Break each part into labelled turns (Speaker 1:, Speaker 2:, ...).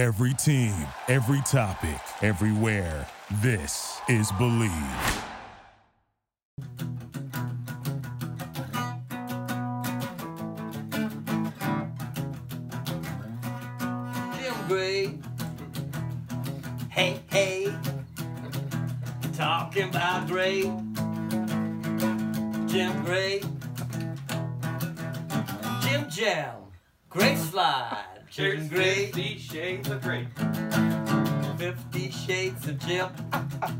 Speaker 1: Every team, every topic, everywhere. This is Believe.
Speaker 2: Jim Gray. Hey, hey. Talking about Gray. Jim Gray. Jim Jam. Gray Slide. Jim Gray.
Speaker 3: Fifty Shades of Grey.
Speaker 2: Fifty Shades of Jim.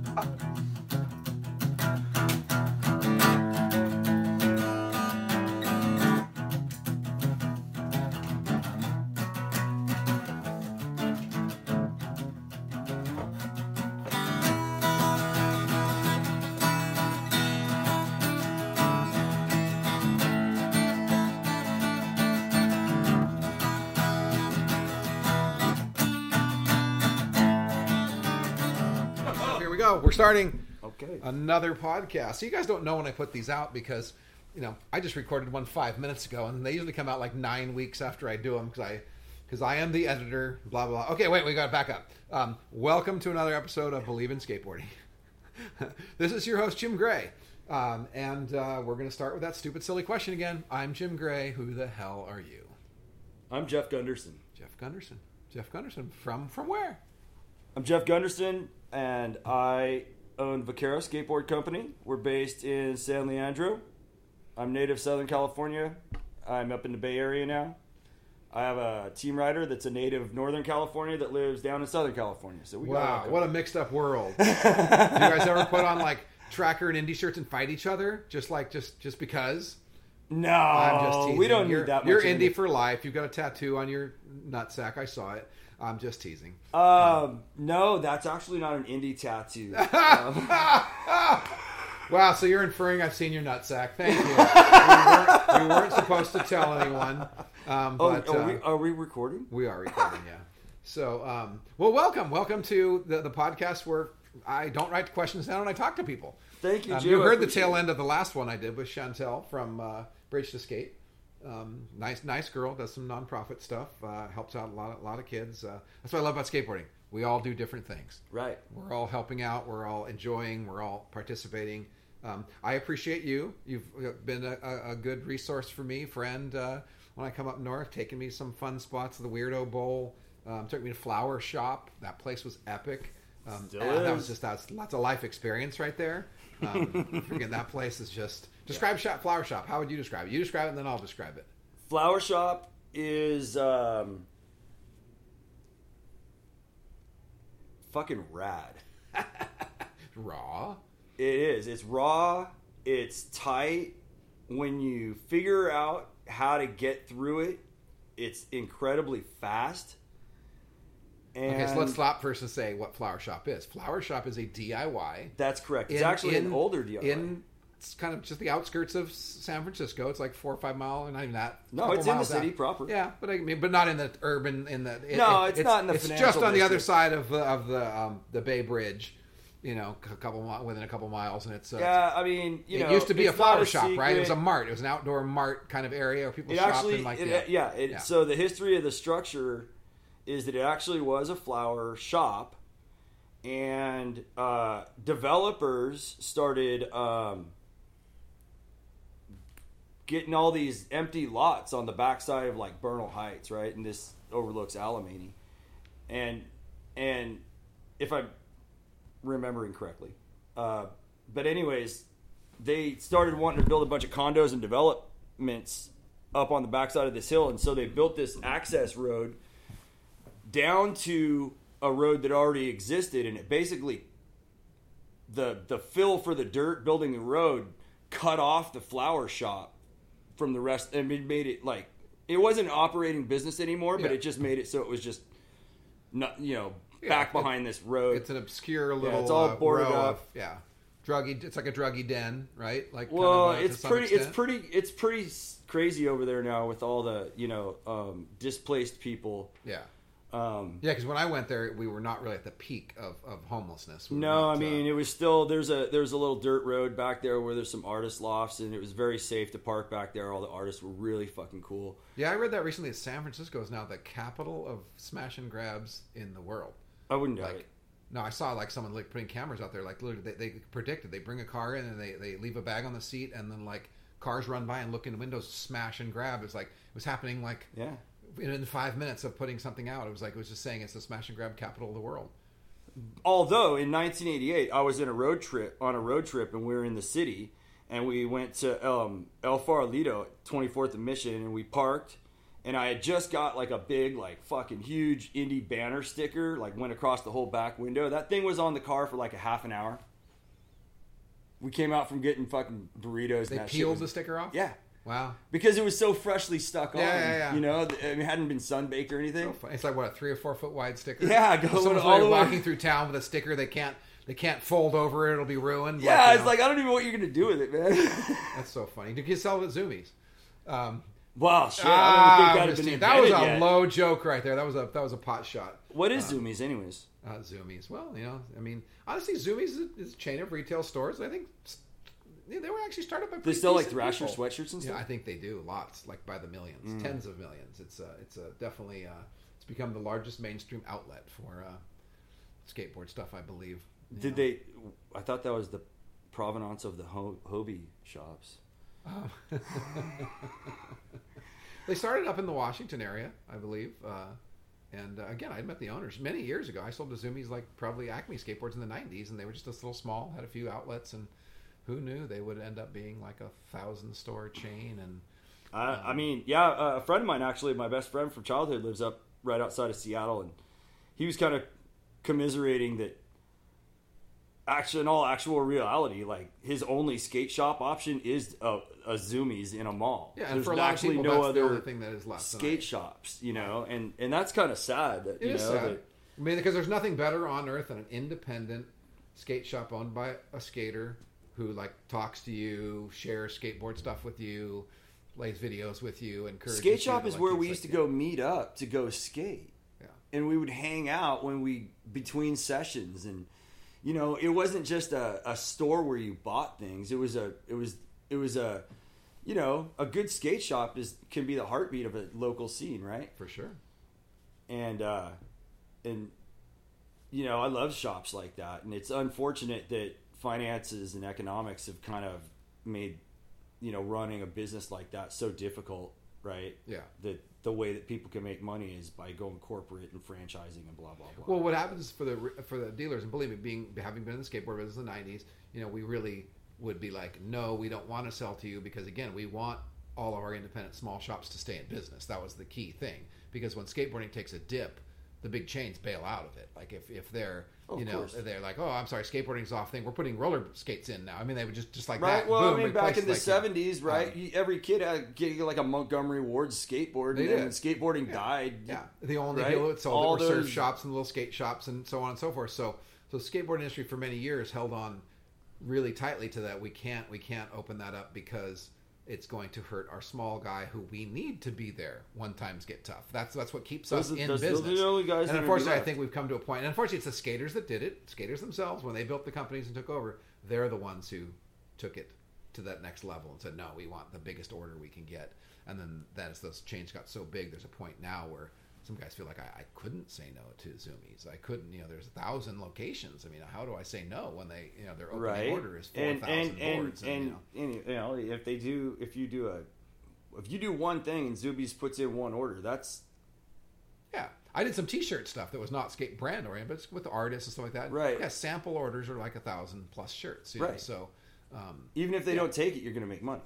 Speaker 4: We're starting
Speaker 3: Okay.
Speaker 4: another podcast. So you guys don't know when I put these out because, you know, I just recorded one five minutes ago, and they usually come out like nine weeks after I do them because I, because I am the editor. Blah blah. blah. Okay, wait, we got to back up. Um, welcome to another episode of Believe in Skateboarding. this is your host Jim Gray, um, and uh, we're going to start with that stupid, silly question again. I'm Jim Gray. Who the hell are you?
Speaker 3: I'm Geoff Gunderson.
Speaker 4: Geoff Gunderson. Geoff Gunderson from from where?
Speaker 3: I'm Geoff Gunderson, and I own Vaquero Skateboard Company. We're based in San Leandro. I'm native Southern California. I'm up in the Bay Area now. I have a team rider that's a native of Northern California that lives down in Southern California. So we
Speaker 4: Wow, what a mixed up world. Do you guys ever put on like tracker and indie shirts and fight each other just like just just because?
Speaker 3: no,
Speaker 4: I'm just teasing.
Speaker 3: we don't
Speaker 4: you're,
Speaker 3: need that.
Speaker 4: You're
Speaker 3: much of
Speaker 4: indie for life. You've got a tattoo on your nutsack. I saw it. I'm just teasing.
Speaker 3: Um, no, that's actually not an indie tattoo. Um,
Speaker 4: Wow, so you're inferring I've seen your nutsack. Thank you. we, weren't, we weren't supposed to tell anyone. Um,
Speaker 3: oh, are,
Speaker 4: uh,
Speaker 3: we, are we recording?
Speaker 4: We are recording, yeah. So, um, well, welcome, welcome to the, the podcast where I don't write questions down and I talk to people.
Speaker 3: Thank you,
Speaker 4: Um,
Speaker 3: Jim.
Speaker 4: you heard the tail end of the last one I did with Chantel from uh, Bridge to Skate. Um, nice, nice girl. Does some nonprofit stuff. Uh, helps out a lot, a lot of kids. Uh, that's what I love about skateboarding. We all do different things.
Speaker 3: Right.
Speaker 4: We're all helping out. We're all enjoying. We're all participating. Um, I appreciate you. You've uh, been a, a, good resource for me, friend. Uh, when I come up north, taking me some fun spots. The Weirdo Bowl um, took me to Flower Shop. That place was epic. Um, That was just that's lots of life experience right there. Um, that place is just describe shop Flower Shop. How would you describe it? You describe it, and then I'll describe it.
Speaker 3: Flower Shop is um, fucking rad.
Speaker 4: Raw.
Speaker 3: It is. It's raw. It's tight. When you figure out how to get through it, it's incredibly fast. And
Speaker 4: Okay, so let's stop first and say what Flower Shop is. Flower Shop is a DIY.
Speaker 3: That's correct. It's
Speaker 4: in-
Speaker 3: actually an older DIY.
Speaker 4: In it's kind of just the outskirts of San Francisco. It's like four or five mile, and not even that.
Speaker 3: No, it's in the city
Speaker 4: out.
Speaker 3: proper.
Speaker 4: Yeah, but I mean, but not in the urban. In the it-
Speaker 3: No,
Speaker 4: it-
Speaker 3: it's not in the
Speaker 4: It's just
Speaker 3: financial
Speaker 4: on the other side of the of the um, the Bay Bridge. You know, a couple within a couple miles, and it's uh,
Speaker 3: yeah, I mean, you
Speaker 4: it
Speaker 3: know,
Speaker 4: used to be a
Speaker 3: it's
Speaker 4: flower shop, right? It was a mart. It was an outdoor mart kind of area where people
Speaker 3: It
Speaker 4: shop
Speaker 3: actually,
Speaker 4: and like
Speaker 3: it-
Speaker 4: yeah.
Speaker 3: yeah. it,
Speaker 4: Yeah.
Speaker 3: So the history of the structure is that it actually was a flower shop, and uh, developers started um, getting all these empty lots on the backside of like Bernal Heights, right? And this overlooks Alemany, and and if I'm remembering correctly, uh, but anyways, they started wanting to build a bunch of condos and developments up on the backside of this hill, and so they built this access road down to a road that already existed, and it basically the the fill for the dirt building the road cut off the flower shop from the rest, and it made it like it wasn't an operating business anymore, but
Speaker 4: Yeah.
Speaker 3: it just made it so it was just not you know
Speaker 4: Yeah,
Speaker 3: back
Speaker 4: it-
Speaker 3: behind this road.
Speaker 4: It's an obscure little
Speaker 3: it's all
Speaker 4: uh,
Speaker 3: boarded up.
Speaker 4: Of, yeah, druggy. It's like a druggy den, right? Like kind
Speaker 3: Well,
Speaker 4: of, uh,
Speaker 3: it's pretty. It's pretty. It's pretty crazy over there now with all the you know um, displaced people.
Speaker 4: Yeah.
Speaker 3: Um,
Speaker 4: Yeah, because when I went there, we were not really at the peak of, of homelessness. We
Speaker 3: no,
Speaker 4: not,
Speaker 3: I
Speaker 4: uh,
Speaker 3: mean it was still there's a there's a little dirt road back there where there's some artist lofts and it was very safe to park back there. All the artists were really fucking cool.
Speaker 4: yeah, I read that recently. That San Francisco is now the capital of smash and grabs in the world.
Speaker 3: I wouldn't doubt
Speaker 4: Like,
Speaker 3: it.
Speaker 4: no, I saw like someone like putting cameras out there. Like literally, they, they predicted they bring a car in and they, they leave a bag on the seat, and then like cars run by and look in the windows, smash and grab. It's like it was happening like
Speaker 3: Yeah.
Speaker 4: In five minutes of putting something out. It was like it was just saying it's the smash and grab capital of the world.
Speaker 3: Although in 1988 I was in a road trip on a road trip and we were in the city and we went to um, El Farolito, 24th and Mission, and we parked. And I had just got like a big, like fucking huge indie banner sticker, like went across the whole back window. That thing was on the car for like a half an hour. We came out from getting fucking burritos.
Speaker 4: They
Speaker 3: and that shit
Speaker 4: peeled
Speaker 3: was-
Speaker 4: the sticker off.
Speaker 3: Yeah,
Speaker 4: Wow.
Speaker 3: because it was so freshly stuck on.
Speaker 4: Yeah, yeah, yeah.
Speaker 3: You know, it hadn't been sunbaked or anything.
Speaker 4: So. It's like what a three or four foot wide sticker.
Speaker 3: Yeah, go
Speaker 4: Someone's
Speaker 3: all the way-
Speaker 4: walking through town with a sticker. They can't. They can't fold over it. It'll be ruined.
Speaker 3: yeah,
Speaker 4: you
Speaker 3: it's
Speaker 4: know.
Speaker 3: like I don't even know what you're gonna do with it, man.
Speaker 4: that's so funny. You can sell it at Zumiez. Um,
Speaker 3: wow, shit! I
Speaker 4: ah,
Speaker 3: don't think that'd been
Speaker 4: that was a
Speaker 3: yet.
Speaker 4: low joke right there. That was a that was a pot shot.
Speaker 3: What is Zumiez, anyways?
Speaker 4: Uh, Zumiez. Well, you know, I mean, honestly, Zumiez is a, is a chain of retail stores. I think yeah, they were actually started by.
Speaker 3: They sell like Thrasher
Speaker 4: people.
Speaker 3: sweatshirts and stuff.
Speaker 4: Yeah, I think they do lots, like by the millions,
Speaker 3: Mm.
Speaker 4: tens of millions. It's a, it's a definitely, uh, it's become the largest mainstream outlet for uh, skateboard stuff, I believe.
Speaker 3: Did
Speaker 4: know.
Speaker 3: they? I thought that was the provenance of the Ho- Hobie shops.
Speaker 4: They started up in the Washington area, I believe. Uh, and uh, again, I met the owners many years ago. I sold to Zumiez like probably Acme skateboards in the '90s, and they were just this little small, had a few outlets, and who knew they would end up being like a thousand store chain. And
Speaker 3: I, I mean, yeah, uh, a friend of mine actually, my best friend from childhood, lives up right outside of Seattle, and he was kind of commiserating that. Actually, in all actual reality, like his only skate shop option is a, a Zumiez in a mall.
Speaker 4: yeah, and
Speaker 3: There's
Speaker 4: for a lot of
Speaker 3: actually
Speaker 4: people,
Speaker 3: no other
Speaker 4: thing that is left.
Speaker 3: skate
Speaker 4: tonight.
Speaker 3: shops, you know, and and that's kind of sad. That
Speaker 4: It
Speaker 3: you
Speaker 4: is
Speaker 3: know,
Speaker 4: sad.
Speaker 3: that-
Speaker 4: I mean, because there's nothing better on earth than an independent skate shop owned by a skater who like talks to you, shares skateboard stuff with you, plays videos with you, encourages
Speaker 3: skate shop
Speaker 4: to,
Speaker 3: is where we used to
Speaker 4: skating.
Speaker 3: go meet up to go skate.
Speaker 4: Yeah.
Speaker 3: and we would hang out when we between sessions and you know it wasn't just a, a store where you bought things it was a it was it was a you know a good skate shop is can be the heartbeat of a local scene right
Speaker 4: for sure.
Speaker 3: and uh and you know i love shops like that and it's unfortunate that finances and economics have kind of made you know running a business like that so difficult right
Speaker 4: Yeah.
Speaker 3: that the way that people can make money is by going corporate and franchising and blah blah blah
Speaker 4: Well, what happens for the for the dealers, and believe me, being having been in the skateboard business in the '90s, you know, we really would be like, no, we don't want to sell to you because again, we want all of our independent small shops to stay in business. That was the key thing because when skateboarding takes a dip, the big chains bail out of it. Like if if they're
Speaker 3: Oh,
Speaker 4: you know
Speaker 3: course.
Speaker 4: they're like, oh, I'm sorry, skateboarding's off thing. We're putting roller skates in now. I mean, they would just just like
Speaker 3: Right.
Speaker 4: that.
Speaker 3: Well,
Speaker 4: boom,
Speaker 3: I mean, back in the
Speaker 4: like,
Speaker 3: seventies, right?
Speaker 4: um,
Speaker 3: every kid had get like a Montgomery Ward skateboard, and then skateboarding
Speaker 4: Yeah.
Speaker 3: died,
Speaker 4: Yeah, the only
Speaker 3: right?
Speaker 4: people that sold
Speaker 3: All
Speaker 4: it were surf shops and little skate shops and so on and so forth. So, so skateboard industry for many years held on really tightly to that. We can't, we can't open that up because it's going to hurt our small guy who we need to be there when times get tough. That's that's what keeps
Speaker 3: Those
Speaker 4: us
Speaker 3: are-
Speaker 4: in
Speaker 3: those- those are
Speaker 4: business.
Speaker 3: the only guys that
Speaker 4: and unfortunately, I think we've come to a point. And unfortunately, it's the skaters that did it. Skaters themselves, when they built the companies and took over, they're the ones who took it to that next level and said, "No, we want the biggest order we can get." And then, as those chains got so big, there's a point now where some guys feel like I, I couldn't say no to Zumiez. I couldn't, you know. There's a thousand locations. I mean, how do I say no when they, you know, their opening
Speaker 3: right?
Speaker 4: order is four
Speaker 3: and and and, and,
Speaker 4: you know,
Speaker 3: and, you know, if they do, if you do a, if you do one thing and Zumiez puts in one order, that's
Speaker 4: Yeah, I did some T-shirt stuff that was not skate brand oriented, but it's with the artists and stuff like that.
Speaker 3: Right.
Speaker 4: Yeah, sample orders are like a thousand plus shirts. You know?
Speaker 3: Right.
Speaker 4: So, um,
Speaker 3: even if they
Speaker 4: Yeah.
Speaker 3: don't take it, you're going to make money.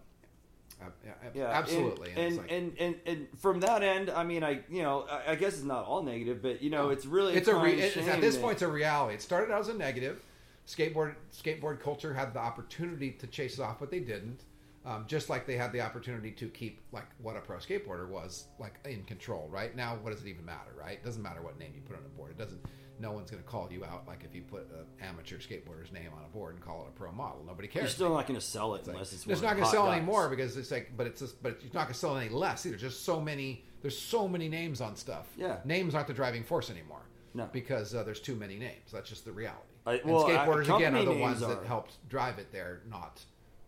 Speaker 4: Yeah, absolutely.
Speaker 3: And and,
Speaker 4: like-
Speaker 3: and, and and from that end, I mean, I you know, I, guess it's not all negative, but you know, it's really
Speaker 4: it's a re- it's, at this
Speaker 3: that-
Speaker 4: point it's a reality. It started out as a negative. Skateboard skateboard culture had the opportunity to chase it off, but they didn't. Um, just like they had the opportunity to keep like what a pro skateboarder was like in control. Right now, what does it even matter? Right? It doesn't matter what name you put on a board. It doesn't. No one's going to call you out like if you put an amateur skateboarder's name on a board and call it a pro model. Nobody cares.
Speaker 3: You're still not going to sell it
Speaker 4: It's like-
Speaker 3: unless it's.
Speaker 4: it's not going to sell
Speaker 3: hot
Speaker 4: anymore because it's like, but it's just, but it's not going to sell any less either. Just so many, there's so many names on stuff.
Speaker 3: Yeah.
Speaker 4: names aren't the driving force anymore.
Speaker 3: No.
Speaker 4: because uh, there's too many names. That's just the reality.
Speaker 3: I-
Speaker 4: and
Speaker 3: well, I-
Speaker 4: skateboarders again are the ones
Speaker 3: are-
Speaker 4: that helped drive it there. Not,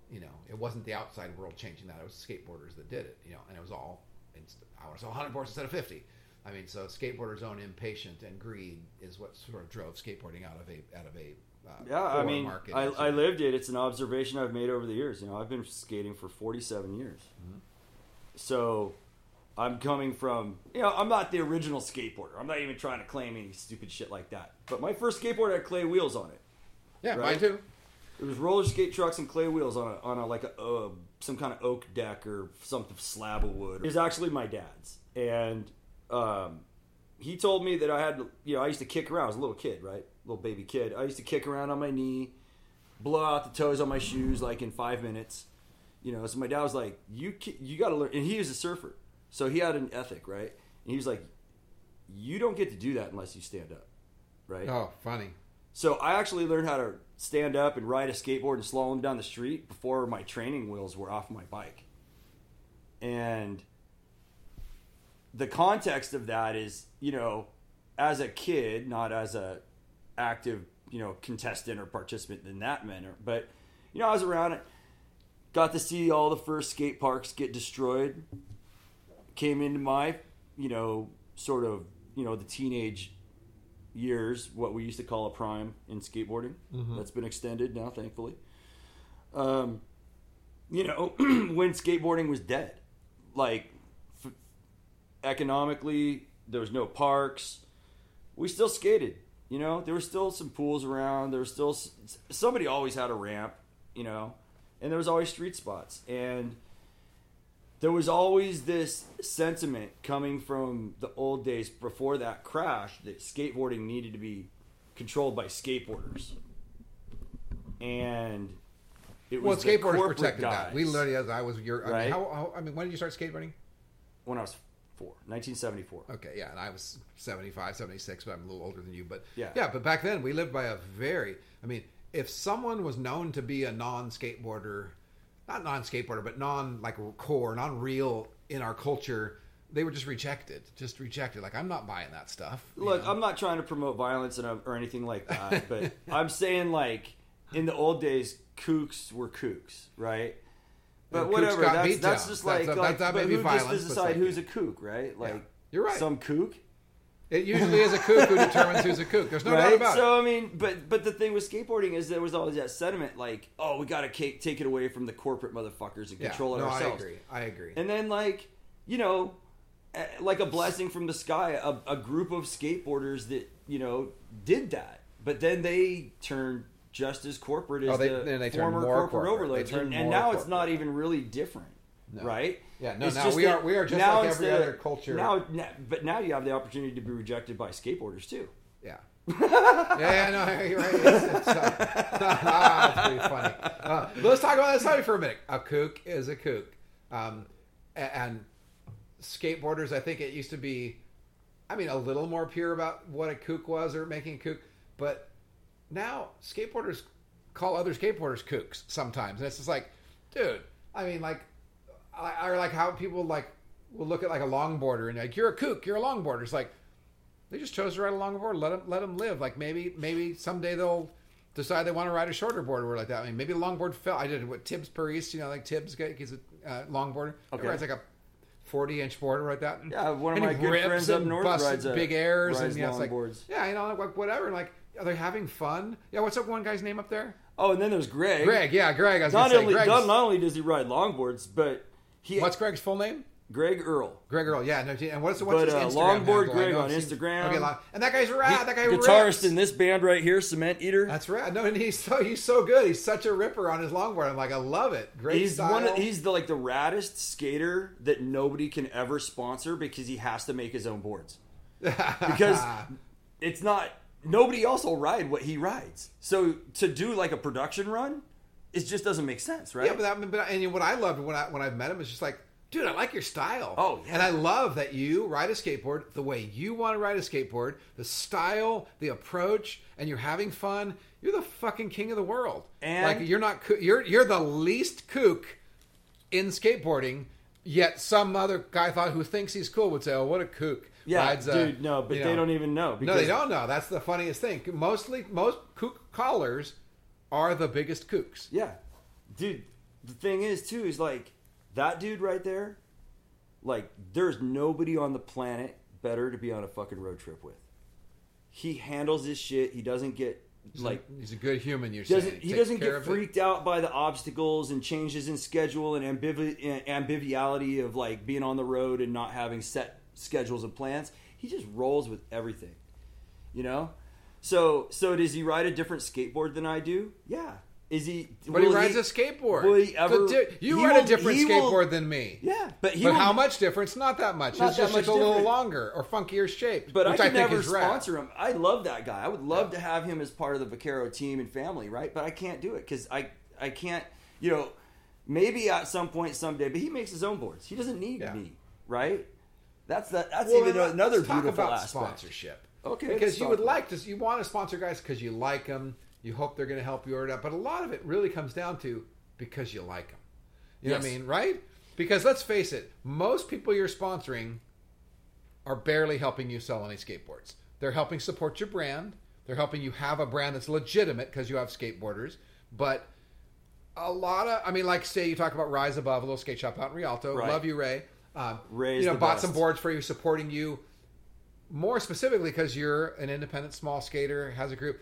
Speaker 4: you know, it wasn't the outside world changing that. It was skateboarders that did it. You know, and it was all. I want to sell 100 boards instead of 50. I mean, so skateboarders' own impatient and greed is what sort of drove skateboarding out of a out of a uh,
Speaker 3: Yeah, I mean,
Speaker 4: market.
Speaker 3: I, I lived it. It's an observation I've made over the years. You know, I've been skating for 47 years.
Speaker 4: Mm-hmm.
Speaker 3: So I'm coming from, you know, I'm not the original skateboarder. I'm not even trying to claim any stupid shit like that. But my first skateboard had clay wheels on it.
Speaker 4: yeah,
Speaker 3: right?
Speaker 4: mine too.
Speaker 3: It was roller skate trucks and clay wheels on a on a like a uh, some kind of oak deck or some slab of wood. It was actually my dad's, and um, he told me that I had you know I used to kick around. I was a little kid, right, little baby kid. I used to kick around on my knee, blow out the toes on my shoes like in five minutes. You know, so my dad was like, "You you got to learn," and he was a surfer, so he had an ethic, right? And he was like, "You don't get to do that unless you stand up." Right.
Speaker 4: Oh, funny.
Speaker 3: So I actually learned how to stand up and ride a skateboard and slalom down the street before my training wheels were off my bike. And the context of that is, you know, as a kid, not as a active, you know, contestant or participant in that manner, but you know, I was around it, got to see all the first skate parks get destroyed. Came into my, you know, sort of, you know, the teenage years, what we used to call a prime in skateboarding. That's been extended now, thankfully. Um, you know, when skateboarding was dead, like economically, there was no parks. We still skated. You know, there were still some pools around. There was still somebody always had a ramp. You know, and there was always street spots and there was always this sentiment coming from the old days before that crash that skateboarding needed to be controlled by skateboarders. And it
Speaker 4: Well,
Speaker 3: was the
Speaker 4: skateboarders protected
Speaker 3: guys.
Speaker 4: that. We literally, as I was your, I mean,
Speaker 3: Right?
Speaker 4: how, how, I mean, when did you start skateboarding?
Speaker 3: when I was 1974.
Speaker 4: Okay, yeah, and I was 75, 76, but I'm a little older than you. But
Speaker 3: Yeah.
Speaker 4: yeah, but back then we lived by a very, I mean, if someone was known to be a non-skateboarder, not non-skateboarder, but non like core, non-real in our culture, they were just rejected, just rejected. Like I'm not buying that stuff.
Speaker 3: Look,
Speaker 4: know?
Speaker 3: I'm not trying to promote violence and, or anything like that, but I'm saying like in the old days, kooks were kooks, right? But whatever. That's, that's just like,
Speaker 4: that-
Speaker 3: like
Speaker 4: that
Speaker 3: but who
Speaker 4: violence,
Speaker 3: gets
Speaker 4: but
Speaker 3: to
Speaker 4: it's
Speaker 3: decide
Speaker 4: like-
Speaker 3: who's a kook, right? Like
Speaker 4: You're right.
Speaker 3: Some kook,
Speaker 4: it usually is a kook who determines who's a kook. There's no doubt about
Speaker 3: so
Speaker 4: it.
Speaker 3: I mean, but but the thing with skateboarding is there was always that sentiment like, oh, we got to take it away from the corporate motherfuckers and
Speaker 4: Yeah,
Speaker 3: control it
Speaker 4: no,
Speaker 3: ourselves.
Speaker 4: I agree. I agree.
Speaker 3: And then like, you know, eh, like a blessing from the sky, a, a group of skateboarders that you know did that, but then they turned just as corporate as
Speaker 4: Oh, they-
Speaker 3: the former corporate,
Speaker 4: corporate.
Speaker 3: overlords, and, and now it's not even really different,
Speaker 4: No.
Speaker 3: right?
Speaker 4: Yeah, no,
Speaker 3: It's
Speaker 4: now we
Speaker 3: that
Speaker 4: are- we are just like every
Speaker 3: instead
Speaker 4: other culture.
Speaker 3: Now, now, but now you have the opportunity to be rejected by skateboarders too.
Speaker 4: Yeah. yeah, yeah, no, you're right. It's, it's, uh, it's pretty funny. Uh, let's talk about that study for a minute. A kook is a kook. Um, and skateboarders, I think it used to be, I mean, a little more pure about what a kook was or making a kook. But now skateboarders call other skateboarders kooks sometimes. And it's just like, dude, I mean, like, I, or like how people like will look at like a longboarder and like, you're a kook, you're a longboarder. It's like, they just chose to ride a longer board. Let them let them live. Like maybe maybe someday they'll decide they want to ride a shorter board or like that. I mean, maybe a longboard fell. I did what Tibbs Paris. You know, like Tibbs he's a uh, longboarder.
Speaker 3: Okay.
Speaker 4: He rides like a forty inch board like that.
Speaker 3: Yeah, one of my good friends up north rides
Speaker 4: big airs
Speaker 3: rides
Speaker 4: and yeah, it's like
Speaker 3: longboards.
Speaker 4: yeah, you know, like whatever. And like, are they having fun? Yeah, what's up? one guy's name up there?
Speaker 3: Oh, and then there's Greg.
Speaker 4: Greg. Yeah, Greg. I was
Speaker 3: Not
Speaker 4: gonna say
Speaker 3: only not, not only does he ride longboards, but he
Speaker 4: What's Greg's full name?
Speaker 3: Greg Earl.
Speaker 4: Greg Earl. Yeah, no, and what's what's
Speaker 3: But,
Speaker 4: his
Speaker 3: uh,
Speaker 4: Instagram
Speaker 3: Longboard
Speaker 4: handle?
Speaker 3: Greg on Instagram.
Speaker 4: Okay, long- and that guy's rad. That guy
Speaker 3: guitarist
Speaker 4: rips.
Speaker 3: in this band right here, Cement Eater.
Speaker 4: That's right. No, and he's so he's so good. He's such a ripper on his longboard. I'm like, I love it. Great
Speaker 3: he's
Speaker 4: style.
Speaker 3: one. Of, he's the like the raddest skater that nobody can ever sponsor because he has to make his own boards because it's not nobody else will ride what he rides. So to do like a production run it just doesn't make sense, right?
Speaker 4: Yeah, but that, but and what I loved when I when I met him is just like, dude, I like your style.
Speaker 3: Oh, yeah.
Speaker 4: and I love that you ride a skateboard the way you want to ride a skateboard, the style, the approach, and you're having fun. You're the fucking king of the world.
Speaker 3: And-
Speaker 4: like you're not, you're you're the least kook in skateboarding. Yet some other guy thought who thinks he's cool would say, "Oh, what a kook!"
Speaker 3: Yeah,
Speaker 4: rides a-
Speaker 3: dude, no, but they
Speaker 4: know.
Speaker 3: don't even know.
Speaker 4: No, they don't know. That's the funniest thing. Mostly, most kook callers are the biggest kooks.
Speaker 3: Yeah, dude. The thing is, too, is like that dude right there. Like, there's nobody on the planet better to be on a fucking road trip with. He handles his shit. He doesn't get like
Speaker 4: he's a good human. You're
Speaker 3: doesn't
Speaker 4: saying
Speaker 3: he doesn't get
Speaker 4: of it.
Speaker 3: freaked out by the obstacles and changes in schedule and ambiv- ambivality of like being on the road and not having set schedules and plans. He just rolls with everything, you know. So so does he ride a different skateboard than I do? Yeah. Is he?
Speaker 4: But he rides a skateboard.
Speaker 3: Will he ever?
Speaker 4: So, di- you
Speaker 3: he
Speaker 4: ride
Speaker 3: will-
Speaker 4: a different
Speaker 3: he will-
Speaker 4: skateboard than me.
Speaker 3: Yeah, but he
Speaker 4: but
Speaker 3: will-
Speaker 4: how much difference? Not that much.
Speaker 3: Not
Speaker 4: it's
Speaker 3: that
Speaker 4: just
Speaker 3: much
Speaker 4: it's a little longer or funkier shaped.
Speaker 3: But
Speaker 4: which
Speaker 3: I could
Speaker 4: think
Speaker 3: never sponsor him. I love that guy. I would love to have him as part of the Vaquero team and family, right? But I can't do it because I I can't. You know, maybe at some point someday. But he makes his own boards. He doesn't need
Speaker 4: Yeah.
Speaker 3: me, right? That's the, that's
Speaker 4: Well,
Speaker 3: even another beautiful
Speaker 4: about
Speaker 3: aspect.
Speaker 4: sponsorship.
Speaker 3: Okay,
Speaker 4: because you would
Speaker 3: about
Speaker 4: like to, you want to sponsor guys because you like them. You hope they're going to help you or not. But a lot of it really comes down to because you like them. You know what I mean, right? Because let's face it, most people you're sponsoring are barely helping you sell any skateboards. They're helping support your brand. They're helping you have a brand that's legitimate because you have skateboarders. But a lot of, I mean, like say you talk about Rise Above, a little skate shop out in Rialto.
Speaker 3: Right.
Speaker 4: Love you, Ray. Um,
Speaker 3: Ray's
Speaker 4: you know, bought
Speaker 3: best.
Speaker 4: some boards for you, supporting you. More specifically, because you're an independent small skater, has a group.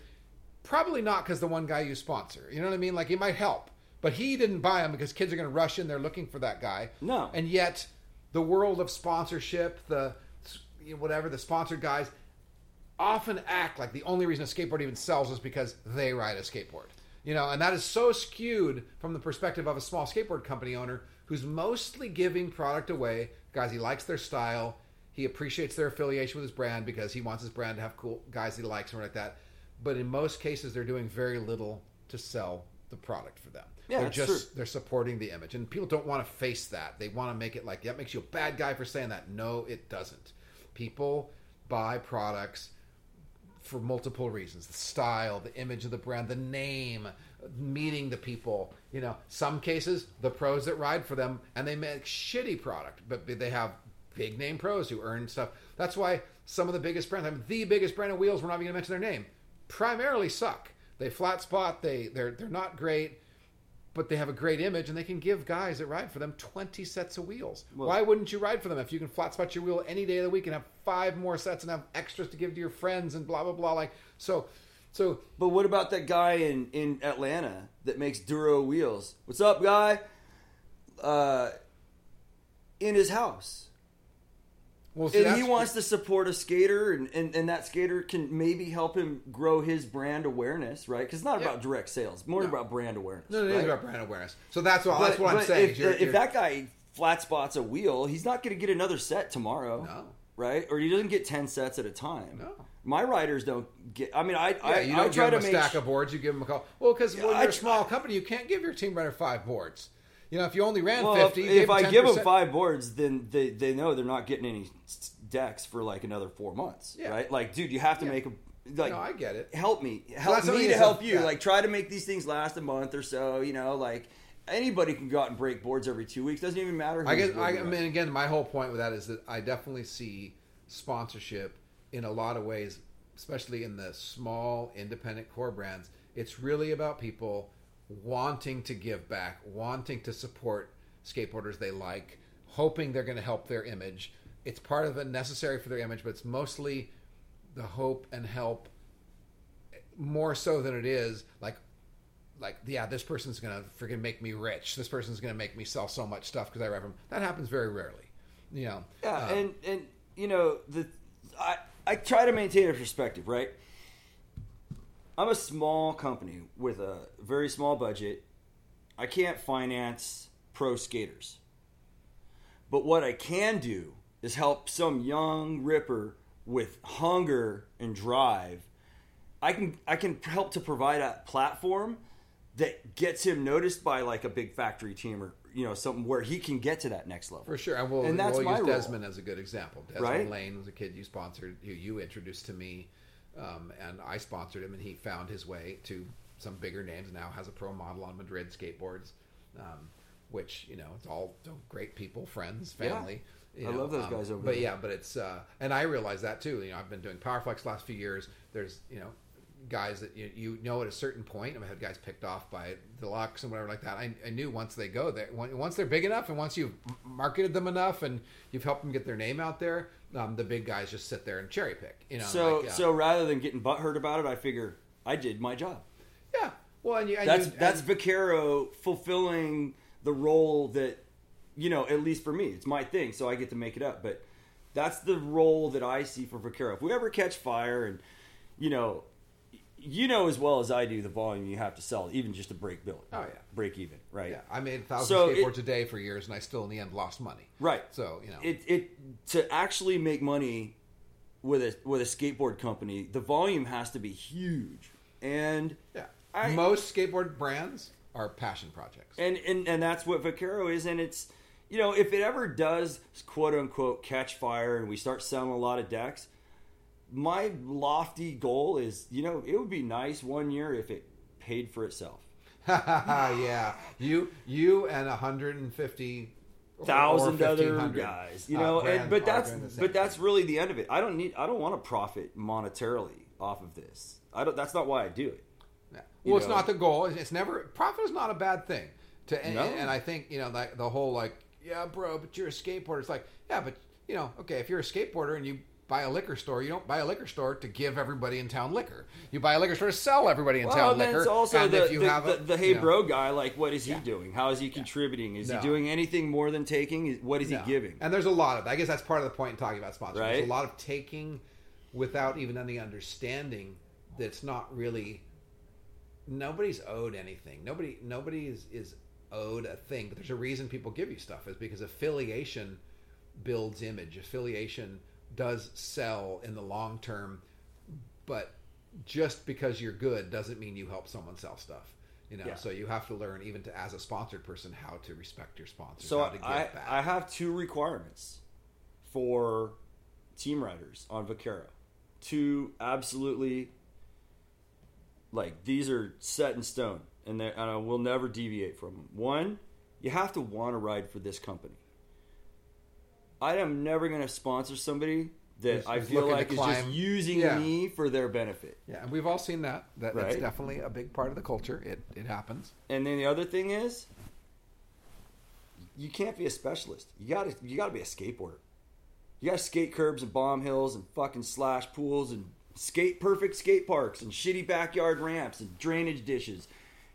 Speaker 4: Probably not because the one guy you sponsor. You know what I mean? Like he might help, but he didn't buy them because kids are going to rush in. They're looking for that guy.
Speaker 3: No.
Speaker 4: And yet, the world of sponsorship, the you know, whatever the sponsored guys, often act like the only reason a skateboard even sells is because they ride a skateboard. You know, and that is so skewed from the perspective of a small skateboard company owner who's mostly giving product away. Guys, he likes their style. He appreciates their affiliation with his brand because he wants his brand to have cool guys he likes and like that. But in most cases, they're doing very little to sell the product for them.
Speaker 3: Yeah,
Speaker 4: they're just
Speaker 3: true.
Speaker 4: they're supporting the image, and people don't want to face that. They want to make it like that makes you a bad guy for saying that. No, it doesn't. People buy products for multiple reasons: the style, the image of the brand, the name, meeting the people. You know, some cases the pros that ride for them, and they make shitty product, but they have big name pros who earn stuff. That's why some of the biggest brands, I mean, the biggest brand of wheels, we're not even going to mention their name, primarily suck. They flat spot. They they're they're not great but they have a great image and they can give guys that ride for them 20 sets of wheels.
Speaker 3: Well-
Speaker 4: Why wouldn't you ride for them if you can flat spot your wheel any day of the week and have five more sets and have extras to give to your friends and blah blah blah like so so
Speaker 3: But what about that guy in, in Atlanta that makes Duro wheels? What's up, guy? Uh, in his house.
Speaker 4: Well see,
Speaker 3: and he wants to support a skater, and, and, and that skater can maybe help him grow his brand awareness, right? Because it's not
Speaker 4: Yeah.
Speaker 3: about direct sales, more
Speaker 4: No.
Speaker 3: about brand awareness.
Speaker 4: no, no, it is about brand awareness. So that's all.
Speaker 3: But-
Speaker 4: that's what I'm saying.
Speaker 3: If,
Speaker 4: You're-
Speaker 3: if
Speaker 4: you're-
Speaker 3: that guy flat spots a wheel, he's not going to get another set tomorrow.
Speaker 4: No.
Speaker 3: Right? Or he doesn't get 10 sets at a time.
Speaker 4: No.
Speaker 3: My riders don't get. I mean, I,
Speaker 4: yeah,
Speaker 3: I,
Speaker 4: you
Speaker 3: I
Speaker 4: don't
Speaker 3: try
Speaker 4: give
Speaker 3: to
Speaker 4: them a
Speaker 3: make.
Speaker 4: stack of boards. You give them a call. Well, because when you're a small company, you can't give your team rider five boards. You know, if you only ran
Speaker 3: well,
Speaker 4: 50,
Speaker 3: if, if I give them five boards, then they, they know they're not getting any decks for like another four months.
Speaker 4: Yeah.
Speaker 3: Right? Like, dude, you have to
Speaker 4: Yeah.
Speaker 3: make a. Like,
Speaker 4: No, I get it.
Speaker 3: help me help
Speaker 4: I
Speaker 3: me to help you like try to make these things last a month or so you know like anybody can go out and break boards every two weeks doesn't even matter
Speaker 4: I guess I, I mean again, my whole point with that is that I definitely see sponsorship in a lot of ways, especially in the small independent core brands. It's really about people wanting to give back, wanting to support skateboarders they like, hoping they're going to help their image. It's part of it necessary for their image, but it's mostly the hope and help more so than it is like like yeah this person's gonna freaking make me rich this person's gonna make me sell so much stuff because i rep them that happens very rarely you know
Speaker 3: Yeah,
Speaker 4: Uh,
Speaker 3: and and you know the I I try to maintain a perspective, right? I'm a small company with a very small budget. I can't finance pro skaters. But what I can do is help some young ripper with hunger and drive. I can I can help to provide a platform that gets him noticed by like a big factory team or you know something where he can get to that next level.
Speaker 4: For sure, and we'll,
Speaker 3: And that's
Speaker 4: we'll use
Speaker 3: role.
Speaker 4: Desmond as a good example. Desmond
Speaker 3: Right?
Speaker 4: Lane was a kid you sponsored, you, you introduced to me, um, and I sponsored him, and he found his way to some bigger names. Now has a pro model on Madrid skateboards, um, which you know it's all great people, friends, family. you
Speaker 3: I
Speaker 4: know,
Speaker 3: love those
Speaker 4: um,
Speaker 3: guys over
Speaker 4: But
Speaker 3: there.
Speaker 4: yeah, but it's uh, and I realize that too. You know, I've been doing Powerflex the last few years. There's you know guys that you, you know at a certain point. I've had guys picked off by Deluxe and whatever like that. I, I knew once they go there, once they're big enough, and once you've marketed them enough, and you've helped them get their name out there, um, the big guys just sit there and cherry pick. You know,
Speaker 3: So
Speaker 4: like, uh,
Speaker 3: so rather than getting butthurt about it, I figure I did my job.
Speaker 4: yeah. Well, and you, and
Speaker 3: That's
Speaker 4: you,
Speaker 3: that's
Speaker 4: and-
Speaker 3: Vaquero fulfilling the role that you know at least for me it's my thing, so I get to make it up. But that's the role that I see for Vaquero. If we ever catch fire, and you know, you know as well as I do the volume you have to sell, even just to break bill.
Speaker 4: Oh, yeah.
Speaker 3: break even, right?
Speaker 4: yeah. I made thousands
Speaker 3: So
Speaker 4: of
Speaker 3: it-
Speaker 4: skateboards a day for years, and I still in the end lost money.
Speaker 3: Right.
Speaker 4: So you know,
Speaker 3: it it to actually make money with a with a skateboard company, the volume has to be huge. And
Speaker 4: yeah.
Speaker 3: I-
Speaker 4: Most skateboard brands are passion projects.
Speaker 3: and and and that's what Vaquero is and it's you know, if it ever does quote unquote catch fire and we start selling a lot of decks, my lofty goal is, you know, it would be nice one year if it paid for itself.
Speaker 4: yeah, you you and 150 or-
Speaker 3: thousand other guys, you
Speaker 4: uh,
Speaker 3: know.
Speaker 4: brands
Speaker 3: and, but that's but that's
Speaker 4: thing.
Speaker 3: really the end of it. I don't need. I don't want to profit monetarily off of this. I don't. That's not why I do it. You
Speaker 4: Well, it's
Speaker 3: know.
Speaker 4: not the goal. It's never profit is not a bad thing. To and, and I think you know like the whole like yeah, bro, but you're a skateboarder. It's like yeah, but you know okay, if you're a skateboarder and you buy a liquor store, you don't buy a liquor store to give everybody in town liquor. You buy a liquor store to sell everybody in
Speaker 3: Well,
Speaker 4: town
Speaker 3: and
Speaker 4: liquor.
Speaker 3: it's also
Speaker 4: and
Speaker 3: the,
Speaker 4: if you
Speaker 3: the,
Speaker 4: have a,
Speaker 3: the, the hey
Speaker 4: you know,
Speaker 3: bro guy. Like, what is he
Speaker 4: Yeah.
Speaker 3: doing? How is he contributing? Is
Speaker 4: No.
Speaker 3: he doing anything more than taking? What is
Speaker 4: No.
Speaker 3: he giving?
Speaker 4: And there's a lot of. I guess that's part of the point in talking about sponsors.
Speaker 3: Right.
Speaker 4: There's a lot of taking without even any understanding that's not really. Nobody's owed anything. Nobody. Nobody is is owed a thing. But there's a reason people give you stuff. Is because affiliation builds image. Affiliation does sell in the long term, but just because you're good doesn't mean you help someone sell stuff. You know,
Speaker 3: Yeah.
Speaker 4: so you have to learn even to as a sponsored person how to respect your sponsors.
Speaker 3: So
Speaker 4: how to give
Speaker 3: I. I have two requirements for team riders on Vaquero. Two absolutely like these are set in stone, and and I will never deviate from them. One, you have to want to ride for this company. I am never going to sponsor somebody that
Speaker 4: Who's-
Speaker 3: I
Speaker 4: who's
Speaker 3: feel
Speaker 4: looking to
Speaker 3: like is just
Speaker 4: climb.
Speaker 3: using
Speaker 4: Yeah.
Speaker 3: me for their benefit.
Speaker 4: Yeah, and we've all seen that. that That's
Speaker 3: Right.
Speaker 4: definitely a big part of the culture. It it happens.
Speaker 3: And then the other thing is, you can't be a specialist. You got to you got to be a skateboarder. You got to skate curbs and bomb hills and fucking slash pools and skate perfect skate parks and shitty backyard ramps and drainage dishes.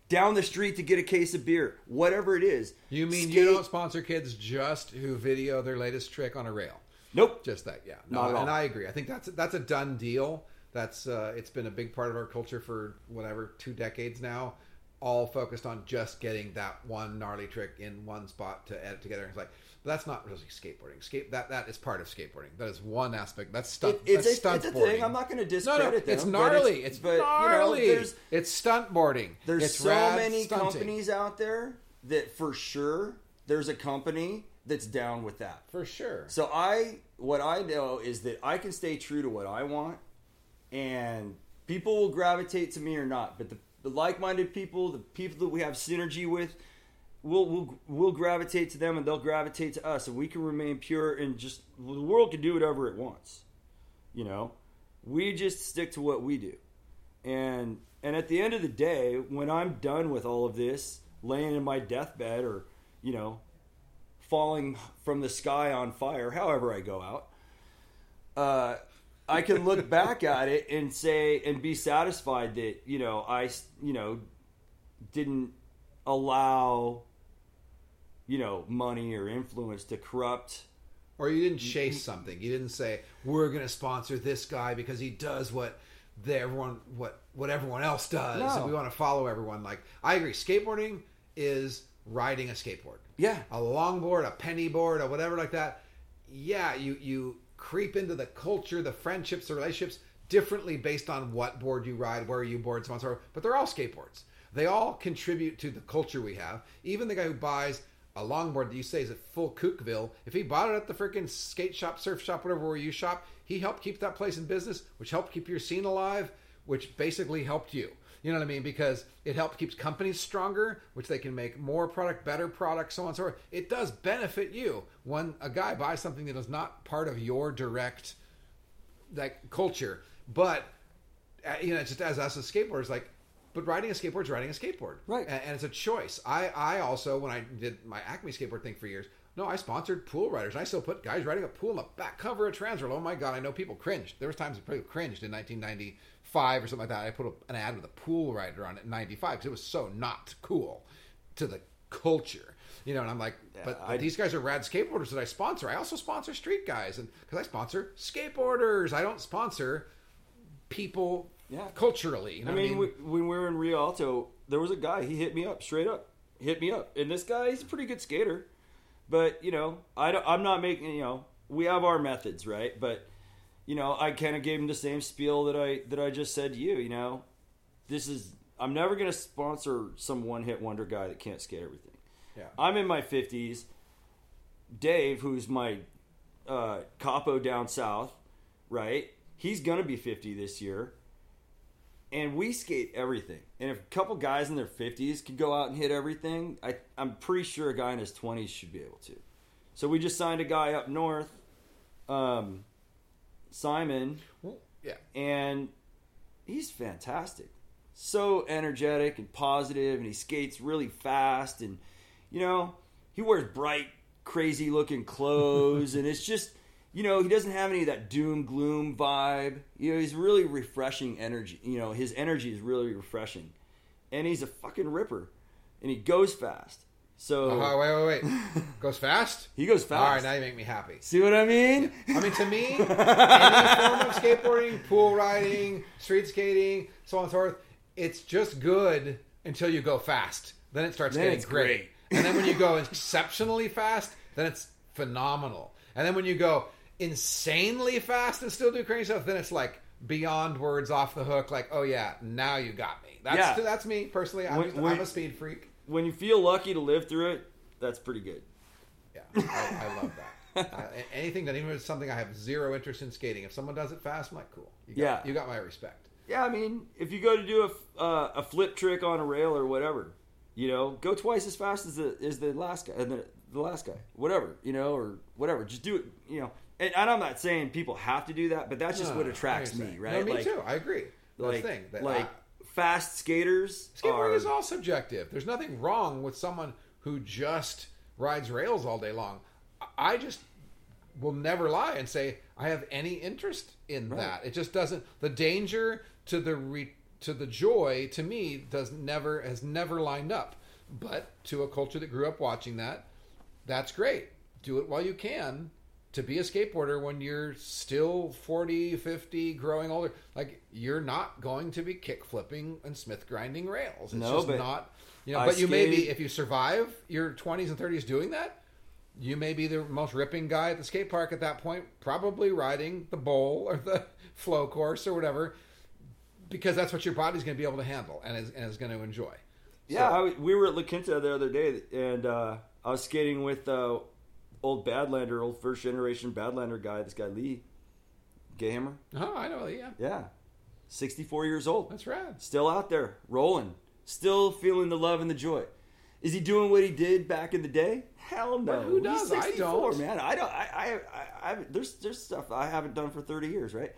Speaker 3: Down the street to get a case of beer, whatever it is.
Speaker 4: You mean
Speaker 3: skate-
Speaker 4: you don't sponsor kids just who video their latest trick on a rail?
Speaker 3: Nope.
Speaker 4: Just that, yeah. No,
Speaker 3: Not at all.
Speaker 4: and I agree. I think that's that's a done deal. That's uh, it's been a big part of our culture for whatever two decades now. All focused on just getting that one gnarly trick in one spot to edit together. It's like, but that's not really skateboarding. Skate that that is part of skateboarding. That is one aspect. That's stunt.
Speaker 3: It- it's,
Speaker 4: that's
Speaker 3: a,
Speaker 4: stunt
Speaker 3: it's a
Speaker 4: boarding.
Speaker 3: thing. I'm not going to
Speaker 4: No,
Speaker 3: discredit
Speaker 4: no,
Speaker 3: them.
Speaker 4: it's gnarly. It's,
Speaker 3: but,
Speaker 4: gnarly.
Speaker 3: You know, there's
Speaker 4: it's stunt boarding.
Speaker 3: There's
Speaker 4: it's
Speaker 3: so many
Speaker 4: stunting.
Speaker 3: companies out there that for sure there's a company that's down with that.
Speaker 4: for sure.
Speaker 3: So I what I know is that I can stay true to what I want and people will gravitate to me or not, but the, the like-minded people, the people that we have synergy with, we'll, we'll we'll gravitate to them and they'll gravitate to us and we can remain pure and just the world can do whatever it wants. You know? We just stick to what we do. And and at the end of the day, when I'm done with all of this, laying in my deathbed or, you know, falling from the sky on fire, however I go out, uh, I can look back at it and say and be satisfied that you know I you know didn't allow you know money or influence to corrupt.
Speaker 4: Or you didn't mm-hmm. chase something. You didn't say we're going to sponsor this guy because he does what the everyone what what everyone else does,
Speaker 3: No.
Speaker 4: and we want to follow everyone. Like I agree, skateboarding is riding a skateboard.
Speaker 3: Yeah.
Speaker 4: a longboard, a penny board, or whatever like that. Yeah, you you creep into the culture, the friendships, the relationships differently based on what board you ride, where you board, so on and so forth. But they're all skateboards. They all contribute to the culture we have. Even the guy who buys a longboard that you say is at full Kookville, if he bought it at the freaking skate shop, surf shop, whatever where you shop, he helped keep that place in business, which helped keep your scene alive, which basically helped you. You know what I mean? Because it helps keeps companies stronger, which they can make more product, better product, so on and so forth. It does benefit you when a guy buys something that is not part of your direct like culture. But uh, you know, just as us as skateboarders, like, but riding a skateboard is riding a skateboard,
Speaker 3: Right.
Speaker 4: And, and it's a choice. I I also when I did my Acme skateboard thing for years. No, I sponsored pool riders. I still put guys riding a pool on the back cover of Transworld. Oh my god, I know people cringed. There was times that people cringed in 1995 or something like that. I put a, an ad with a pool rider on it in '95 because it was so not cool to the culture. You know, and I'm like, but, but
Speaker 3: I-
Speaker 4: these guys are rad skateboarders that I sponsor. I also sponsor street guys, and because I sponsor skateboarders, I don't sponsor people
Speaker 3: Yeah.
Speaker 4: culturally. You know
Speaker 3: I
Speaker 4: what
Speaker 3: mean, we- when we were in Rialto, there was a guy. He hit me up straight up, hit me up, and this guy, he's a pretty good skater. But you know, I don't, I'm not making. You know, we have our methods, right? But you know, I kind of gave him the same spiel that I that I just said to you. You know, this is. I'm never going to sponsor some one hit wonder guy that can't skate everything.
Speaker 4: Yeah.
Speaker 3: I'm in my 50s. Dave, who's my uh, capo down south, right? He's gonna be 50 this year, and we skate everything. And if a couple guys in their 50s could go out and hit everything, I, I'm pretty sure a guy in his 20s should be able to. So we just signed a guy up north, um, Simon,
Speaker 4: yeah.
Speaker 3: and he's fantastic. So energetic and positive, and he skates really fast, and you know he wears bright, crazy looking clothes, and it's just you know he doesn't have any of that doom gloom vibe. You know he's really refreshing energy. You know his energy is really refreshing, and he's a fucking ripper, and he goes fast. So
Speaker 4: Oh, wait, wait, wait. Goes fast?
Speaker 3: he goes fast.
Speaker 4: All right, now you make me happy.
Speaker 3: See what I mean?
Speaker 4: I mean, to me, any form of skateboarding, pool riding, street skating, so on and so forth, it's just good until you go fast. Then it starts
Speaker 3: Then
Speaker 4: getting great.
Speaker 3: great.
Speaker 4: and then when you go exceptionally fast, then it's phenomenal. And then when you go insanely fast and still do crazy stuff, then it's like beyond words off the hook. Like, oh yeah, now you got me. That's
Speaker 3: Yeah.
Speaker 4: that's me personally. I'm,
Speaker 3: When-
Speaker 4: just,
Speaker 3: when-
Speaker 4: I'm a speed freak.
Speaker 3: When you feel lucky to live through it, that's pretty good.
Speaker 4: Yeah, I, I love that. Uh, a- anything that even if it's something I have zero interest in skating. If someone does it fast, I'm like, cool. You got,
Speaker 3: Yeah.
Speaker 4: you got my respect.
Speaker 3: Yeah, I mean, if you go to do a, f- uh, a flip trick on a rail or whatever, you know, go twice as fast as the as the last guy, and the, the last guy, whatever, you know, or whatever. Just do it, you know. And, and I'm not saying people have to do that, but that's just
Speaker 4: No,
Speaker 3: what
Speaker 4: no,
Speaker 3: attracts me, right?
Speaker 4: No, me
Speaker 3: like,
Speaker 4: too. I agree. That's
Speaker 3: Like,
Speaker 4: the thing. That,
Speaker 3: like fast skaters
Speaker 4: skateboarding
Speaker 3: are.
Speaker 4: is all subjective. There's nothing wrong with someone who just rides rails all day long. I- I just will never lie and say I have any interest in that. It just doesn't. The danger to the re, to the joy to me does never has never lined up. But to a culture that grew up watching that, that's great. Do it while you can. To be a skateboarder when you're still 40, 50, growing older, like you're not going to be kick flipping and smith grinding rails. It's
Speaker 3: No,
Speaker 4: just
Speaker 3: but
Speaker 4: not, you know.
Speaker 3: I
Speaker 4: but you may be if you survive your 20s and 30s doing that, you may be the most ripping guy at the skate park at that point, probably riding the bowl or the flow course or whatever, because that's what your body's going to be able to handle and is, and is going to enjoy.
Speaker 3: Yeah,
Speaker 4: So-
Speaker 3: I we were at La Quinta the other day, and uh, I was skating with uh, old Badlander, old first generation Badlander guy. This guy Lee Gayhammer.
Speaker 4: Oh, I know. Yeah,
Speaker 3: Yeah, sixty-four years old.
Speaker 4: that's rad.
Speaker 3: Still out there, rolling, still feeling the love and the joy. Is he doing what he did back in the day? Hell no.
Speaker 4: Who does? I don't.
Speaker 3: man. I don't. I, I, I, I, there's, there's stuff I haven't done for thirty years, right?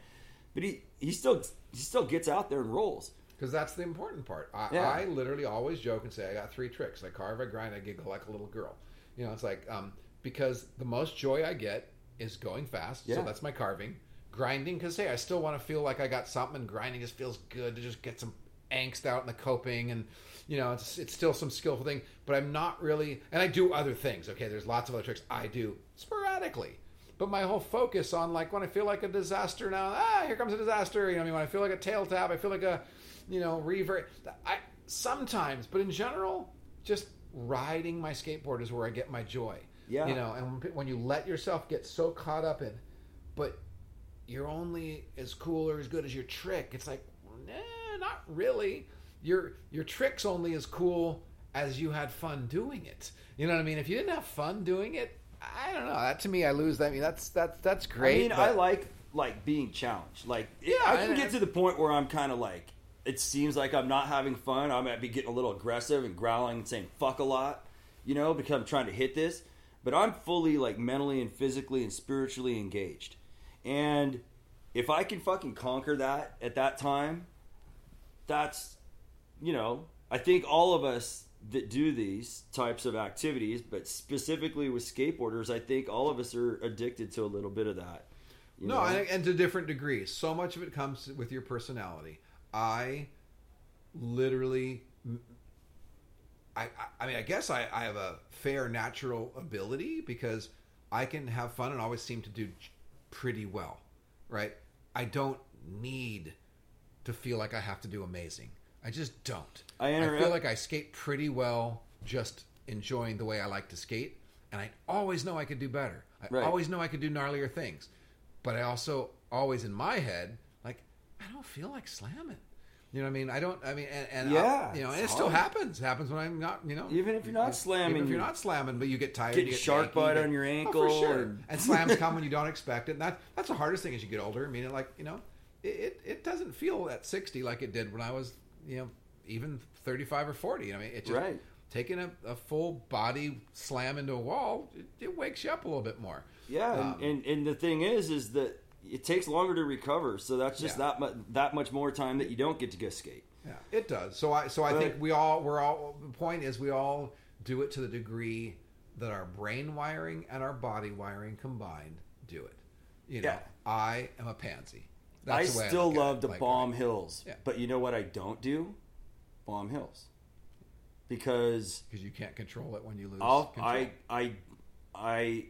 Speaker 3: But he, he still, he still gets out there and rolls.
Speaker 4: Because that's the important part. I,
Speaker 3: Yeah.
Speaker 4: I literally always joke and say I got three tricks. I carve, I grind, I giggle like a little girl. You know, it's like um, because the most joy I get is going fast. So that's my carving. Grinding because hey, I still want to feel like I got something. And grinding just feels good to just get some angst out in the coping and you know it's it's still some skillful thing. But I'm not really, and I do other things. Okay, there's lots of other tricks I do sporadically. But my whole focus on like when I feel like a disaster now, ah, here comes a disaster. You know, I mean, when I feel like a tail tap, I feel like a, you know, revert. I sometimes, but in general, just riding my skateboard is where I get my joy.
Speaker 3: Yeah.
Speaker 4: You know, and when- when you let yourself get so caught up in, but you're only as cool or as good as your trick. It's like, nah, not really. your your trick's only as cool as you had fun doing it. You know what I mean? If you didn't have fun doing it, I don't know. That to me, I lose that. I mean, that's that's that's great.
Speaker 3: I mean,
Speaker 4: but-
Speaker 3: I like like being challenged. Like,
Speaker 4: Yeah,
Speaker 3: I can
Speaker 4: and-
Speaker 3: get to the point where I'm kind of like, it seems like I'm not having fun. I might be getting a little aggressive and growling and saying "fuck" a lot, you know, because I'm trying to hit this. But I'm fully like mentally and physically and spiritually engaged, and if I can fucking conquer that at that time, that's, you know, I think all of us that do these types of activities, but specifically with skateboarders, I think all of us are addicted to a little bit of that. you
Speaker 4: No,
Speaker 3: know?
Speaker 4: and, and to different degrees. So much of it comes with your personality. I literally, I, I- mean, I guess I, I have a fair natural ability because I can have fun and always seem to do pretty well, right? I don't need to feel like I have to do amazing. I just don't.
Speaker 3: I
Speaker 4: I feel like I skate pretty well, just enjoying the way I like to skate, and I always know I could do better. I
Speaker 3: Right.
Speaker 4: always know I could do gnarlier things, but I also always in my head like I don't feel like slamming. You know what I mean? I don't. I mean, and, and
Speaker 3: Yeah,
Speaker 4: I'll- you know, and it still happens. Happens when I'm not. You know,
Speaker 3: Even if you're not slamming,
Speaker 4: even if you're not slamming, but you get tired,
Speaker 3: Get
Speaker 4: you get
Speaker 3: shark bite on your
Speaker 4: Oh,
Speaker 3: ankle
Speaker 4: for sure.
Speaker 3: and-
Speaker 4: And, slams come when you don't expect it. And that that's the hardest thing as you get older. I mean, it like you know, it, it it doesn't feel at 60 like it did when I was you know even 35 or 40. I mean, it just
Speaker 3: Right.
Speaker 4: taking a, a full body slam into a wall, it, it wakes you up a little bit more.
Speaker 3: Yeah,
Speaker 4: Um,
Speaker 3: and, and and the thing is, is that it takes longer to recover. So that's just
Speaker 4: Yeah.
Speaker 3: that mu- that much more time that you don't get to go skate.
Speaker 4: Yeah, it does. So I so I think we all we're all the point is we all do it to the degree that our brain wiring and our body wiring combined do it. You know,
Speaker 3: Yeah.
Speaker 4: I am a pansy.
Speaker 3: I
Speaker 4: the way
Speaker 3: still
Speaker 4: at
Speaker 3: love
Speaker 4: it.
Speaker 3: to
Speaker 4: Like,
Speaker 3: bomb hills,
Speaker 4: Yeah.
Speaker 3: but you know what I don't do? Bomb hills, because
Speaker 4: because you can't control it when you lose. Control.
Speaker 3: I I I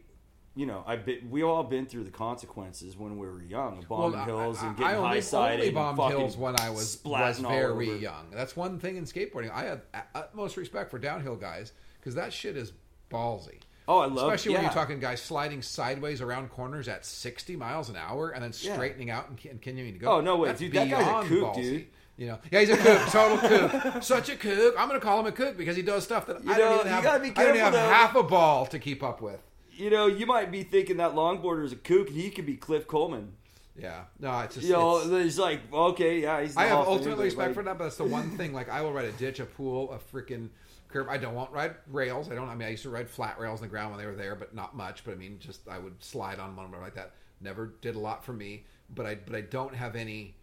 Speaker 3: you know I been we all been through the consequences when we were young, bombing
Speaker 4: I-
Speaker 3: hills
Speaker 4: I,
Speaker 3: and
Speaker 4: I
Speaker 3: getting
Speaker 4: only,
Speaker 3: high sided,
Speaker 4: only bombed hills when I was was very young. That's one thing in skateboarding. I have utmost respect for downhill guys because that shit is ballsy.
Speaker 3: Oh, I love-
Speaker 4: especially when
Speaker 3: yeah.
Speaker 4: you're talking guys sliding sideways around corners at 60 miles an hour and then
Speaker 3: Yeah.
Speaker 4: straightening out and, continuing to go.
Speaker 3: Oh, no way,
Speaker 4: That's
Speaker 3: dude, that guy's a kook,
Speaker 4: ballsy.
Speaker 3: dude.
Speaker 4: You know, yeah, he's a kook, total kook, such a kook. I'm going to call him a kook because he does stuff that
Speaker 3: You
Speaker 4: I
Speaker 3: know,
Speaker 4: don't even
Speaker 3: you
Speaker 4: have. I don't even have
Speaker 3: though.
Speaker 4: half a ball to keep up with.
Speaker 3: You know, you might be thinking that longboarder is a kook, and he could be Cliff Coleman.
Speaker 4: Yeah, no, it's just
Speaker 3: You know,
Speaker 4: it's-
Speaker 3: he's like, okay, yeah, he's.
Speaker 4: I have ultimate respect
Speaker 3: like,
Speaker 4: for that, but that's the one thing. Like, I will ride a ditch, a pool, a freaking curb. I don't want ride rails. I don't. I mean, I used to ride flat rails on the ground when they were there, but not much. But I mean, just I would slide on one like that. Never did a lot for me. But I but I don't have any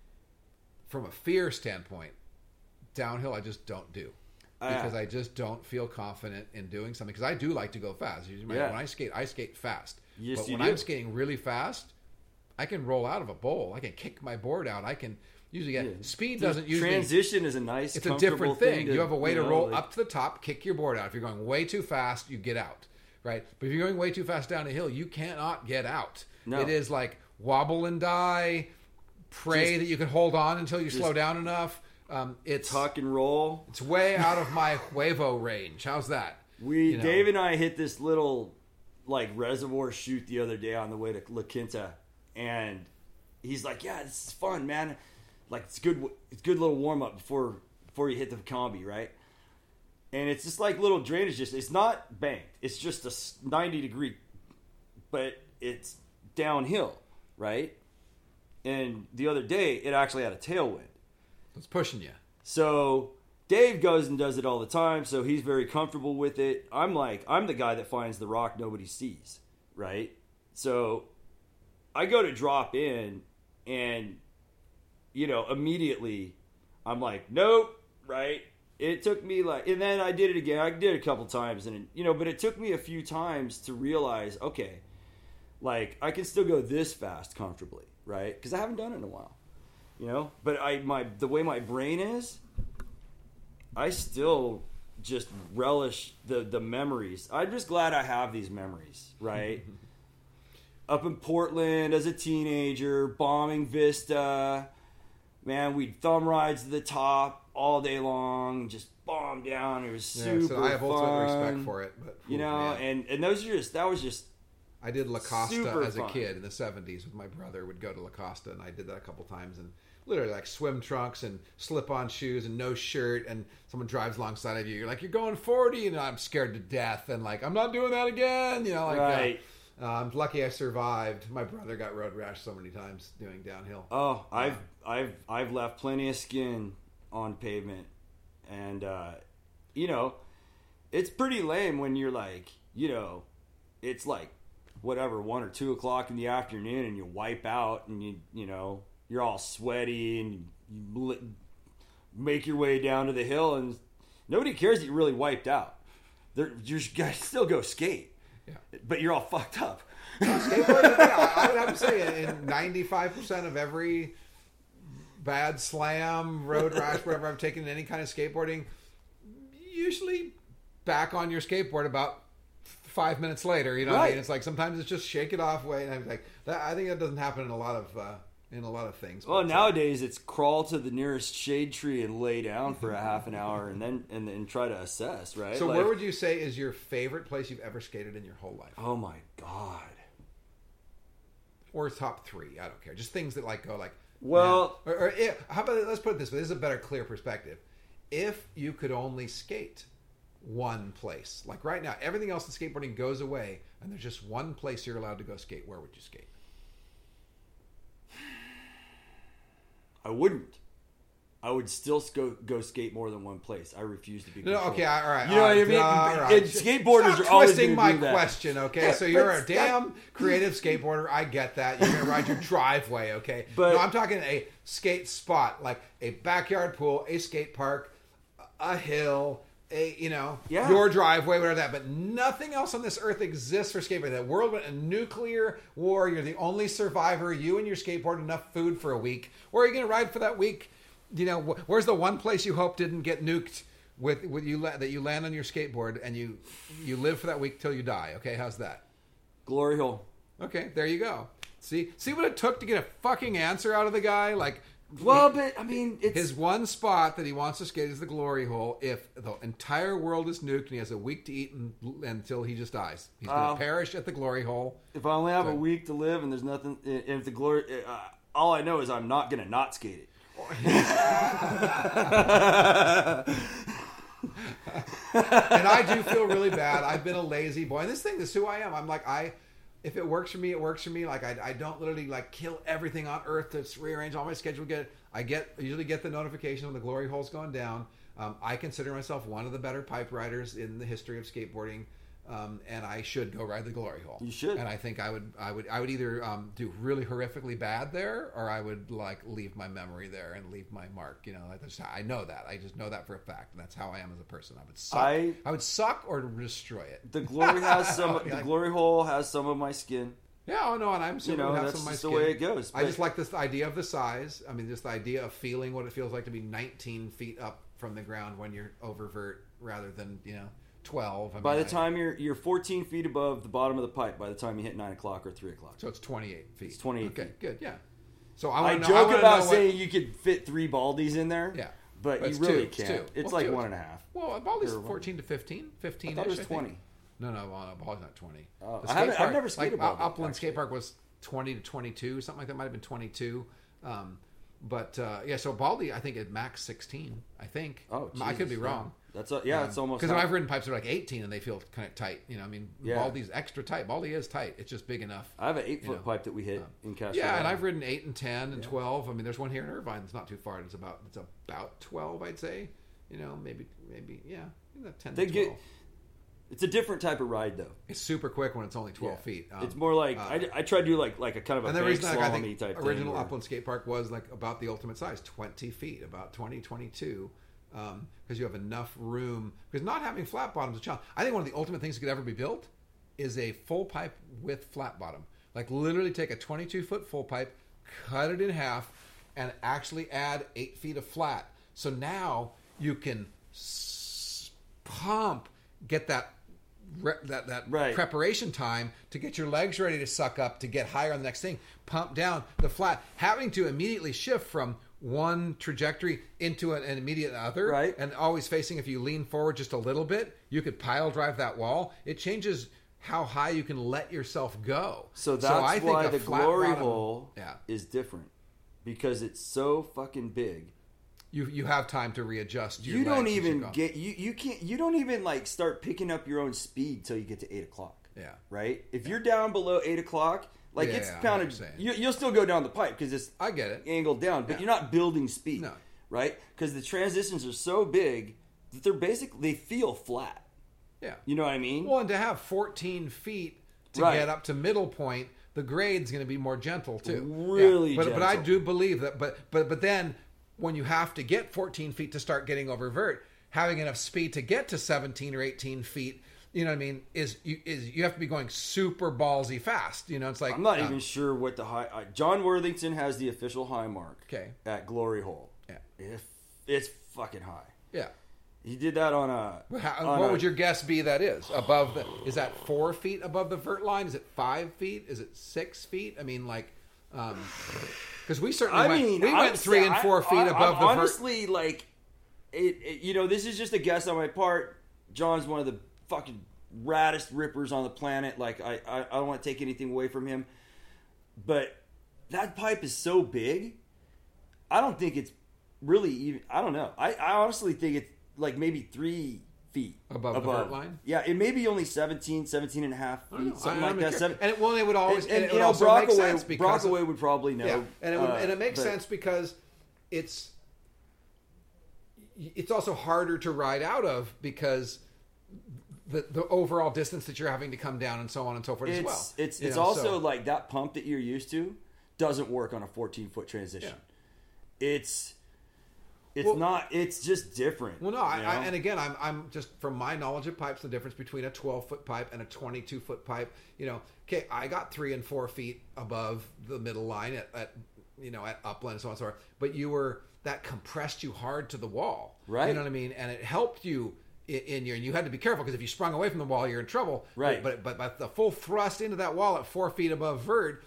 Speaker 4: from a fear standpoint. Downhill, I just don't do
Speaker 3: Ah.
Speaker 4: because I just don't feel confident in doing something. Because I do like to go fast.
Speaker 3: Yeah.
Speaker 4: when I skate, I skate fast.
Speaker 3: Yes,
Speaker 4: but when
Speaker 3: do.
Speaker 4: I'm skating really fast, I can roll out of a bowl. I can kick my board out. I can usually get
Speaker 3: Yeah.
Speaker 4: speed doesn't usually.
Speaker 3: transition is a nice.
Speaker 4: It's a different thing.
Speaker 3: to,
Speaker 4: you have a way to
Speaker 3: know,
Speaker 4: roll
Speaker 3: like-
Speaker 4: up to the top, kick your board out. If you're going way too fast, you get out, right? But if you're going way too fast down a hill, you cannot get out.
Speaker 3: No.
Speaker 4: It is like wobble and die. Pray
Speaker 3: Just-
Speaker 4: that you can hold on until you slow down enough. Um, it's
Speaker 3: tuck and roll.
Speaker 4: it's way out of my huevo range. How's that?
Speaker 3: We
Speaker 4: You know.
Speaker 3: Dave and I hit this little like reservoir shoot the other day on the way to La Quinta, and he's like, "Yeah, this is fun, man. Like it's good. It's good little warm up before before you hit the combi, right?" And it's just like little drainage. Just it's not banked. It's just a s- ninety degree, but it's downhill, right? And the other day, it actually had a tailwind.
Speaker 4: It's pushing you.
Speaker 3: So Dave goes and does it all the time, so he's very comfortable with it. I'm like, I'm the guy that finds the rock nobody sees, right? So I go to drop in, and you know, immediately I'm like, nope, right? It took me like, and then I did it again. I did it a couple times, and you know, but it took me a few times to realize, okay, like I can still go this fast comfortably, right? Because I haven't done it in a while you know but i my the way my brain is i still just relish the the memories i'm just glad i have these memories right up in portland as a teenager bombing vista man we'd thumb rides to the top all day long just bomb down it was
Speaker 4: Yeah,
Speaker 3: super
Speaker 4: so I have ultimate respect for it. But
Speaker 3: you know
Speaker 4: man.
Speaker 3: and and those are just that was just
Speaker 4: I did La Costa as a
Speaker 3: fun.
Speaker 4: kid in the 70s with my brother. Would go to La Costa, and I did that a couple times. And literally like swim trunks and slip-on shoes and no shirt, and someone drives alongside of you. You're like, you're going 40, and I'm scared to death, and like, I'm not doing that again. You know, like, uh,
Speaker 3: Right.
Speaker 4: uh, I'm lucky I survived. My brother got road rash so many times doing downhill.
Speaker 3: Oh, I've I've I've left plenty of skin on pavement, and uh, you know, it's pretty lame when you're like, you know, it's like whatever one or two o'clock in the afternoon, and you wipe out, and you you know you're all sweaty, and you make your way down to the hill, and nobody cares that you really wiped out. They're, you're gonna still go skate,
Speaker 4: Yeah.
Speaker 3: but you're all fucked up.
Speaker 4: Skateboarding, yeah, I would have to say, in 95% of every bad slam, road rash, wherever I've taken any kind of skateboarding, usually back on your skateboard about five minutes later. You know, what I mean, it's like sometimes it's just shake it off, way, and I'm like, that, I think that doesn't happen in a lot of uh, in a lot of things.
Speaker 3: Well,
Speaker 4: uh,
Speaker 3: nowadays it's crawl to the nearest shade tree and lay down for a half an hour, and then and then try to assess. Right.
Speaker 4: so
Speaker 3: Like,
Speaker 4: where would you say is your favorite place you've ever skated in your whole life,
Speaker 3: Oh my god.
Speaker 4: or top three? I don't care. Just things that like go like.
Speaker 3: Well-
Speaker 4: man. or, or yeah, how about let's put it this way? This is a better, clear perspective. If you could only skate one place, like right now, everything else in skateboarding goes away, and there's just one place you're allowed to go skate. Where would you skate?
Speaker 3: I wouldn't. I would still go go skate more than one place. I refuse to be.
Speaker 4: No, okay, all right.
Speaker 3: You know what I mean?
Speaker 4: all right.
Speaker 3: And skateboarders
Speaker 4: Stop
Speaker 3: are always
Speaker 4: twisting my
Speaker 3: do that.
Speaker 4: question. Okay,
Speaker 3: Yeah,
Speaker 4: so you're a damn creative skateboarder. I get that. You're gonna ride your driveway. Okay,
Speaker 3: But-
Speaker 4: no, I'm talking a skate spot, like a backyard pool, a skate park, a hill. A you know
Speaker 3: Yeah.
Speaker 4: your driveway, whatever that, but nothing else on this earth exists for skateboarding. That world went a nuclear war. You're the only survivor. You and your skateboard enough food for a week. Where are you going to ride for that week? You know, wh- where's the one place you hope didn't get nuked with, with you la- that you land on your skateboard and you you live for that week till you die? Okay, how's that?
Speaker 3: Glory hole.
Speaker 4: Okay, there you go. See, see what it took to get a fucking answer out of the guy. Like,
Speaker 3: Well, but I mean, it's
Speaker 4: his one spot that he wants to skate is the glory hole. If the entire world is nuked and he has a week to eat and, until he just dies, he's going to
Speaker 3: Oh.
Speaker 4: perish at the glory hole.
Speaker 3: if I only have a week to live and there's nothing, if the glory, uh, all I know is I'm not gonna not skate it.
Speaker 4: and I do feel really bad. I've been a lazy boy. And this thing, this is who I am. I'm like, I, if it works for me, it works for me. Like, I, I don't literally like kill everything on earth to rearrange all my schedule. Get, I get, usually get the notification when the glory hole's gone down. Um, I consider myself one of the better pipe riders in the history of skateboarding. Um, and I should go ride the glory hole.
Speaker 3: You should.
Speaker 4: And I think I would, I would, I would either um, do really horrifically bad there, or I would like leave my memory there and leave my mark. You know, like that's, I know that. I just know that for a fact, and that's how I am as a person. I would suck.
Speaker 3: I-
Speaker 4: I would suck or destroy it.
Speaker 3: The glory has some.
Speaker 4: Yeah.
Speaker 3: the glory hole has some of my skin.
Speaker 4: Yeah, oh no, and I'm
Speaker 3: You know,
Speaker 4: it would have
Speaker 3: that's
Speaker 4: some of my
Speaker 3: just the way it goes.
Speaker 4: I just like this idea of the size. I mean, just the idea of feeling what it feels like to be 19 feet up from the ground when you're oververt rather than you know 12. I mean,
Speaker 3: By the
Speaker 4: I-
Speaker 3: time you're you're 14 feet above the bottom of the pipe, by the time you hit nine o'clock or three o'clock.
Speaker 4: so it's 28 feet.
Speaker 3: It's 28
Speaker 4: Okay,
Speaker 3: feet.
Speaker 4: good. Yeah. So I,
Speaker 3: I,
Speaker 4: know,
Speaker 3: joke
Speaker 4: wanna
Speaker 3: about
Speaker 4: know what-
Speaker 3: saying you could fit three baldies in there.
Speaker 4: Yeah.
Speaker 3: but,
Speaker 4: But
Speaker 3: you really
Speaker 4: two,
Speaker 3: can't.
Speaker 4: two.
Speaker 3: It's
Speaker 4: Well,
Speaker 3: like
Speaker 4: two.
Speaker 3: one and a half.
Speaker 4: Well, Baldy's
Speaker 3: Or-
Speaker 4: 14 to 15, 15.
Speaker 3: I it was 20.
Speaker 4: No, no, well, no, Baldy's not 20.
Speaker 3: Oh, I haven't-
Speaker 4: skate
Speaker 3: I've never skated
Speaker 4: like, Upland
Speaker 3: actually.
Speaker 4: Skate Park was 20 to 22, something like that. Might have been 22. Um, but uh, yeah, so Baldy, I think at max 16. I think.
Speaker 3: Oh,
Speaker 4: I could be
Speaker 3: Jesus,
Speaker 4: wrong.
Speaker 3: That's a, yeah, it's almost
Speaker 4: because I've ridden pipes that are like 18 and they feel kind of tight. You know, I mean,
Speaker 3: Yeah.
Speaker 4: Baldy's extra tight. Baldy is tight. It's just big enough.
Speaker 3: I have an eight foot
Speaker 4: know,
Speaker 3: pipe that we hit in Castro.
Speaker 4: Yeah, and I've ridden eight and ten and twelve. I mean, there's one here in Irvine that's not too far. It's about it's about twelve, I'd say. You know, maybe maybe yeah, ten
Speaker 3: They
Speaker 4: to
Speaker 3: get-. It's a different type of ride though.
Speaker 4: It's super quick when it's only twelve
Speaker 3: Yeah.
Speaker 4: feet. Um,
Speaker 3: it's more like
Speaker 4: uh,
Speaker 3: I, I try to do like like a kind of a
Speaker 4: and the reason like, I think
Speaker 3: type
Speaker 4: original
Speaker 3: thing.
Speaker 4: Upland Skate Park was like about the ultimate size, twenty feet, about 20, 22, because you have enough room. Because not having flat bottoms is a challenge. I think one of the ultimate things that could ever be built is a full pipe with flat bottom. Like literally take a twenty-two foot full pipe, cut it in half, and actually add eight feet of flat. So now you can s- pump, get that. Re- that that
Speaker 3: Right.
Speaker 4: preparation time to get your legs ready to suck up to get higher on the next thing pump down the flat having to immediately shift from one trajectory into an, an immediate other
Speaker 3: Right.
Speaker 4: and always facing if you lean forward just a little bit you could pile drive that wall it changes how high you can let yourself go
Speaker 3: So that's
Speaker 4: I think
Speaker 3: why the glory
Speaker 4: bottom-
Speaker 3: hole
Speaker 4: yeah
Speaker 3: is different. because it's so fucking big.
Speaker 4: You you have time to readjust. Your
Speaker 3: You don't even get you you can't you don't even like start picking up your own speed till you get to eight o'clock.
Speaker 4: Yeah.
Speaker 3: Right. If you're down below eight o'clock, like
Speaker 4: Yeah,
Speaker 3: it's
Speaker 4: yeah, I know what
Speaker 3: pounded.
Speaker 4: you're saying.
Speaker 3: You, you'll still go down the pipe because it's
Speaker 4: I get it.
Speaker 3: angled down, but
Speaker 4: Yeah.
Speaker 3: you're not building speed.
Speaker 4: No.
Speaker 3: Right. Because the transitions are so big that they're basically they feel flat.
Speaker 4: Yeah.
Speaker 3: You know what I mean?
Speaker 4: Well, and to have 14 feet to
Speaker 3: Right.
Speaker 4: get up to middle point, the grade's going to be more gentle too.
Speaker 3: Really
Speaker 4: but but I do believe that. But but but then when you have to get 14 feet to start getting over vert, having enough speed to get to 17 or 18 feet, you know what I mean? Is you is you have to be going super ballsy fast. You know, it's like
Speaker 3: I'm not
Speaker 4: uh,
Speaker 3: even sure what the high. Uh, John Worthington has the official high mark.
Speaker 4: Okay.
Speaker 3: At Glory Hole.
Speaker 4: Yeah.
Speaker 3: It's, it's fucking high.
Speaker 4: Yeah.
Speaker 3: He did that on a.
Speaker 4: How,
Speaker 3: on
Speaker 4: what
Speaker 3: a-
Speaker 4: would your guess be? That is above the. Is that four feet above the vert line? Is it five feet? Is it six feet? I mean, like, because we certainly
Speaker 3: I
Speaker 4: went,
Speaker 3: mean,
Speaker 4: we went three and four
Speaker 3: I-
Speaker 4: feet
Speaker 3: I-
Speaker 4: above
Speaker 3: I'm
Speaker 4: the vert.
Speaker 3: honestly like, it, it- You know, this is just a guess on my part. John's one of the fucking raddest rippers on the planet. Like, I, I, I don't want to take anything away from him, but that pipe is so big. I don't think it's really even. I don't know. I, I honestly think it's like maybe three feet
Speaker 4: Above the vert line?
Speaker 3: Yeah, it may be only 17, 17 and a half
Speaker 4: I don't know.
Speaker 3: feet, something like that. Seven-
Speaker 4: and it, well, it would always
Speaker 3: and,
Speaker 4: and,
Speaker 3: and,
Speaker 4: it
Speaker 3: you know,
Speaker 4: also make sense
Speaker 3: Brockaway,
Speaker 4: because
Speaker 3: Brockaway would probably know.
Speaker 4: yeah, and it would,
Speaker 3: uh,
Speaker 4: and it makes
Speaker 3: but-
Speaker 4: sense because it's it's also harder to ride out of because the the overall distance that you're having to come down and so on and so forth
Speaker 3: It's
Speaker 4: as well.
Speaker 3: it's
Speaker 4: You
Speaker 3: it's
Speaker 4: know,
Speaker 3: also
Speaker 4: so-
Speaker 3: like that pump that you're used to doesn't work on a 14 foot transition. It's it's
Speaker 4: Well-
Speaker 3: not. It's just different.
Speaker 4: Well, no, I, I, and again, I'm, I'm just from my knowledge of pipes, the difference between a 12 foot pipe and a 22 foot pipe. You know, okay, I got three and four feet above the middle line at, at you know at upland and so on and so forth, but you were that compressed you hard to the wall,
Speaker 3: Right.
Speaker 4: You know what I mean, and it helped you in, in your. And you had to be careful because if you sprung away from the wall, you're in trouble,
Speaker 3: Right.
Speaker 4: But but but the full thrust into that wall at four feet above vert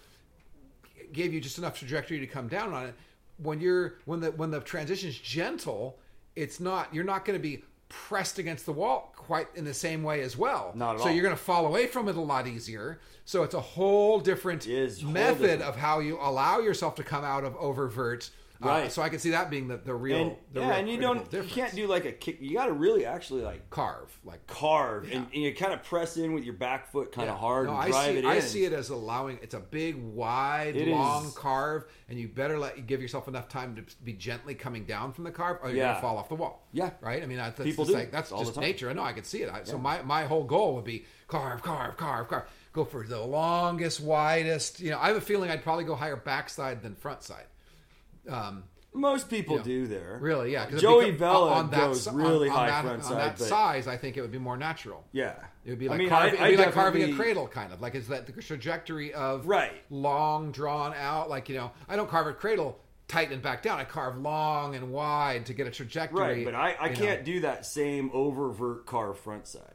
Speaker 4: gave you just enough trajectory to come down on it. When you're when the when the transition's gentle, it's not you're not going to be pressed against the wall quite in the same way as well.
Speaker 3: Not at
Speaker 4: so
Speaker 3: all.
Speaker 4: you're going to fall away from it a lot easier. So it's a whole different
Speaker 3: is whole
Speaker 4: method
Speaker 3: different.
Speaker 4: of how you allow yourself to come out of oververt. Uh,
Speaker 3: Right.
Speaker 4: so I can see that being the, the real
Speaker 3: and,
Speaker 4: the
Speaker 3: yeah,
Speaker 4: real
Speaker 3: and you don't you can't do like a kick. You got to really actually like
Speaker 4: carve like
Speaker 3: carve
Speaker 4: Yeah.
Speaker 3: and, and you kind of press in with your back foot kind of
Speaker 4: Yeah.
Speaker 3: hard
Speaker 4: No,
Speaker 3: and
Speaker 4: I see,
Speaker 3: it in.
Speaker 4: I see it as allowing. It's a big, wide,
Speaker 3: It
Speaker 4: long
Speaker 3: is.
Speaker 4: carve, and you better let give yourself enough time to be gently coming down from the carve, or you're
Speaker 3: Yeah.
Speaker 4: gonna fall off the wall.
Speaker 3: Yeah.
Speaker 4: right. I mean, that's,
Speaker 3: People
Speaker 4: just
Speaker 3: do
Speaker 4: like that's
Speaker 3: all
Speaker 4: just nature. I know. I could see it. I, So my my whole goal would be carve, carve, carve, carve. Go for the longest, widest. You know, I have a feeling I'd probably go higher backside than front side. Um,
Speaker 3: Most people
Speaker 4: Yeah.
Speaker 3: do there.
Speaker 4: really, yeah.
Speaker 3: Joey
Speaker 4: beca-
Speaker 3: Vela
Speaker 4: that
Speaker 3: goes really
Speaker 4: on,
Speaker 3: high
Speaker 4: that,
Speaker 3: front
Speaker 4: on
Speaker 3: side,
Speaker 4: that
Speaker 3: but
Speaker 4: size. I think it would be more natural.
Speaker 3: yeah,
Speaker 4: It would be
Speaker 3: I
Speaker 4: like
Speaker 3: mean,
Speaker 4: carving,
Speaker 3: I,
Speaker 4: it'd be like carving a cradle, kind of like it's that the trajectory of
Speaker 3: Right.
Speaker 4: long, drawn out. Like you know, I don't carve a cradle tight and back down. I carve long and wide to get a trajectory.
Speaker 3: Right, but I, I can't do that same oververt carve front side.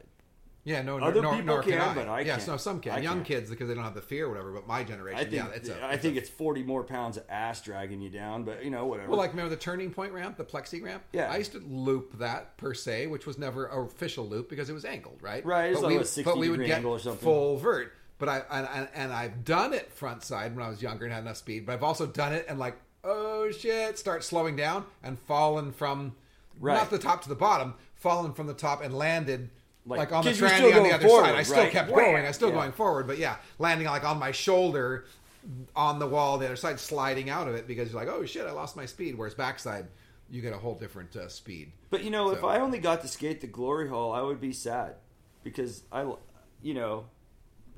Speaker 4: Yeah, no,
Speaker 3: Other
Speaker 4: nor,
Speaker 3: people
Speaker 4: nor
Speaker 3: can,
Speaker 4: I.
Speaker 3: but I
Speaker 4: yes,
Speaker 3: can't.
Speaker 4: no, some can.
Speaker 3: I
Speaker 4: Young
Speaker 3: can't.
Speaker 4: kids because they don't have the fear or whatever. But my generation,
Speaker 3: I think
Speaker 4: yeah, it's a.
Speaker 3: I
Speaker 4: it's
Speaker 3: think
Speaker 4: a-
Speaker 3: it's forty more pounds of ass dragging you down, but you know whatever.
Speaker 4: Well, like remember the turning point ramp, the plexi ramp?
Speaker 3: Yeah.
Speaker 4: I used to loop that per se, which was never an official loop because it was angled, right?
Speaker 3: Right,
Speaker 4: But
Speaker 3: like
Speaker 4: we,
Speaker 3: a
Speaker 4: would-
Speaker 3: 60
Speaker 4: but we would get
Speaker 3: or
Speaker 4: full vert. But I and, and, and I've done it front side when I was younger and had enough speed. But I've also done it and like oh shit, start slowing down and fallen from
Speaker 3: Right.
Speaker 4: not the top to the bottom, fallen from the top and landed. Like,
Speaker 3: Like,
Speaker 4: on the tranny on the other
Speaker 3: forward,
Speaker 4: side, I still
Speaker 3: right?
Speaker 4: kept going. I still
Speaker 3: Yeah.
Speaker 4: going forward, but yeah, landing like on my shoulder on the wall, the other side, sliding out of it because you're like, oh shit, I lost my speed. Whereas backside, you get a whole different uh, speed.
Speaker 3: But you know, if I only got to skate the Glory Hole, I would be sad because I, you know,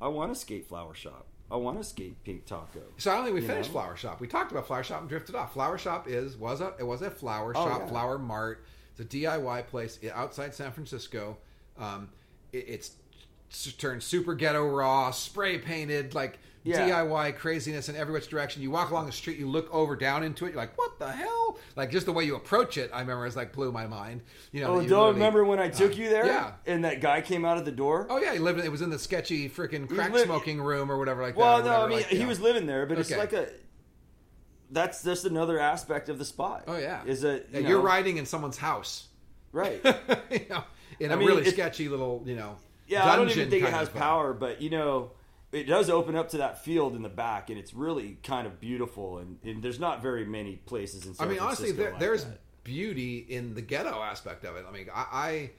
Speaker 3: I want to skate Flower Shop. I want to skate Pink Taco.
Speaker 4: So I don't think we finished
Speaker 3: know?
Speaker 4: Flower Shop. We talked about Flower Shop and drifted off. Flower Shop is was a it was a flower
Speaker 3: Oh,
Speaker 4: shop,
Speaker 3: yeah.
Speaker 4: flower mart. It's a DIY place outside San Francisco. Um, it, it's turned super ghetto raw, spray painted, like
Speaker 3: Yeah.
Speaker 4: DIY craziness in every which direction. You walk along the street, you look over down into it, you're like, what the hell? Like just the way you approach it, I remember, is like blew my mind. You know,
Speaker 3: Oh, don't remember when I took
Speaker 4: uh,
Speaker 3: you there?
Speaker 4: Yeah.
Speaker 3: And that guy came out of the door?
Speaker 4: Oh yeah, he lived. in- It was in the sketchy freaking crack
Speaker 3: lived-
Speaker 4: smoking room or whatever like
Speaker 3: well,
Speaker 4: that. or
Speaker 3: no, I mean,
Speaker 4: like,
Speaker 3: he
Speaker 4: know.
Speaker 3: was living there, but it's like a. That's just another aspect of the spot.
Speaker 4: Oh yeah,
Speaker 3: Is that
Speaker 4: Yeah,
Speaker 3: you
Speaker 4: you're riding in someone's house.
Speaker 3: Right.
Speaker 4: you know, in
Speaker 3: I
Speaker 4: a
Speaker 3: mean,
Speaker 4: really sketchy little, you know.
Speaker 3: Yeah, I don't even think it has power, but you know, it does open up to that field in the back, and it's really kind of beautiful. And, and there's not very many places in. San
Speaker 4: I mean, honestly, there,
Speaker 3: like
Speaker 4: there's
Speaker 3: that.
Speaker 4: beauty in the ghetto aspect of it. I mean, I, I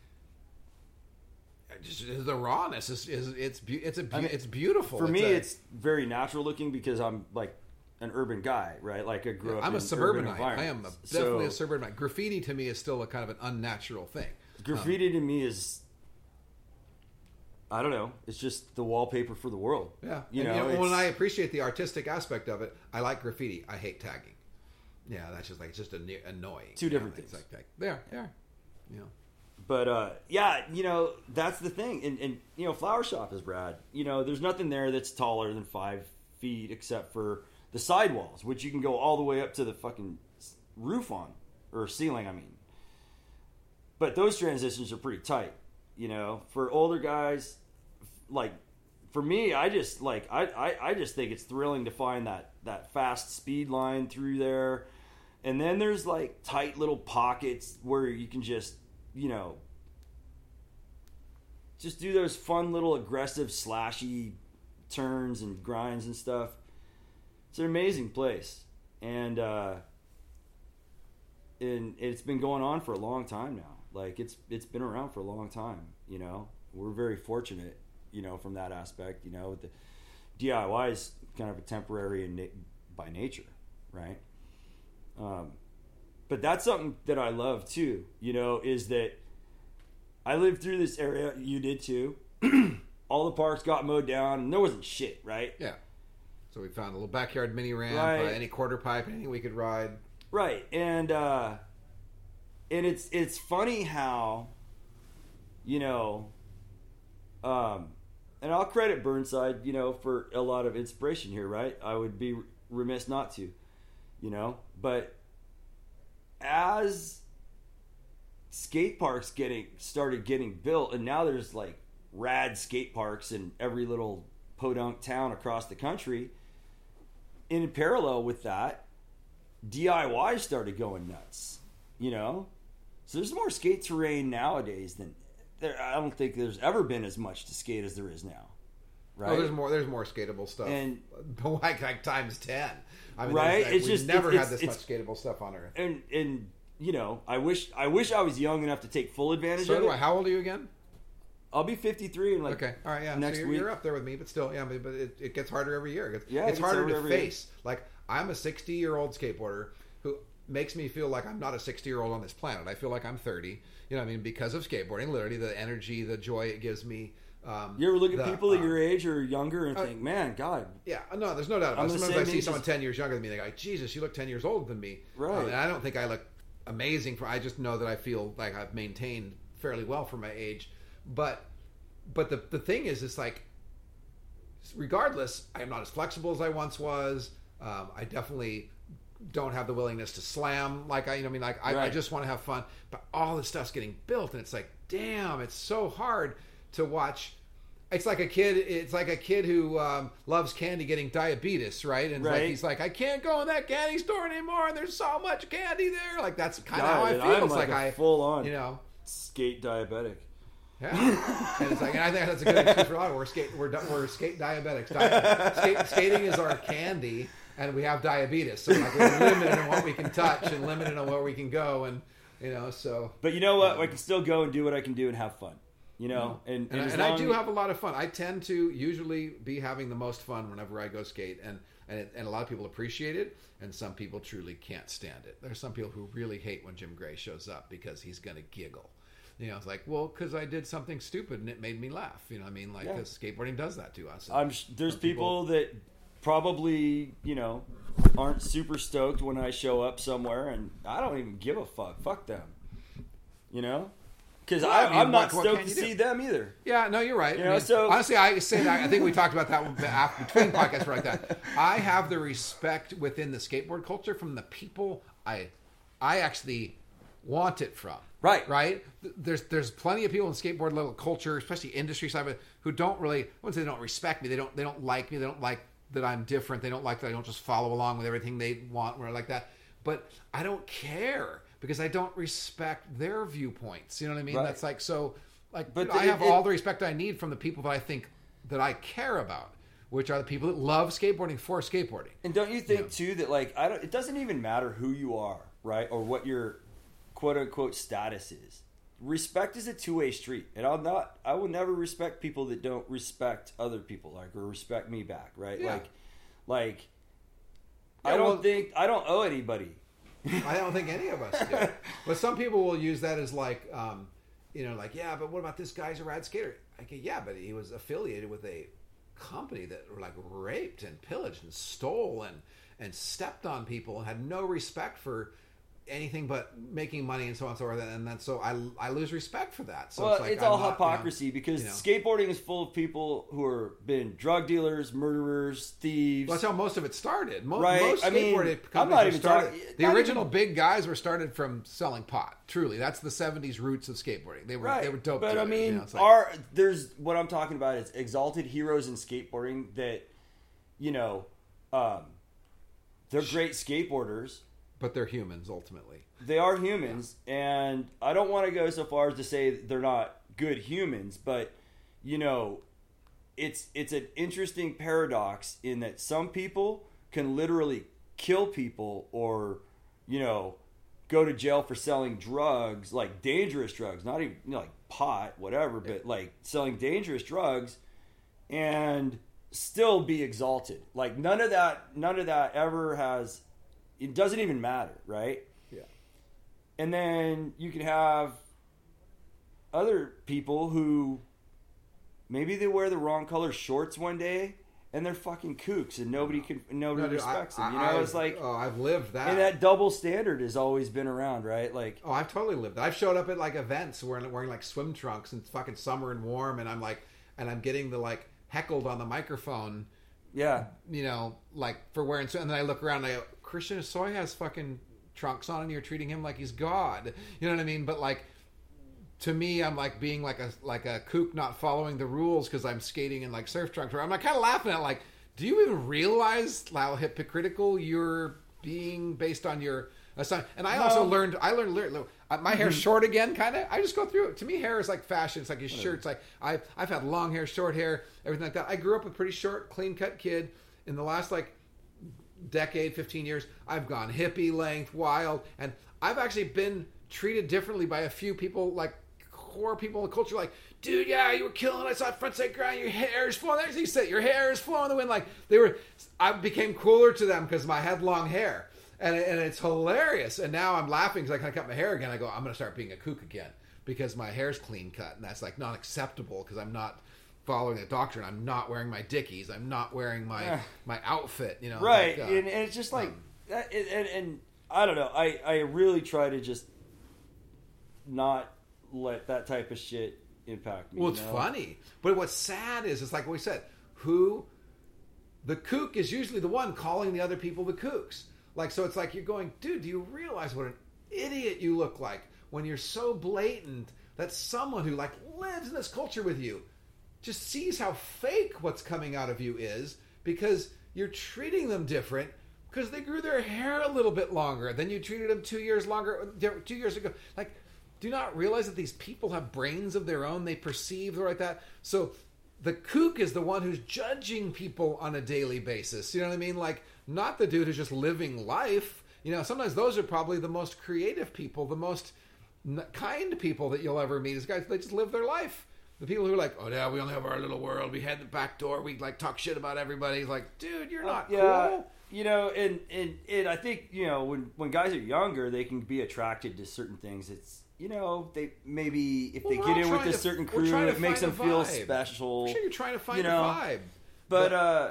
Speaker 4: just the rawness is, is it's it's a
Speaker 3: mean,
Speaker 4: it's beautiful.
Speaker 3: For
Speaker 4: It's
Speaker 3: me,
Speaker 4: a-
Speaker 3: it's very natural looking because I'm like an urban guy, right? Like I grew up.
Speaker 4: I'm a suburbanite. I am a, definitely
Speaker 3: So,
Speaker 4: a suburbanite. Graffiti to me is still a kind of an unnatural thing.
Speaker 3: Graffiti to me is. I don't know. It's just the wallpaper for the world.
Speaker 4: Yeah,
Speaker 3: you
Speaker 4: And,
Speaker 3: know.
Speaker 4: when
Speaker 3: it's-
Speaker 4: I appreciate the artistic aspect of it, I like graffiti. I hate tagging. Yeah, that's just like it's just annoying.
Speaker 3: Two
Speaker 4: You know,
Speaker 3: different things.
Speaker 4: Like that. They are. They are. You know.
Speaker 3: but uh, yeah, you know that's the thing, and, and you know, flower shop is rad. You know, there's nothing there that's taller than five feet except for the sidewalls, which you can go all the way up to the fucking roof on or ceiling. I mean, but those transitions are pretty tight. You know, for older guys, like for me, I just like I, I, I just think it's thrilling to find that that fast speed line through there. And then there's like tight little pockets where you can just, you know, just do those fun little aggressive slashy turns and grinds and stuff. It's an amazing place. And uh and it's been going on for a long time now. Like it's it's been around for a long time, you know. We're very fortunate, you know, from that aspect, you know, the DIY is kind of a temporary na- by nature, right? Um, but that's something that I love too. You know, is that I lived through this area. You did too. All the parks got mowed down, and there wasn't shit, right?
Speaker 4: Yeah. So we found a little backyard mini ramp,
Speaker 3: Right.
Speaker 4: uh, any quarter pipe, anything we could ride.
Speaker 3: Right, and uh, and it's it's funny how, you know, um, and I'll credit Burnside, you know, for a lot of inspiration here. Right, I would be remiss not to, you know, but as skate parks getting started getting built, and now there's like rad skate parks in every little podunk town across the country. In parallel with that, DIY started going nuts. You know, so there's more skate terrain nowadays than there. I don't think there's ever been as much to skate as there is now. Right?
Speaker 4: Oh, there's more. There's more skatable stuff,
Speaker 3: And-
Speaker 4: like like times ten. I mean,
Speaker 3: Right?
Speaker 4: like,
Speaker 3: It's
Speaker 4: we've
Speaker 3: just-
Speaker 4: never
Speaker 3: it's-
Speaker 4: had this
Speaker 3: it's-
Speaker 4: much skatable stuff on Earth.
Speaker 3: and and you know, I wish I wish I was young enough to take full advantage
Speaker 4: So
Speaker 3: of
Speaker 4: do
Speaker 3: it.
Speaker 4: I. How old are you again?
Speaker 3: I'll be 53 in like
Speaker 4: Okay, all right, yeah.
Speaker 3: next
Speaker 4: so you're,
Speaker 3: week.
Speaker 4: you're up there with me, but still, yeah. But, it, it gets harder every year. It gets,
Speaker 3: Yeah, it
Speaker 4: it's
Speaker 3: gets
Speaker 4: harder to
Speaker 3: every year.
Speaker 4: face. Like I'm a 60 year old skateboarder who makes me feel like I'm not a 60 year old on this planet. I feel like I'm 30. You know, what I mean, because of skateboarding, literally the energy, the joy it gives me. Um,
Speaker 3: You ever look at
Speaker 4: the,
Speaker 3: people at
Speaker 4: um,
Speaker 3: your age or younger and
Speaker 4: uh,
Speaker 3: think, "Man, God,
Speaker 4: Yeah, no, there's no doubt about it. Sometimes I see someone
Speaker 3: as-
Speaker 4: 10 years younger than me, they go, Jesus, you look 10 years older than me.
Speaker 3: Right.
Speaker 4: Um, and I don't think I look amazing for, I just know that I feel like I've maintained fairly well for my age. But, but the, the thing is, it's like, regardless, I am not as flexible as I once was. Um, I definitely don't have the willingness to slam like I, you know, I mean, like I, I just want to have fun. But all this stuff's getting built, and it's like, damn, it's so hard to watch. It's like a kid. It's like a kid who um, loves candy getting diabetes, right? And it's like he's like, I can't go in that candy store anymore, and there's so much candy there. Like that's kind of how I feel.
Speaker 3: I'm
Speaker 4: it's
Speaker 3: like
Speaker 4: like, I
Speaker 3: full-on-
Speaker 4: you know.
Speaker 3: skate diabetic."
Speaker 4: Yeah, and it's like, and I think that's a good excuse for a lot. of- We're skate, we're we're skate diabetics. Di- skate, skating is our candy, and we have diabetes, so like we're limited on what we can touch and limited on where we can go, and you know, so
Speaker 3: But you know what? I can still go and do what I can do and have fun. You know, and
Speaker 4: and, I- and I do have a lot of fun. I tend to usually be having the most fun whenever I go skate, and and, it, and a lot of people appreciate it, and some people truly can't stand it. There's some people who really hate when Jim Gray shows up because he's going to giggle. You know, it's like, well, because I did something stupid and it made me laugh. You know, what I mean, like,
Speaker 3: Yeah.
Speaker 4: because skateboarding does that to us.
Speaker 3: I'm sh- there's
Speaker 4: Some
Speaker 3: people that probably you know aren't super stoked when I show up somewhere, and I don't even give a fuck. Fuck them. You know, because
Speaker 4: Well, I mean,
Speaker 3: I'm not stoked to
Speaker 4: do?
Speaker 3: see them either.
Speaker 4: Yeah, no, you're right.
Speaker 3: You
Speaker 4: I
Speaker 3: know,
Speaker 4: mean,
Speaker 3: so-
Speaker 4: honestly, I say that. I think we talked about that one after, between podcasts like that. I have the respect within the skateboard culture from the people I, I actually want it from.
Speaker 3: Right.
Speaker 4: right. There's there's plenty of people in skateboard level culture, especially industry side of it, who don't really. I wouldn't say they don't respect me. They don't they don't like me. They don't like that I'm different. They don't like that I don't just follow along with everything they want or like that. But I don't care because I don't respect their viewpoints. You know what I mean?
Speaker 3: Right.
Speaker 4: That's like so. Like,
Speaker 3: But
Speaker 4: I have
Speaker 3: it-
Speaker 4: all the respect I need from the people that I think that I care about. which are the people that love skateboarding for skateboarding.
Speaker 3: And don't you think too that like I don't? It doesn't even matter who you are, right, or what your quote unquote status is. Respect is a two way street, and I'll not. I will never respect people that don't respect other people, like or respect me back, right?
Speaker 4: Yeah.
Speaker 3: Like, like
Speaker 4: Yeah,
Speaker 3: I don't
Speaker 4: well-
Speaker 3: think I don't owe anybody.
Speaker 4: I don't think any of us do. But some people will use that as like, um, you know, like, yeah, but what about this guy's a rad skater? I go, yeah, but he was affiliated with a company that like raped and pillaged and stole and and stepped on people and had no respect for anything but making money and so on and so forth. And then so I I lose respect for that. So
Speaker 3: well,
Speaker 4: it's,
Speaker 3: it's,
Speaker 4: like, I'm
Speaker 3: all
Speaker 4: not, you know,
Speaker 3: hypocrisy because
Speaker 4: you know.
Speaker 3: skateboarding is full of people who are been drug dealers, murderers, thieves.
Speaker 4: Well, that's how most of it started. Mo-
Speaker 3: Right,
Speaker 4: Most
Speaker 3: I mean,
Speaker 4: companies
Speaker 3: not even
Speaker 4: started.
Speaker 3: talking-
Speaker 4: the original
Speaker 3: even-
Speaker 4: big guys were started from selling pot. Truly, that's the '70s roots of skateboarding. They were
Speaker 3: Right,
Speaker 4: they were dope.
Speaker 3: But I mean,
Speaker 4: you know, it's like-
Speaker 3: our there's what I'm talking about is exalted heroes in skateboarding that, you know, um, they're great skateboarders.
Speaker 4: But they're humans ultimately.
Speaker 3: They are humans, and I don't want to go so far as to say they're not good humans, but you know, it's it's an interesting paradox in that some people can literally kill people or, you know, go to jail for selling drugs, like dangerous drugs, not even you know, like pot, whatever, but like selling dangerous drugs, and still be exalted. Like none of that, none of that ever has. It doesn't even matter, right?
Speaker 4: Yeah.
Speaker 3: And then you can have other people who maybe they wear the wrong color shorts one day and they're fucking kooks and nobody can nobody
Speaker 4: No, dude,
Speaker 3: respects
Speaker 4: I-
Speaker 3: them. You know,
Speaker 4: I've-
Speaker 3: it's like
Speaker 4: oh, I've lived that.
Speaker 3: and that double standard has always been around, right? Like
Speaker 4: Oh, I've totally lived. that. I've showed up at like events wearing wearing like swim trunks and it's fucking summer and warm, and I'm like, and I'm getting the like heckled on the microphone,
Speaker 3: yeah.
Speaker 4: you know, like for wearing. And then I look around, and I go, Christian Hosoi has fucking trunks on, and you're treating him like he's God. You know what I mean? But like. To me, I'm like being like a like a kook not following the rules because I'm skating in like surf trunks. Where I'm like kind of laughing at like, do you even realize how hypocritical you're being based on your assign? And I also
Speaker 3: No.
Speaker 4: learned I learned, learned uh, my hair's short again, kind of. I just go through it. To me, hair is like fashion. It's like your shirt. It's like I've I've had long hair, short hair, everything like that. I grew up a pretty short, clean cut kid. In the last like decade, 15 years, I've gone hippie length, wild, and I've actually been treated differently by a few people, like core people in the culture, like, dude, yeah, you were killing. I saw front side grind. Your hair is flowing. He said, your hair is flowing in the wind. Like they were, I became cooler to them because my had long hair, and and it's hilarious. And now I'm laughing because I kind of cut my hair again. I go, I'm going to start being a kook again because my hair's clean cut, and that's like not acceptable because I'm not following the doctrine. I'm not wearing my dickies. I'm not wearing my
Speaker 3: Yeah.
Speaker 4: my outfit. You know,
Speaker 3: right
Speaker 4: like, uh,
Speaker 3: and, and it's just like that, and, and, i don't know i i really try to just not let that type of shit impact me
Speaker 4: Well,
Speaker 3: you
Speaker 4: it's
Speaker 3: know?
Speaker 4: funny, but what's sad is it's like we said, who the kook is usually the one calling the other people the kooks. Like, so it's like you're going, dude, do you realize what an idiot you look like when you're so blatant that someone who like lives in this culture with you just sees how fake what's coming out of you is because you're treating them different because they grew their hair a little bit longer than you treated them two years longer two years ago. Like do not realize that these people have brains of their own. They perceive like that. So the kook is the one who's judging people on a daily basis. You know what i mean? Like not the dude who's just living life. You know sometimes those are probably the most creative people the most kind people that you'll ever meet. Is guys they just live their life the people who are like, oh yeah, we only have our little world. We had the back door. We like talk shit about everybody. It's like, dude, you're not
Speaker 3: yeah
Speaker 4: cool.
Speaker 3: you know and, and and i think you know when when guys are younger they can be attracted to certain things it's you know they maybe if
Speaker 4: Well,
Speaker 3: they get in with a certain crew it makes them feel special
Speaker 4: I'm sure you're trying to find
Speaker 3: you know?
Speaker 4: a vibe.
Speaker 3: but,
Speaker 4: But-
Speaker 3: uh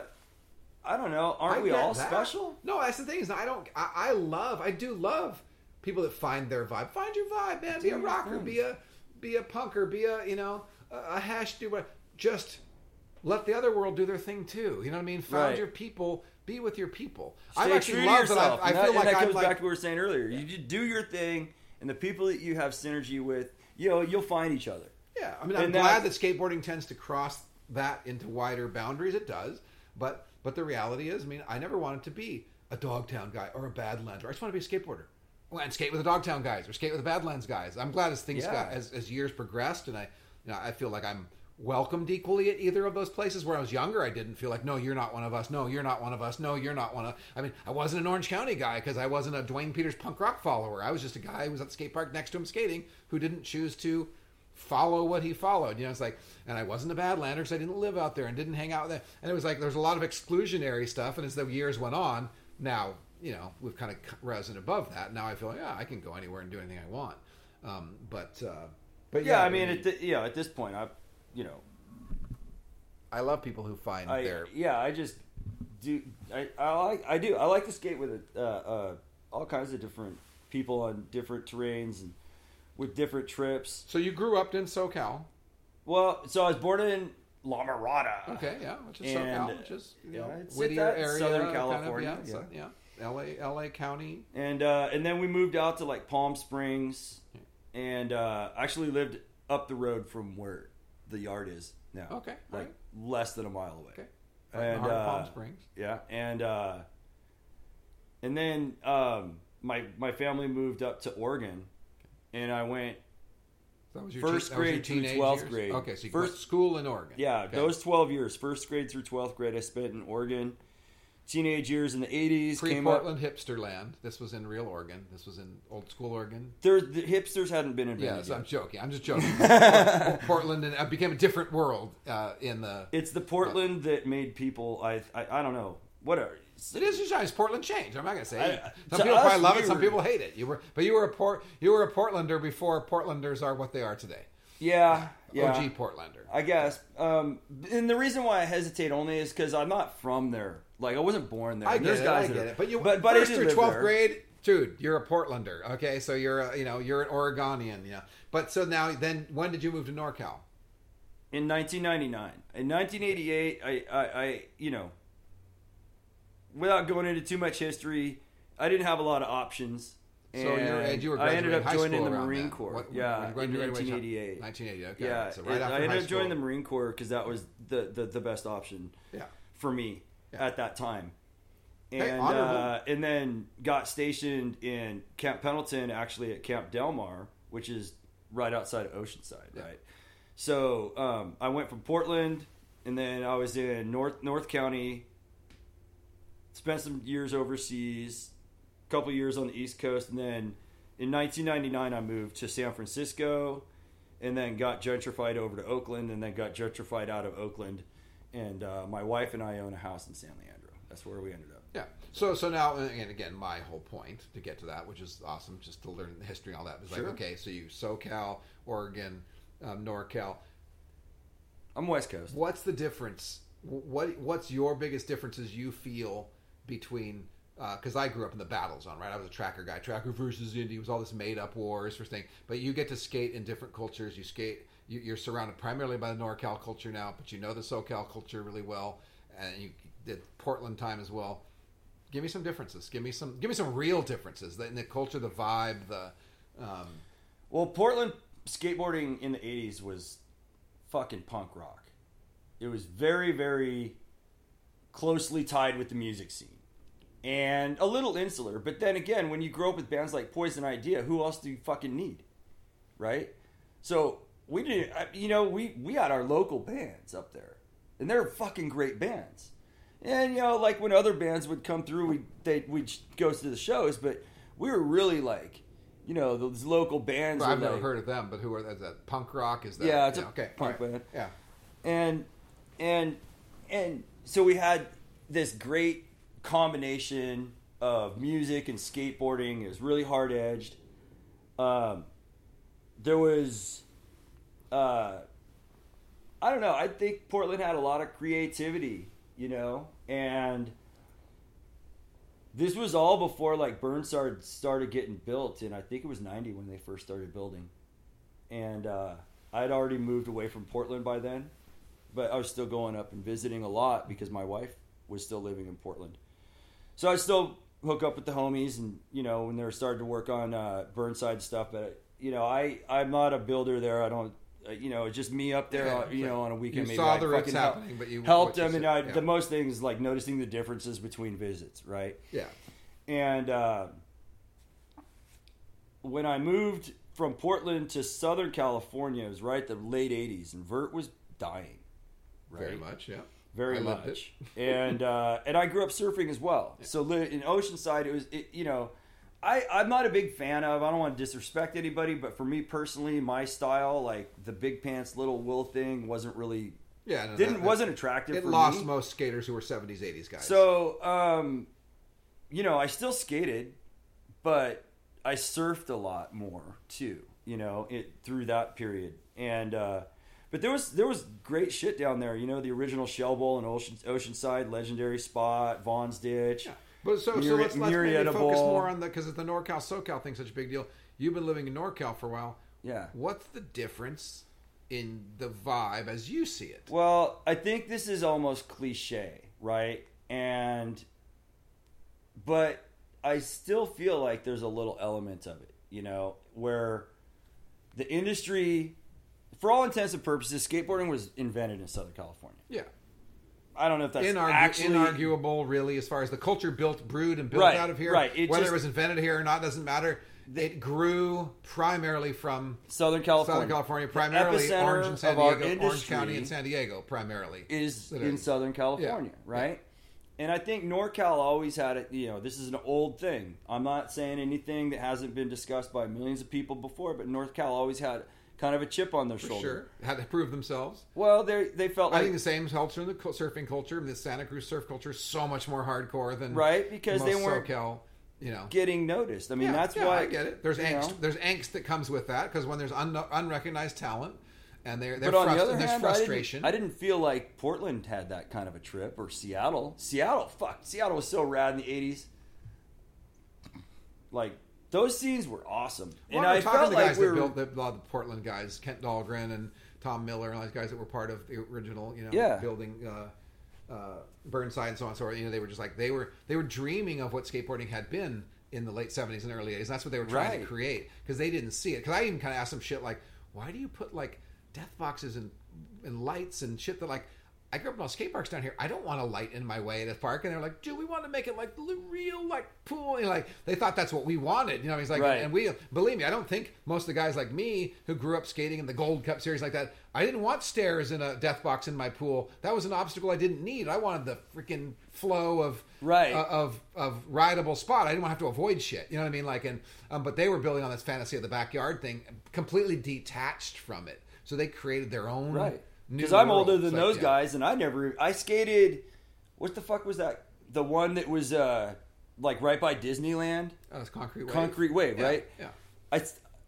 Speaker 3: i don't know aren't
Speaker 4: I
Speaker 3: we all
Speaker 4: that.
Speaker 3: special
Speaker 4: No, that's the thing is I don't. I, I love. I do love people that find their vibe. Find your vibe, man. Be a rocker. Be a be a punker. Be a you know a, hash do what. Just let the other world do their thing too. You know what I mean? Find
Speaker 3: Right.
Speaker 4: your people. Be with your people. I actually love
Speaker 3: yourself.
Speaker 4: that. I, I
Speaker 3: that,
Speaker 4: feel like
Speaker 3: that
Speaker 4: I'm
Speaker 3: comes
Speaker 4: like
Speaker 3: back to what we were saying earlier. You just do your thing, and the people that you have synergy with, you know, you'll find each other.
Speaker 4: Yeah, I mean, I'm
Speaker 3: And
Speaker 4: glad
Speaker 3: that-
Speaker 4: that skateboarding tends to cross that into wider boundaries. It does, but but the reality is, I mean, I never wanted to be a Dogtown guy or a Badlands. I just want to be a skateboarder Well, and skate with the Dogtown guys or skate with the Badlands guys. I'm glad as things
Speaker 3: Yeah.
Speaker 4: got as, as years progressed, and I you know I feel like I'm welcomed equally at either of those places. Where I was younger, I didn't feel like, no, you're not one of us. No, you're not one of us. No, you're not one of. I mean, I wasn't an Orange County guy because I wasn't a Duane Peters punk rock follower. I was just a guy who was at the skate park next to him skating who didn't choose to follow what he followed. You know, it's like, and I wasn't a Badlander because I didn't live out there and didn't hang out there. And it was like there's a lot of exclusionary stuff. And as the years went on, now you know we've kind of risen above that. Now I feel like yeah, I can go anywhere and do anything I want. Um, but uh, but
Speaker 3: yeah, I mean, at the, yeah, at this point, I, you know,
Speaker 4: I love people who find
Speaker 3: I
Speaker 4: their
Speaker 3: yeah, I just do. I, I like I do. I like to skate with uh, uh, all kinds of different people on different terrains and with different trips.
Speaker 4: So you grew up in SoCal.
Speaker 3: Well, so I was born in La Mirada.
Speaker 4: Okay, yeah, which is
Speaker 3: And,
Speaker 4: SoCal, which is you
Speaker 3: yeah,
Speaker 4: know,
Speaker 3: it's
Speaker 4: Whittier
Speaker 3: that
Speaker 4: area,
Speaker 3: Southern
Speaker 4: kind of,
Speaker 3: California,
Speaker 4: yeah, so- yeah, L.A. L.A. County.
Speaker 3: and uh, and then we moved out to like Palm Springs, and uh, actually lived up the road from where the yard is now.
Speaker 4: Okay,
Speaker 3: like
Speaker 4: alright.
Speaker 3: less than a mile away.
Speaker 4: Okay, Right
Speaker 3: and uh,
Speaker 4: Palm Springs.
Speaker 3: Yeah, and uh, and then um, my my family moved up to Oregon, and I went.
Speaker 4: That was your
Speaker 3: First
Speaker 4: your
Speaker 3: grade through 12th grade.
Speaker 4: Okay, so
Speaker 3: First-
Speaker 4: school in Oregon.
Speaker 3: Yeah,
Speaker 4: Okay.
Speaker 3: those twelve years, first grade through twelfth grade, I spent in Oregon. Teenage years in the eighties came up.
Speaker 4: pre-Portland hipster land. This was in real Oregon. This was in old school Oregon.
Speaker 3: There, the hipsters hadn't been invented.
Speaker 4: Yes,
Speaker 3: yet.
Speaker 4: I'm joking. I'm just joking. Portland and it became a different world uh, in the.
Speaker 3: It's the Portland that made people. I, I, I don't know. Whatever.
Speaker 4: It is just nice. Portland changed. I'm not gonna say.
Speaker 3: I-
Speaker 4: it. some
Speaker 3: to
Speaker 4: people
Speaker 3: us,
Speaker 4: probably love
Speaker 3: we
Speaker 4: it. Some
Speaker 3: were-
Speaker 4: people hate it. You were, but you were a port. You were a Portlander before Portlanders are what they are today.
Speaker 3: Yeah, yeah.
Speaker 4: OG Portlander.
Speaker 3: I guess. Um, and the reason why I hesitate only is because I'm not from there. Like I wasn't born there.
Speaker 4: I
Speaker 3: And
Speaker 4: get
Speaker 3: there's
Speaker 4: it.
Speaker 3: guys
Speaker 4: I
Speaker 3: that
Speaker 4: get
Speaker 3: are-
Speaker 4: it. But you,
Speaker 3: but, but
Speaker 4: first through twelfth grade, dude, you're a Portlander. Okay, so you're a, you know you're an Oregonian. Yeah. But so now then, when did you move to NorCal?
Speaker 3: in 1999. In 1988, I, I, I, you know, without going into too much history, I didn't have a lot of options.
Speaker 4: So you're, and you were
Speaker 3: I ended
Speaker 4: graduating
Speaker 3: up
Speaker 4: high
Speaker 3: joining the Marine
Speaker 4: then.
Speaker 3: Corps.
Speaker 4: What-
Speaker 3: yeah,
Speaker 4: when you
Speaker 3: in
Speaker 4: graduated,
Speaker 3: 1988.
Speaker 4: 1980. Okay.
Speaker 3: Yeah,
Speaker 4: So right
Speaker 3: it-
Speaker 4: after
Speaker 3: I
Speaker 4: high
Speaker 3: ended up joining the. Marine Corps because that was the, the, the best option
Speaker 4: Yeah.
Speaker 3: for me
Speaker 4: Yeah.
Speaker 3: at that time. And
Speaker 4: honorable.
Speaker 3: uh, and then got stationed in Camp Pendleton, actually at Camp Delmar, which is right outside of Oceanside,
Speaker 4: Yeah.
Speaker 3: right? So um, I went from Portland, and then I was in North North County. Spent some years overseas, a couple years on the East Coast, and then in 1999 I moved to San Francisco, and then got gentrified over to Oakland, and then got gentrified out of Oakland, and uh, my wife and I own a house in San Leandro. That's where we ended up.
Speaker 4: Yeah. So so now and again, my whole point to get to that, which is awesome, just to learn the history and all that, is
Speaker 3: Sure.
Speaker 4: like okay, so you SoCal, Oregon, um, NorCal.
Speaker 3: I'm West Coast.
Speaker 4: What's the difference? What what's your biggest differences you feel between? Because I grew up in the battle zone, right? I was a tracker guy. Tracker versus indie was all this made up wars for thing. But you get to skate in different cultures. You skate. You, you're surrounded primarily by the NorCal culture now, but you know the SoCal culture really well, and you did Portland time as well. Give me some differences. Give me some. Give me some real differences in the culture, the vibe, the. Um,
Speaker 3: Well, Portland skateboarding in the 80s was fucking punk rock. It was very, very closely tied with the music scene. And a little insular. But then again, when you grow up with bands like Poison Idea, who else do you fucking need? Right? So we didn't, you know, we, we had our local bands up there. And they're fucking great bands. And, you know, like when other bands would come through, we, they, we'd go to the shows, but we were really like, you know, those local bands.
Speaker 4: I've never
Speaker 3: like-
Speaker 4: heard of them, but who are is that? Punk rock? Is that?
Speaker 3: Yeah, it's a
Speaker 4: okay.
Speaker 3: punk
Speaker 4: right.
Speaker 3: band.
Speaker 4: Yeah.
Speaker 3: and and and so we had this great combination of music and skateboarding. It was really hard edged. Um, there was, uh, I don't know. I think Portland had a lot of creativity, you know, and this was all before like Burnside started getting built, and I think it was '90 when they first started building, and uh, I'd already moved away from Portland by then, but I was still going up and visiting a lot because my wife was still living in Portland, so I still hook up with the homies, and you know when they were starting to work on uh, Burnside stuff, but you know I I'm not a builder there. I don't. Uh, you know, just me up there,
Speaker 4: Yeah,
Speaker 3: you know, on a weekend.
Speaker 4: you
Speaker 3: maybe
Speaker 4: saw
Speaker 3: I'd
Speaker 4: the ritz
Speaker 3: fucking help-
Speaker 4: happening, but you-
Speaker 3: helped them, and I,
Speaker 4: yeah.
Speaker 3: the most things like noticing the differences between visits, right?
Speaker 4: Yeah.
Speaker 3: And uh, when I moved from Portland to Southern California, it was right the late '80s, and Vert was dying. Right?
Speaker 4: Very much, yeah.
Speaker 3: very
Speaker 4: I
Speaker 3: much. and uh, and I grew up surfing as well. So in Oceanside, it was it, you know, I I'm not a big fan of. I don't want to disrespect anybody, but for me personally, my style, like the big pants, little wool thing, wasn't really
Speaker 4: Yeah, no,
Speaker 3: didn't
Speaker 4: that-
Speaker 3: wasn't attractive.
Speaker 4: It lost
Speaker 3: me.
Speaker 4: most skaters who were 70s, 80s guys.
Speaker 3: So, um, you know, I still skated, but I surfed a lot more too. You know, it through that period, and uh, but there was there was great shit down there. You know, the original Shell Bowl in Ocean Oceanside, legendary spot, Vaughn's Ditch.
Speaker 4: But so, so let's, let's maybe focus more on the because it's the NorCal SoCal thing's such a big deal. You've been living in NorCal for a while.
Speaker 3: Yeah.
Speaker 4: What's the difference in the vibe as you see it?
Speaker 3: Well, I think this is almost cliche, right? And but I still feel like there's a little element of it, you know, where the industry for all intents and purposes skateboarding was invented in Southern California.
Speaker 4: Yeah,
Speaker 3: I don't know if that's
Speaker 4: Inargu-
Speaker 3: actually
Speaker 4: inarguable, really, as far as the culture built, brewed, and built
Speaker 3: Right,
Speaker 4: out of here.
Speaker 3: right. It
Speaker 4: Whether
Speaker 3: just-
Speaker 4: it was invented here or not doesn't matter. It grew primarily from
Speaker 3: Southern California.
Speaker 4: Southern California, primarily Orange and San Diego, Orange County and San Diego, primarily
Speaker 3: is in Southern California,
Speaker 4: Yeah.
Speaker 3: right? And I think NorCal always had it. You know, this is an old thing. I'm not saying anything that hasn't been discussed by millions of people before, but NorCal always had kind of a chip on their
Speaker 4: for
Speaker 3: shoulder.
Speaker 4: sure had to prove themselves.
Speaker 3: Well, they they felt Like, I
Speaker 4: think the same culture in the surfing culture. The Santa Cruz surf culture is so much more hardcore than
Speaker 3: Right, because they weren't
Speaker 4: SoCal. You know,
Speaker 3: getting noticed. I mean,
Speaker 4: yeah,
Speaker 3: that's
Speaker 4: yeah,
Speaker 3: why
Speaker 4: I get it. There's angst.
Speaker 3: know.
Speaker 4: There's angst that comes with that because when there's un- unrecognized talent and they're they're
Speaker 3: But on
Speaker 4: frust-
Speaker 3: the other hand,
Speaker 4: frustration.
Speaker 3: I didn't, I didn't feel like Portland had that kind of a trip or Seattle. Seattle, fuck, Seattle was so rad in the '80s. Like those scenes were awesome,
Speaker 4: Well,
Speaker 3: and I
Speaker 4: talking
Speaker 3: felt
Speaker 4: to
Speaker 3: like
Speaker 4: guys
Speaker 3: we
Speaker 4: that
Speaker 3: were
Speaker 4: built the, a lot of the Portland guys, Kent Dahlgren and Tom Miller, and all these guys that were part of the original, you know,
Speaker 3: Yeah.
Speaker 4: building uh, uh, Burnside and so on and so forth. You know, they were just like they were they were dreaming of what skateboarding had been in the late '70s and early '80s. That's what they were trying to create because they didn't see it. Because I even kind of asked them shit like, "Why do you put like death boxes and and lights and shit that like?" I grew up in all skate parks down here. I don't want a light in my way at a park, and they're like, "Dude, we want to make it like the real like pool." And like they thought that's what we wanted, you know. He's like,
Speaker 3: Right.
Speaker 4: and we believe me, I don't think most of the guys like me who grew up skating in the Gold Cup series like that. I didn't want stairs in a death box in my pool. That was an obstacle I didn't need. I wanted the freaking flow of
Speaker 3: Right.
Speaker 4: uh, of of rideable spot. I didn't want to have to avoid shit. You know what I mean? Like, and um, but they were building on this fantasy of the backyard thing, completely detached from it. So they created their own
Speaker 3: right because I'm older than
Speaker 4: It's like,
Speaker 3: those
Speaker 4: yeah.
Speaker 3: guys, and I never I skated. What the fuck was that? The one that was uh like right by Disneyland,
Speaker 4: Oh, it's concrete wave.
Speaker 3: Concrete Wave,
Speaker 4: Yeah,
Speaker 3: right?
Speaker 4: Yeah.
Speaker 3: I,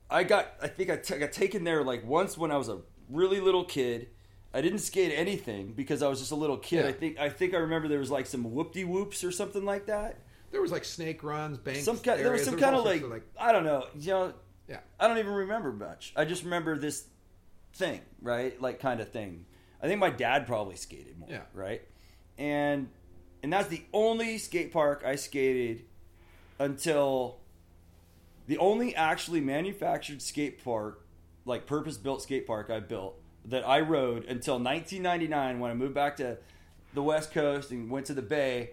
Speaker 3: I got I think I t- got taken there like once when I was a really little kid. I didn't skate anything because I was just a little kid.
Speaker 4: Yeah.
Speaker 3: I think I think I remember there was like some whoop de whoops or something like that.
Speaker 4: There was like snake runs, banks.
Speaker 3: Some kind, there was
Speaker 4: areas.
Speaker 3: some
Speaker 4: was
Speaker 3: kind
Speaker 4: all
Speaker 3: of like, I don't know. You know,
Speaker 4: yeah.
Speaker 3: I don't even remember much. I just remember this thing, right? Like kind of thing. I think my dad probably skated more,
Speaker 4: Yeah.
Speaker 3: right? And and that's the only skate park I skated until the only actually manufactured skate park, like purpose built skate park I built that I rode until 1999 when I moved back to the West Coast and went to the Bay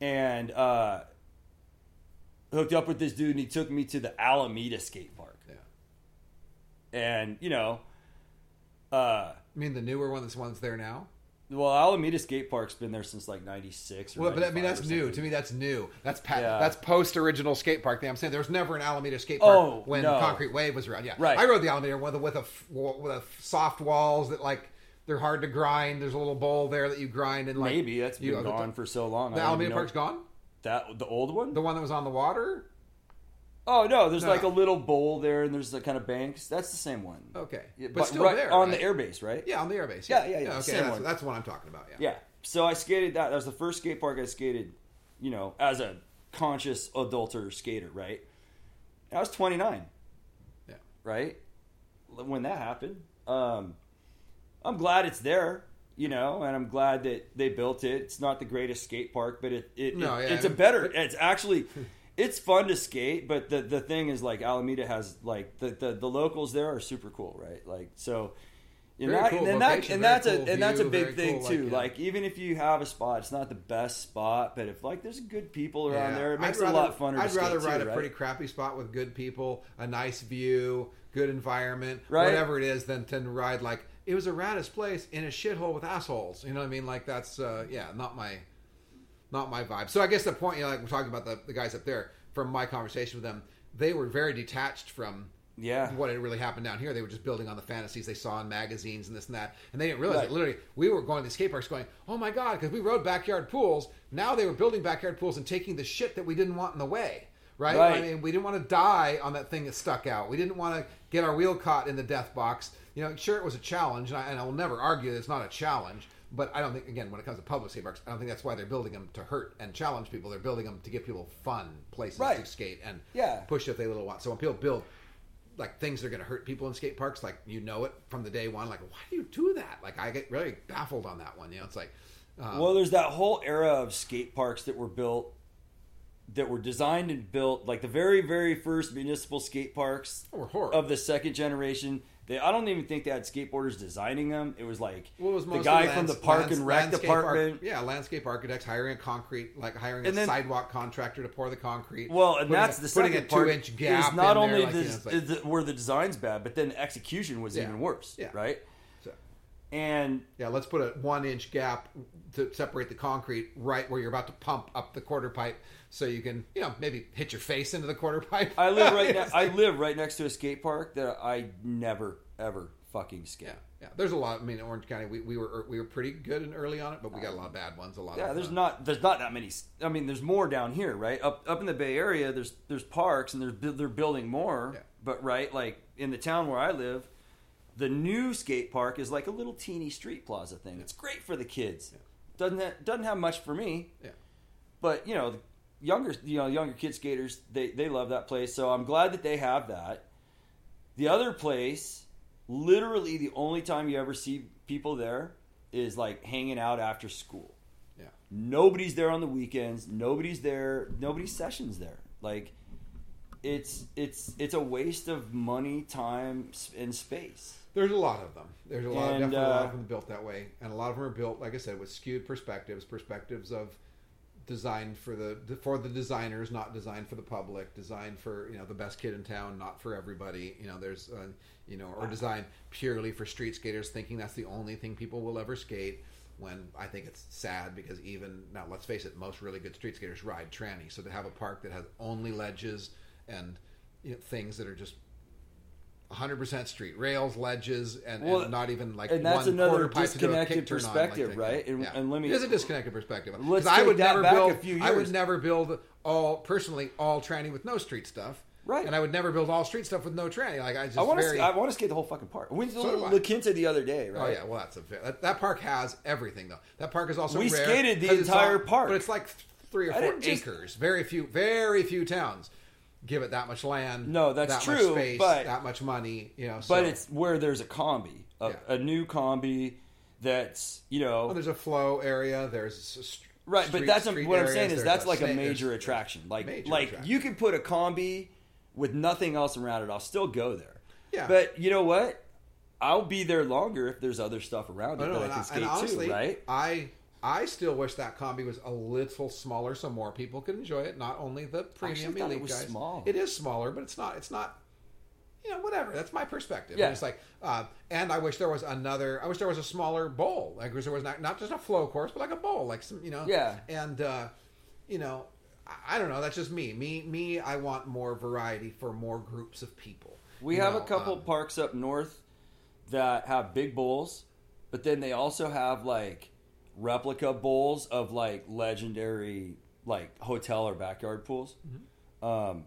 Speaker 3: and uh, hooked up with this dude and he took me to the Alameda skate park.
Speaker 4: Yeah.
Speaker 3: And, you know, uh,
Speaker 4: I mean, the newer one, this one that's there now.
Speaker 3: well, Alameda skate park's been there since like 96
Speaker 4: Well, but I mean, that's new to me. That's new. That's pa-
Speaker 3: Yeah.
Speaker 4: that's post original skate park thing. I'm saying there was never an Alameda skate park
Speaker 3: Oh,
Speaker 4: when
Speaker 3: no.
Speaker 4: Concrete Wave was around. Yeah,
Speaker 3: Right.
Speaker 4: I rode the Alameda with a, with a with a soft walls that like they're hard to grind. There's a little bowl there that you grind and like
Speaker 3: Maybe that's been
Speaker 4: you know, the-
Speaker 3: gone for so long.
Speaker 4: The Alameda Park's gone.
Speaker 3: That the old one?
Speaker 4: The one that was on the water.
Speaker 3: Oh no, there's
Speaker 4: No.
Speaker 3: like a little bowl there, and there's the kind of banks. That's the same one.
Speaker 4: Okay,
Speaker 3: Yeah,
Speaker 4: but, still
Speaker 3: right
Speaker 4: there
Speaker 3: on
Speaker 4: right?
Speaker 3: the airbase, right?
Speaker 4: Yeah, on the airbase.
Speaker 3: Yeah, yeah, yeah,
Speaker 4: okay,
Speaker 3: same
Speaker 4: that's,
Speaker 3: one.
Speaker 4: that's what I'm talking about. Yeah.
Speaker 3: Yeah. So I skated that. That was the first skate park I skated, you know, as a conscious adulter skater, right? I was 29,
Speaker 4: Yeah.
Speaker 3: right? When that happened. Um, I'm glad it's there, you know, and I'm glad that they built it. It's not the greatest skate park, but it, it,
Speaker 4: No,
Speaker 3: it-
Speaker 4: yeah,
Speaker 3: it's a
Speaker 4: I mean-
Speaker 3: better, it's actually, it's fun to skate, but the, the thing is like Alameda has like the, the, the locals there are super cool, right? Like, so, and,
Speaker 4: Very cool
Speaker 3: and, that, and that's
Speaker 4: cool
Speaker 3: a and that's a big thing
Speaker 4: cool,
Speaker 3: too.
Speaker 4: like, yeah.
Speaker 3: Like even if you have a spot, it's not the best spot, but if like there's good people around
Speaker 4: Yeah.
Speaker 3: there, it makes
Speaker 4: I'd
Speaker 3: it a lot funner.
Speaker 4: I'd
Speaker 3: to
Speaker 4: rather
Speaker 3: skate
Speaker 4: ride
Speaker 3: too,
Speaker 4: a
Speaker 3: right?
Speaker 4: pretty crappy spot with good people, a nice view, good environment,
Speaker 3: Right.
Speaker 4: whatever it is, than to ride like it was a raddest place in a shithole with assholes. You know what I mean? Like that's uh, yeah, not my not my vibe. So I guess the point, you know, like we're talking about the, the guys up there, from my conversation with them, they were very detached from
Speaker 3: Yeah.
Speaker 4: what had really happened down here. They were just building on the fantasies they saw in magazines and this and that, and they didn't realize
Speaker 3: Right.
Speaker 4: that literally we were going to the skate parks going, oh my god, because we rode backyard pools. Now they were building backyard pools and taking the shit that we didn't want in the way. Right?
Speaker 3: Right.
Speaker 4: I mean, we didn't want to die on that thing that stuck out. We didn't want to get our wheel caught in the death box. You know, sure, it was a challenge, and I, and I will never argue that it's not a challenge. But I don't think, again, when it comes to public skate parks, I don't think that's why they're building them to hurt and challenge people. They're building them to give people fun places
Speaker 3: Right.
Speaker 4: to skate and
Speaker 3: Yeah.
Speaker 4: push if they little want. So when people build like things that are going to hurt people in skate parks, like you know it from the day one, like why do you do that? Like I get really baffled on that one. You know, it's like, um,
Speaker 3: Well, there's that whole era of skate parks that were built, that were designed and built, like the very, very first municipal skate parks of the second generation. They, I don't even think they had skateboarders designing them. It was like
Speaker 4: Well, it was
Speaker 3: the guy
Speaker 4: lands-
Speaker 3: from the park
Speaker 4: lands-
Speaker 3: and rec
Speaker 4: arch-
Speaker 3: department.
Speaker 4: yeah, landscape architects hiring a concrete, like hiring a
Speaker 3: then-
Speaker 4: sidewalk contractor to pour the concrete.
Speaker 3: Well, and that's
Speaker 4: a,
Speaker 3: the
Speaker 4: putting
Speaker 3: second
Speaker 4: a two inch gap.
Speaker 3: is not
Speaker 4: in
Speaker 3: only
Speaker 4: there, like,
Speaker 3: the,
Speaker 4: you know, like-
Speaker 3: the- were the designs bad, but then execution was
Speaker 4: Yeah.
Speaker 3: even worse.
Speaker 4: Yeah.
Speaker 3: Right.
Speaker 4: so-
Speaker 3: And
Speaker 4: Yeah, let's put a one inch gap to separate the concrete right where you're about to pump up the quarter pipe so you can, you know, maybe hit your face into the quarter pipe.
Speaker 3: I live right.
Speaker 4: It's
Speaker 3: I live right next to a skate park that I never ever fucking skate.
Speaker 4: yeah, yeah. There's a lot. I mean, Orange County, we, we were we were pretty good and early on it, but we got a lot of bad ones. A lot.
Speaker 3: Yeah, there's
Speaker 4: uh,
Speaker 3: not there's not that many. I mean, there's more down here, right? Up up in the Bay Area, there's there's parks and there's bu- they're building more.
Speaker 4: Yeah.
Speaker 3: But right, like in the town where I live, the new skate park is like a little teeny street plaza thing. It's great for the kids. Yeah. Doesn't ha- doesn't have much for me.
Speaker 4: Yeah.
Speaker 3: But you know, the younger you know younger kid skaters they they love that place. So I'm glad that they have that. The other place, literally the only time you ever see people there is like hanging out after school.
Speaker 4: Yeah.
Speaker 3: Nobody's there on the weekends. Nobody's there. Nobody's sessions there. Like it's it's it's a waste of money, time, and space.
Speaker 4: There's a lot of them. There's a lot,
Speaker 3: And,
Speaker 4: definitely a lot
Speaker 3: uh,
Speaker 4: of them built that way, and a lot of them are built, like I said, with skewed perspectives, perspectives of designed for the for the designers, not designed for the public, designed for you know the best kid in town, not for everybody. You know, there's uh, you know, or designed purely for street skaters, thinking that's the only thing people will ever skate. When I think it's sad because even now, let's face it, most really good street skaters ride tranny. So to have a park that has only ledges and you know, things that are just 100% street rails, ledges, and,
Speaker 3: Well,
Speaker 4: and not even like
Speaker 3: and that's
Speaker 4: one
Speaker 3: another
Speaker 4: quarter pipe to do a
Speaker 3: disconnected
Speaker 4: turn on,
Speaker 3: perspective,
Speaker 4: like,
Speaker 3: right? And-
Speaker 4: yeah.
Speaker 3: and let me-
Speaker 4: it is a disconnected perspective.
Speaker 3: Let's
Speaker 4: I would never build. I would never build all personally all tranny with no street stuff.
Speaker 3: Right.
Speaker 4: And I would never build all street stuff with no tranny. Like I just
Speaker 3: I want
Speaker 4: very.
Speaker 3: to I want to skate the whole fucking park. We
Speaker 4: So do
Speaker 3: La Quinta the other day, right?
Speaker 4: Oh yeah, well that's a that, that park has everything though. That park is also
Speaker 3: We
Speaker 4: rare
Speaker 3: skated the entire
Speaker 4: all-
Speaker 3: park.
Speaker 4: but it's like three or four
Speaker 3: didn't just-
Speaker 4: acres. Very few, very few towns give it that much land.
Speaker 3: No, that's
Speaker 4: that
Speaker 3: true,
Speaker 4: Much space,
Speaker 3: but-
Speaker 4: that much money, you know.
Speaker 3: But
Speaker 4: so-
Speaker 3: it's where there's a combi, a,
Speaker 4: Yeah.
Speaker 3: a new combi that's you know
Speaker 4: Well, there's a flow area. There's a st-
Speaker 3: Right, but
Speaker 4: street-
Speaker 3: that's a, what I'm saying is that's like a major attraction. Like
Speaker 4: major
Speaker 3: like
Speaker 4: attraction.
Speaker 3: you can put a combi with nothing else around it. I'll still go there.
Speaker 4: Yeah.
Speaker 3: But you know what? I'll be there longer if there's other stuff around it
Speaker 4: I know,
Speaker 3: that I can
Speaker 4: I-
Speaker 3: skate
Speaker 4: and honestly,
Speaker 3: too. Right?
Speaker 4: I I still wish that combi was a little smaller so more people could enjoy it. Not only the premium
Speaker 3: actually thought it was
Speaker 4: guys.
Speaker 3: small.
Speaker 4: It is smaller, but it's not. It's not. You know, whatever. That's my perspective.
Speaker 3: Yeah.
Speaker 4: And it's like, uh, and I wish there was another. I wish there was a smaller bowl. Like, wish there was not not just a flow course, but like a bowl, like some, you know.
Speaker 3: Yeah.
Speaker 4: And uh, you know, I, I don't know. That's just me. Me. Me. I want more variety for more groups of people.
Speaker 3: We
Speaker 4: You
Speaker 3: have
Speaker 4: know,
Speaker 3: a couple
Speaker 4: um,
Speaker 3: parks up north that have big bowls, but then they also have like replica bowls of like legendary like hotel or backyard pools. Um,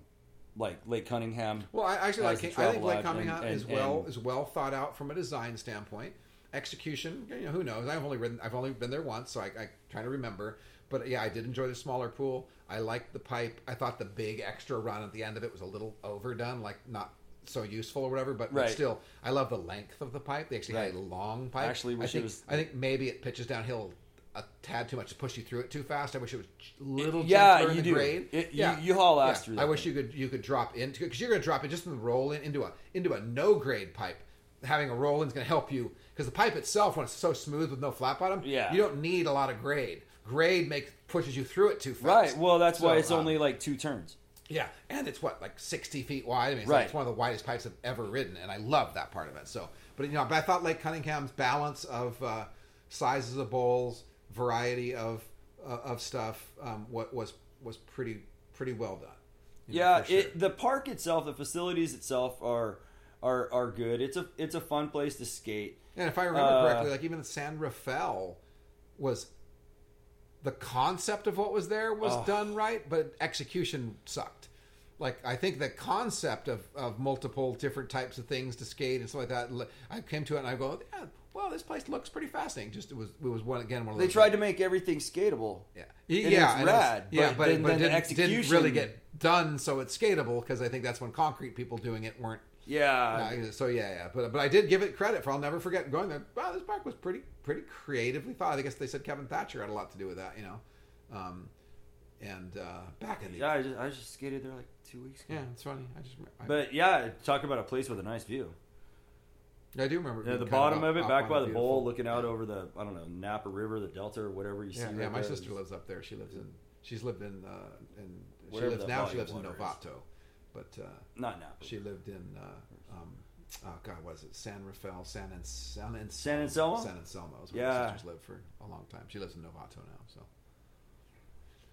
Speaker 3: like Lake Cunningham.
Speaker 4: Well, I actually like. I think Lake Cunningham
Speaker 3: and-
Speaker 4: is well
Speaker 3: and-
Speaker 4: is well thought out from a design standpoint. Execution, you know, who knows? I've only ridden. I've only been there once, so I, I trying to remember. But yeah, I did enjoy the smaller pool. I liked the pipe. I thought the big extra run at the end of it was a little overdone, like not so useful or whatever. But,
Speaker 3: Right.
Speaker 4: still, I love the length of the pipe. They actually had a long pipe.
Speaker 3: Actually
Speaker 4: I
Speaker 3: wish it
Speaker 4: think,
Speaker 3: was-
Speaker 4: I think maybe it pitches downhill a tad too much to push you through it too fast. I wish it was a little
Speaker 3: Yeah,
Speaker 4: gentler in
Speaker 3: you
Speaker 4: the
Speaker 3: do.
Speaker 4: grade.
Speaker 3: It- you- you haul ass
Speaker 4: Yeah.
Speaker 3: through
Speaker 4: I wish
Speaker 3: thing.
Speaker 4: you could you could drop into it because you're going to drop it just in the roll in into a into a no grade pipe. Having a roll in is going to help you because the pipe itself, when it's so smooth with no flat bottom,
Speaker 3: Yeah.
Speaker 4: you don't need a lot of grade. Grade makes pushes you through it too fast.
Speaker 3: Right. Well, that's why it's
Speaker 4: um,
Speaker 3: only like two turns.
Speaker 4: Yeah, and it's what like sixty feet wide. I mean, it's,
Speaker 3: Right.
Speaker 4: like, it's one of the widest pipes I've ever ridden, and I love that part of it. So, but you know, but I thought Lake Cunningham's balance of uh, sizes of bowls, variety of uh, of stuff, um, what was was pretty pretty well done. You know,
Speaker 3: Yeah,
Speaker 4: sure.
Speaker 3: it, the park itself, the facilities itself are are are good. It's a it's a fun place to skate.
Speaker 4: And if I remember
Speaker 3: Uh,
Speaker 4: correctly, like even San Rafael was the concept of what was there was
Speaker 3: Oh.
Speaker 4: done right, but execution sucked. Like I think the concept of, of multiple different types of things to skate and stuff like that. I came to it and I go, yeah, well, this place looks pretty fascinating. Just it was it was one again one of
Speaker 3: They tried to make everything skatable.
Speaker 4: yeah,
Speaker 3: And
Speaker 4: yeah,
Speaker 3: it's
Speaker 4: and it's-
Speaker 3: rad,
Speaker 4: yeah,
Speaker 3: but
Speaker 4: but,
Speaker 3: then-
Speaker 4: but
Speaker 3: then
Speaker 4: it didn't,
Speaker 3: execution-
Speaker 4: didn't really get done, so it's skatable because I think that's when concrete people doing it weren't
Speaker 3: Yeah,
Speaker 4: so yeah, yeah, but but I did give it credit for. I'll never forget going there. Wow, this park was pretty pretty creatively thought. I guess they said Kevin Thatcher had a lot to do with that, you know. Um, and uh, back in the
Speaker 3: yeah. I just I just skated there like two weeks ago.
Speaker 4: yeah, it's funny. I just I,
Speaker 3: But yeah, talk about a place with a nice view.
Speaker 4: I do remember
Speaker 3: Yeah, the
Speaker 4: kind
Speaker 3: bottom
Speaker 4: up-
Speaker 3: of it, back by
Speaker 4: a
Speaker 3: the bowl, looking out
Speaker 4: yeah.
Speaker 3: over the I don't know Napa River, the Delta, or whatever you see.
Speaker 4: Yeah,
Speaker 3: right
Speaker 4: yeah. My
Speaker 3: there.
Speaker 4: sister lives up there. She lives in. She's lived in. Uh, in she lives now. She lives in
Speaker 3: Novato. is.
Speaker 4: But uh,
Speaker 3: not Napa.
Speaker 4: she lived in. Uh, um, oh God, what is it? San Rafael, San and San and
Speaker 3: San Anselmo?
Speaker 4: San Anselmo is where
Speaker 3: Yeah.
Speaker 4: my sisters lived for a long time. She lives in Novato now. So.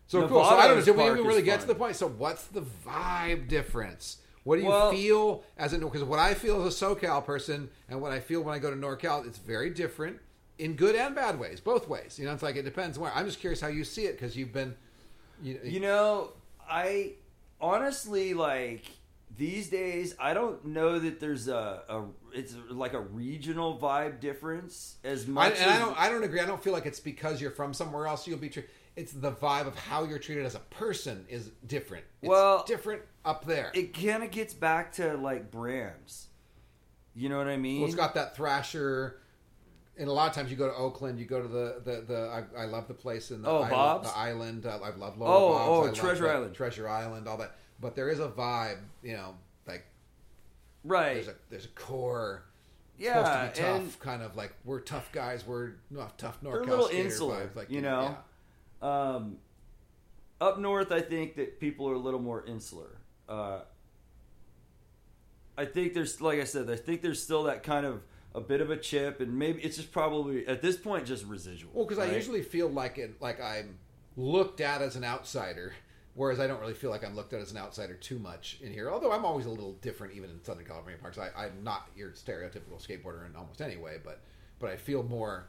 Speaker 4: So cool. So I don't know. Did we even really get to the point? So what's the vibe difference? What do you
Speaker 3: Well-
Speaker 4: feel as a because what I feel as a SoCal person and what I feel when I go to NorCal, it's very different in good and bad ways, both ways. You know, it's like it depends where. I'm just curious how you see it because you've been, you,
Speaker 3: You know, I honestly like these days. I don't know that there's a, a it's like a regional vibe difference as
Speaker 4: I,
Speaker 3: much.
Speaker 4: and I don't. I don't agree. I don't feel like it's because you're from somewhere else you'll be treated. It's the vibe of how you're treated as a person is different. It's
Speaker 3: Well,
Speaker 4: different up there.
Speaker 3: it kind of gets back to like brands. You know what I mean?
Speaker 4: Well, it's got that Thrasher. And a lot of times you go to Oakland, you go to the the, the I, I love the place in the
Speaker 3: Oh,
Speaker 4: island, the island. Uh, I love Lower
Speaker 3: Oh,
Speaker 4: Bob's.
Speaker 3: oh,
Speaker 4: I love
Speaker 3: Treasure
Speaker 4: the-
Speaker 3: Island.
Speaker 4: Treasure Island, all that. But there is a vibe, you know, like
Speaker 3: right.
Speaker 4: there's a there's a core.
Speaker 3: yeah,
Speaker 4: supposed to be tough,
Speaker 3: and
Speaker 4: kind of like we're tough guys. We're not tough North.
Speaker 3: They're a little insular,
Speaker 4: like
Speaker 3: you know? um, up north, I think that people are a little more insular. Uh, I think there's, like I said, I think there's still that kind of a bit of a chip, and maybe it's just probably at this point just residual.
Speaker 4: Well, because I usually feel like it, like I'm looked at as an outsider, whereas I don't really feel like I'm looked at as an outsider too much in here. Although I'm always a little different, even in Southern California parks. I, I'm not your stereotypical skateboarder in almost any way, but but I feel more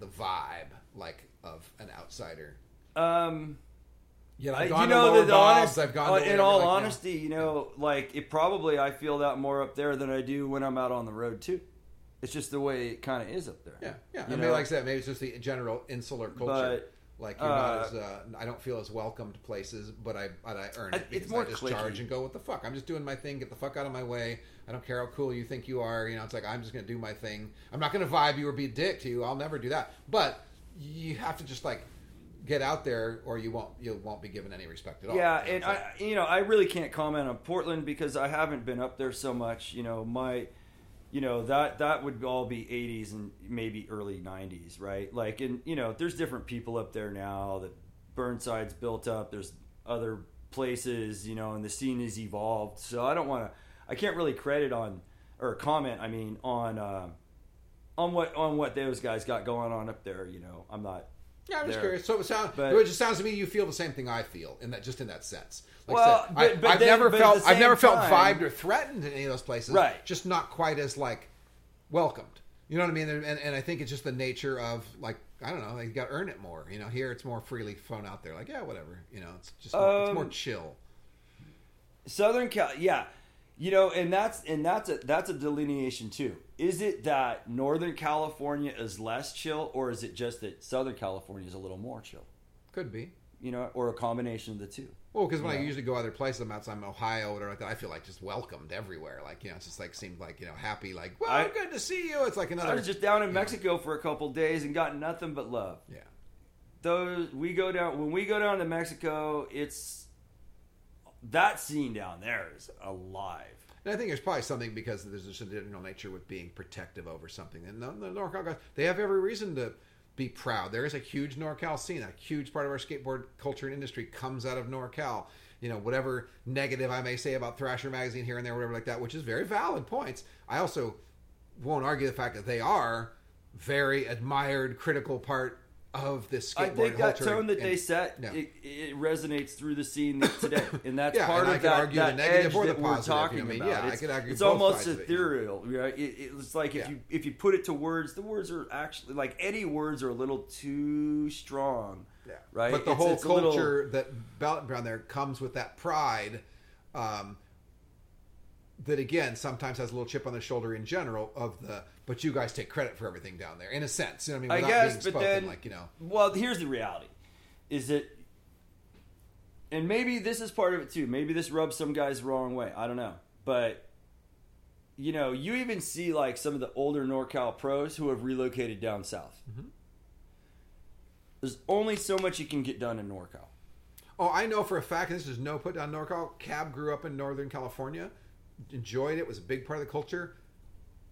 Speaker 4: the vibe like of an outsider.
Speaker 3: Um,
Speaker 4: Yeah,
Speaker 3: I,
Speaker 4: I've
Speaker 3: you
Speaker 4: gone to
Speaker 3: know that the
Speaker 4: Bob's,
Speaker 3: honest,
Speaker 4: I've gone
Speaker 3: uh,
Speaker 4: to
Speaker 3: in
Speaker 4: whatever,
Speaker 3: all
Speaker 4: like, yeah.
Speaker 3: honesty, you know, like it probably I feel that more up there than I do when I'm out on the road too. It's just the way it kind of is up there.
Speaker 4: Yeah, yeah.
Speaker 3: You
Speaker 4: I mean, like I said, maybe it's just the general insular culture.
Speaker 3: But,
Speaker 4: like you're
Speaker 3: uh,
Speaker 4: not as uh, I don't feel as welcome to places, but I but I earn it
Speaker 3: it's
Speaker 4: because I just charge and go what the fuck. I'm just doing my thing. Get the fuck out of my way. I don't care how cool you think you are. You know, it's like I'm just gonna do my thing. I'm not gonna vibe you or be a dick to you. I'll never do that. But you have to just like get out there, or you won't you won't be given any respect at all.
Speaker 3: Yeah,
Speaker 4: You know,
Speaker 3: and
Speaker 4: like-
Speaker 3: I, you know, I really can't comment on Portland because I haven't been up there so much. You know, my, you know that that would all be '80s and maybe early '90s, right? Like, and you know, there's different people up there now that Burnside's built up. There's other places, you know, and the scene has evolved. So I don't want to, I can't really credit on or comment. I mean, on uh, on what on what those guys got going on up there. You know, I'm not.
Speaker 4: Yeah, I'm just curious. So it sounds, it just sounds to me you feel the same thing I feel in that, just in that sense. Like
Speaker 3: Well,
Speaker 4: I said,
Speaker 3: but-
Speaker 4: I,
Speaker 3: but
Speaker 4: I've
Speaker 3: then-
Speaker 4: never felt, I've never
Speaker 3: same
Speaker 4: felt
Speaker 3: time-
Speaker 4: vibed or threatened in any of those places.
Speaker 3: Right.
Speaker 4: Just not quite as like welcomed. You know what I mean? And, and I think it's just the nature of like I don't know. You got to earn it more. You know, here it's more freely thrown out there. Like yeah, whatever. You know, it's just more, it's more
Speaker 3: Um,
Speaker 4: chill.
Speaker 3: Southern Cal, yeah, you know, and that's and that's a that's a delineation too. Is it that Northern California is less chill, or is it just that Southern California is a little more chill?
Speaker 4: Could be.
Speaker 3: You know, or a combination of the two.
Speaker 4: Well, because when I usually go other places, I'm outside of Ohio or like that, I feel like just welcomed everywhere. Like you know, it's just like seemed like you know happy. Like well,
Speaker 3: I-
Speaker 4: good to see you. It's like another.
Speaker 3: I was just down in
Speaker 4: you know,
Speaker 3: Mexico for a couple days and got nothing but love.
Speaker 4: Yeah.
Speaker 3: Those we go down when we go down to Mexico, it's that scene down there is alive.
Speaker 4: And I think there's probably something because there's a general nature with being protective over something. And the, the NorCal guys, they have every reason to be proud. There is a huge NorCal scene. A huge part of our skateboard culture and industry comes out of NorCal. you know whatever negative I may say about Thrasher magazine here and there, whatever like that, which is very valid points. I also won't argue the fact that they are very admired, critical part of this skateboard
Speaker 3: I think that
Speaker 4: culture.
Speaker 3: tone that
Speaker 4: and-
Speaker 3: they set
Speaker 4: Yeah.
Speaker 3: it, it resonates through the scene today, and that's
Speaker 4: Yeah,
Speaker 3: part
Speaker 4: and I
Speaker 3: of that,
Speaker 4: argue the
Speaker 3: that
Speaker 4: negative
Speaker 3: edge that we're
Speaker 4: positive,
Speaker 3: talking
Speaker 4: you know, I mean,
Speaker 3: about.
Speaker 4: yeah, I
Speaker 3: it's,
Speaker 4: could argue
Speaker 3: it's
Speaker 4: both
Speaker 3: almost
Speaker 4: sides of it,
Speaker 3: ethereal, right? It, it's like if
Speaker 4: Yeah.
Speaker 3: you if you put it to words, the words are actually like any words are a little too strong,
Speaker 4: Yeah.
Speaker 3: right?
Speaker 4: But the
Speaker 3: It's-
Speaker 4: whole
Speaker 3: it's a little-
Speaker 4: culture that Belt Brown there comes with that pride. Um, that again sometimes has a little chip on the shoulder in general of the but you guys take credit for everything down there in a sense you know what I mean
Speaker 3: I guess,
Speaker 4: being
Speaker 3: but
Speaker 4: spoken
Speaker 3: then,
Speaker 4: like you know
Speaker 3: well, here's the reality: is that, and maybe this is part of it too. Maybe this rubs some guys the wrong way. I don't know, but you know, you even see like some of the older NorCal pros who have relocated down south.
Speaker 4: Mm-hmm.
Speaker 3: There's only so much you can get done in NorCal.
Speaker 4: oh I know for a fact and this is no put down NorCal Cab grew up in Northern California enjoyed it was a big part of the culture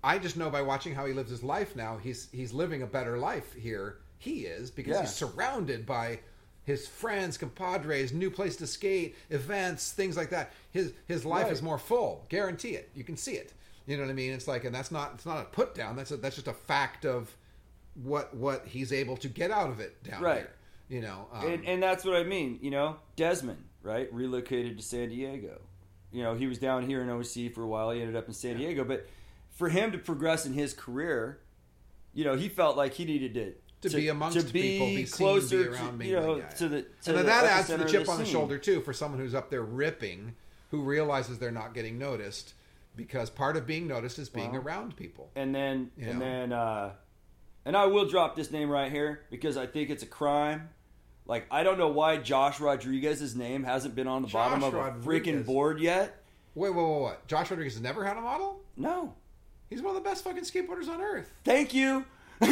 Speaker 4: I just know by watching how he lives his life now he's he's living a better life here he is because
Speaker 3: Yeah.
Speaker 4: he's surrounded by his friends, compadres, new place to skate, events, things like that. His his life
Speaker 3: Right.
Speaker 4: is more full. Guarantee it. You can see it. You know what I mean? It's like, and that's not it's not a put down. That's a, that's just a fact of what what he's able to get out of it down
Speaker 3: Right.
Speaker 4: there. You know, um,
Speaker 3: and, and that's what I mean. You know, Desmond, right, relocated to San Diego. You know, he was down here in OC for a while. He ended up in San Diego, but for him to progress in his career, you know, he felt like he needed to
Speaker 4: To be amongst
Speaker 3: to be
Speaker 4: people, be seen,
Speaker 3: closer
Speaker 4: be around
Speaker 3: to,
Speaker 4: me,
Speaker 3: you know, to the to
Speaker 4: and then
Speaker 3: the
Speaker 4: that adds to the chip on the shoulder too for someone who's up there ripping, who realizes they're not getting noticed because part of being noticed is being
Speaker 3: Well,
Speaker 4: around people.
Speaker 3: and then
Speaker 4: You
Speaker 3: and
Speaker 4: know?
Speaker 3: then uh and I will drop this name right here because I think it's a crime. Like I don't know why Josh Rodriguez's name hasn't been on the bottom
Speaker 4: Josh
Speaker 3: of a freaking board yet.
Speaker 4: Wait, wait, wait, what? Josh Rodriguez has never had a model.
Speaker 3: No.
Speaker 4: He's one of the best fucking skateboarders on earth.
Speaker 3: Thank you.
Speaker 4: No,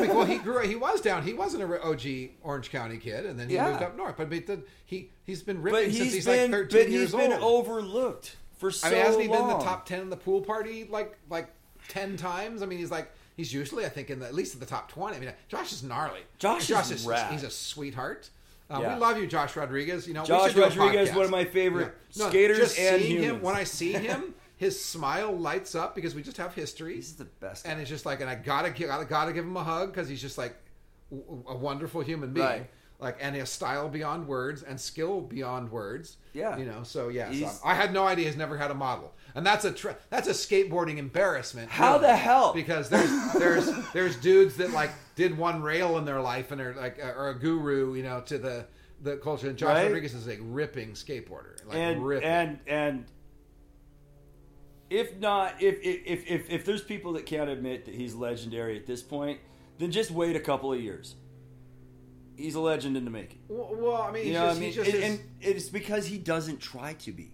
Speaker 4: because, well, he grew. He was down. He wasn't a OG Orange County kid, and then he
Speaker 3: Yeah.
Speaker 4: moved up north. But, but he he's been ripping
Speaker 3: he's
Speaker 4: since he's
Speaker 3: been
Speaker 4: like thirteen
Speaker 3: but
Speaker 4: years old.
Speaker 3: he's been overlooked for so
Speaker 4: I mean, hasn't he been in the top ten in the pool party like like ten times? I mean, he's like he's usually I think in the, at least in the top twenty. I mean, Josh is gnarly.
Speaker 3: Josh
Speaker 4: Josh
Speaker 3: is
Speaker 4: is
Speaker 3: rad.
Speaker 4: he's a sweetheart. Uh,
Speaker 3: Yeah.
Speaker 4: We love you, Josh Rodriguez. You know,
Speaker 3: Josh Rodriguez, one of my favorite
Speaker 4: Yeah. No,
Speaker 3: skaters
Speaker 4: just
Speaker 3: and
Speaker 4: seeing him
Speaker 3: humans.
Speaker 4: when I see him, his smile lights up because we just have history.
Speaker 3: He's the best.
Speaker 4: and it's just like, and I gotta give, gotta, gotta give him a hug because he's just like a wonderful human being.
Speaker 3: Right.
Speaker 4: Like, and his style beyond words and skill beyond words.
Speaker 3: Yeah.
Speaker 4: you know. So yeah, so I had no idea he's never had a model, and that's a tr that's a skateboarding embarrassment.
Speaker 3: How the hell?
Speaker 4: Because there's there's there's dudes that like did one rail in their life and are like are a guru, you know, to the the culture. And Josh
Speaker 3: Right.
Speaker 4: Rodriguez is a ripping skateboarder, like
Speaker 3: and
Speaker 4: ripping.
Speaker 3: and and if not, if if if if there's people that can't admit that he's legendary at this point, then just wait a couple of years. He's a legend in the making.
Speaker 4: well, well, I mean,
Speaker 3: You know
Speaker 4: just,
Speaker 3: I mean?
Speaker 4: just
Speaker 3: and, and it's because he doesn't try to be.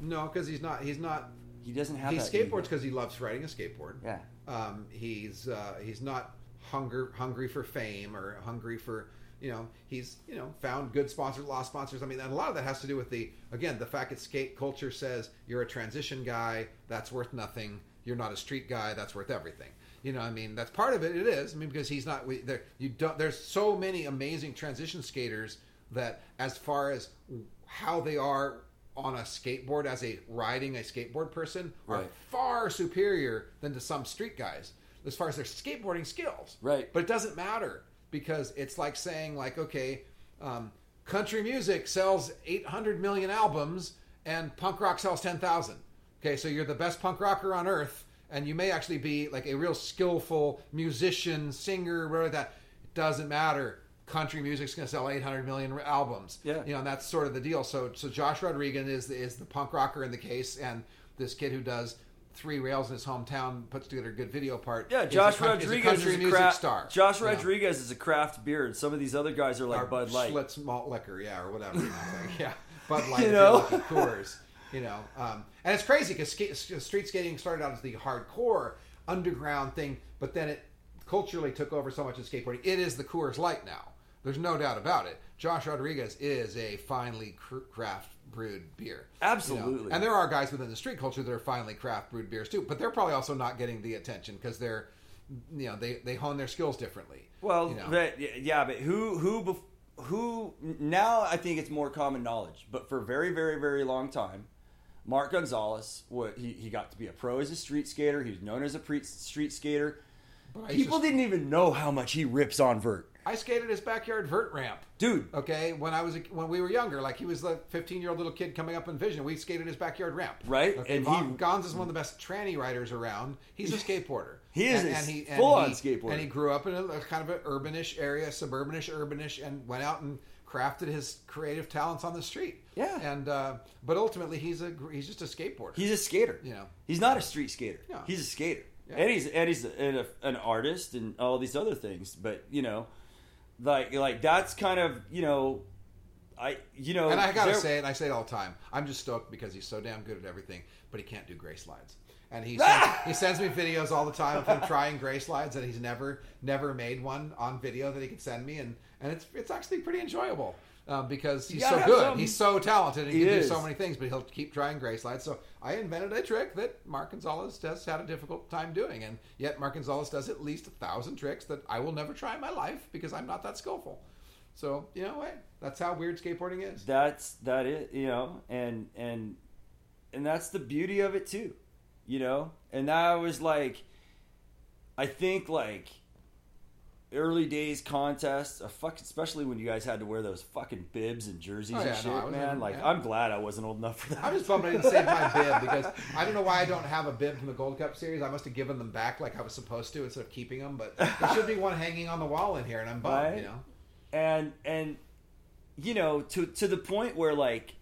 Speaker 4: no, because he's not he's not
Speaker 3: He doesn't have.
Speaker 4: he skateboards because he loves riding a skateboard.
Speaker 3: Yeah.
Speaker 4: Um, he's uh, he's not hunger hungry for fame or hungry for you know he's you know found good sponsors, lost sponsors. I mean, and a lot of that has to do with the again the fact that skate culture says you're a transition guy that's worth nothing. You're not a street guy that's worth everything. You know, I mean, that's part of it. It is. I mean, because he's not. We, there, you don't. There's so many amazing transition skaters that, as far as how they are on a skateboard as a riding a skateboard person, are far superior than to some street guys as far as their skateboarding skills.
Speaker 3: Right.
Speaker 4: But it doesn't matter because it's like saying like, okay, um, country music sells 800 million albums and punk rock sells 10,000. Okay, so you're the best punk rocker on earth and you may actually be like a real skillful musician, singer, whatever that. It doesn't matter. Country music's going to sell 800 million albums.
Speaker 3: Yeah.
Speaker 4: You know, and that's sort of the deal. So, so Josh Rodriguez is the, is the punk rocker in the case, and this kid who does three rails in his hometown puts together a good video part.
Speaker 3: Yeah,
Speaker 4: is a
Speaker 3: Josh
Speaker 4: coun- is a
Speaker 3: Rodriguez
Speaker 4: country
Speaker 3: is a,
Speaker 4: music
Speaker 3: craft
Speaker 4: star.
Speaker 3: Josh
Speaker 4: you know.
Speaker 3: Rodriguez is a craft beer, and some of these other guys are like
Speaker 4: Or
Speaker 3: Bud Light.
Speaker 4: Schlitz malt liquor, yeah, or whatever. You know, like, yeah, Bud Light,
Speaker 3: You know?
Speaker 4: Coors. You know, um, and it's crazy because sk- street skating started out as the hardcore underground thing, but then it culturally took over so much of skateboarding. It is the Coors Light now. There's no doubt about it. Josh Rodriguez is a finely cr- craft brewed beer. you know.
Speaker 3: Absolutely.
Speaker 4: And there are guys within the street culture that are finely craft brewed beers too, but they're probably also not getting the attention because they're, you know, they, they hone their skills differently.
Speaker 3: Well,
Speaker 4: you know.
Speaker 3: but, yeah, but who who bef- who now I think it's more common knowledge, but for a very, very, very long time, Mark Gonzalez, what he, he got to be a pro as a street skater. He was known as a pre- street skater. People
Speaker 4: just-
Speaker 3: didn't even know how much he rips on vert,
Speaker 4: I skated his backyard vert ramp.
Speaker 3: dude.
Speaker 4: Okay, when I was a, when we were younger, like he was the 15 year old little kid coming up in Vision, we skated his backyard ramp.
Speaker 3: Right,
Speaker 4: Okay,
Speaker 3: and
Speaker 4: Von,
Speaker 3: he-
Speaker 4: Gonz is one of the best tranny riders around. He's a skateboarder.
Speaker 3: He is
Speaker 4: and,
Speaker 3: a
Speaker 4: and he, and
Speaker 3: full-on skateboarder.
Speaker 4: And he grew up in a, a kind of an urbanish area, suburbanish, urbanish, and went out and crafted his creative talents on the street.
Speaker 3: Yeah.
Speaker 4: And uh, but ultimately, he's a he's just a skateboarder.
Speaker 3: He's a skater.
Speaker 4: You know.
Speaker 3: he's not a street skater.
Speaker 4: Yeah.
Speaker 3: He's a skater,
Speaker 4: Yeah.
Speaker 3: and he's and he's an, an artist and all these other things. But you know, like like that's kind of you know, I you know,
Speaker 4: And I gotta
Speaker 3: there-
Speaker 4: say it, and I say it all the time. I'm just stoked because he's so damn good at everything, but he can't do gray slides. And he sends, he sends me videos all the time of him trying gray slides, and he's never never made one on video that he could send me, and and it's it's actually pretty enjoyable. Um, because he's so good,
Speaker 3: some-
Speaker 4: he's so talented, and he,
Speaker 3: He
Speaker 4: can
Speaker 3: is.
Speaker 4: do so many things. But he'll keep trying gray slides. So I invented a trick that Mark Gonzalez has had a difficult time doing, and yet Mark Gonzalez does at least a thousand tricks that I will never try in my life because I'm not that skillful. So you know, hey, that's how weird skateboarding is.
Speaker 3: that's that it you know and and and that's the beauty of it too you know and that was like i think like early days contests fucking especially when you guys had to wear those fucking bibs and jerseys
Speaker 4: Oh,
Speaker 3: and shit
Speaker 4: no,
Speaker 3: man like
Speaker 4: yeah.
Speaker 3: i'm glad i wasn't old enough for that
Speaker 4: I'm just bummed I didn't save my bib because I don't know why I don't have a bib from the Gold Cup series. I must have given them back like I was supposed to instead of keeping them. But there should be one hanging on the wall in here, and I'm bummed.
Speaker 3: Right.
Speaker 4: You know,
Speaker 3: and and you know to to the point where like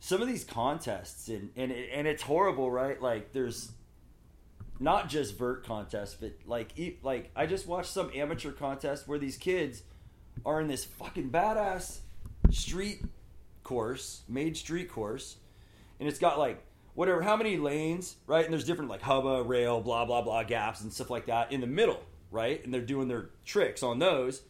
Speaker 3: some of these contests and and it, and it's horrible right like there's not just vert contests but like like I just watched some amateur contest where these kids are in this fucking badass street course made street course and it's got like whatever how many lanes right and there's different like hubba rail blah blah blah gaps and stuff like that in the middle right and they're doing their tricks on those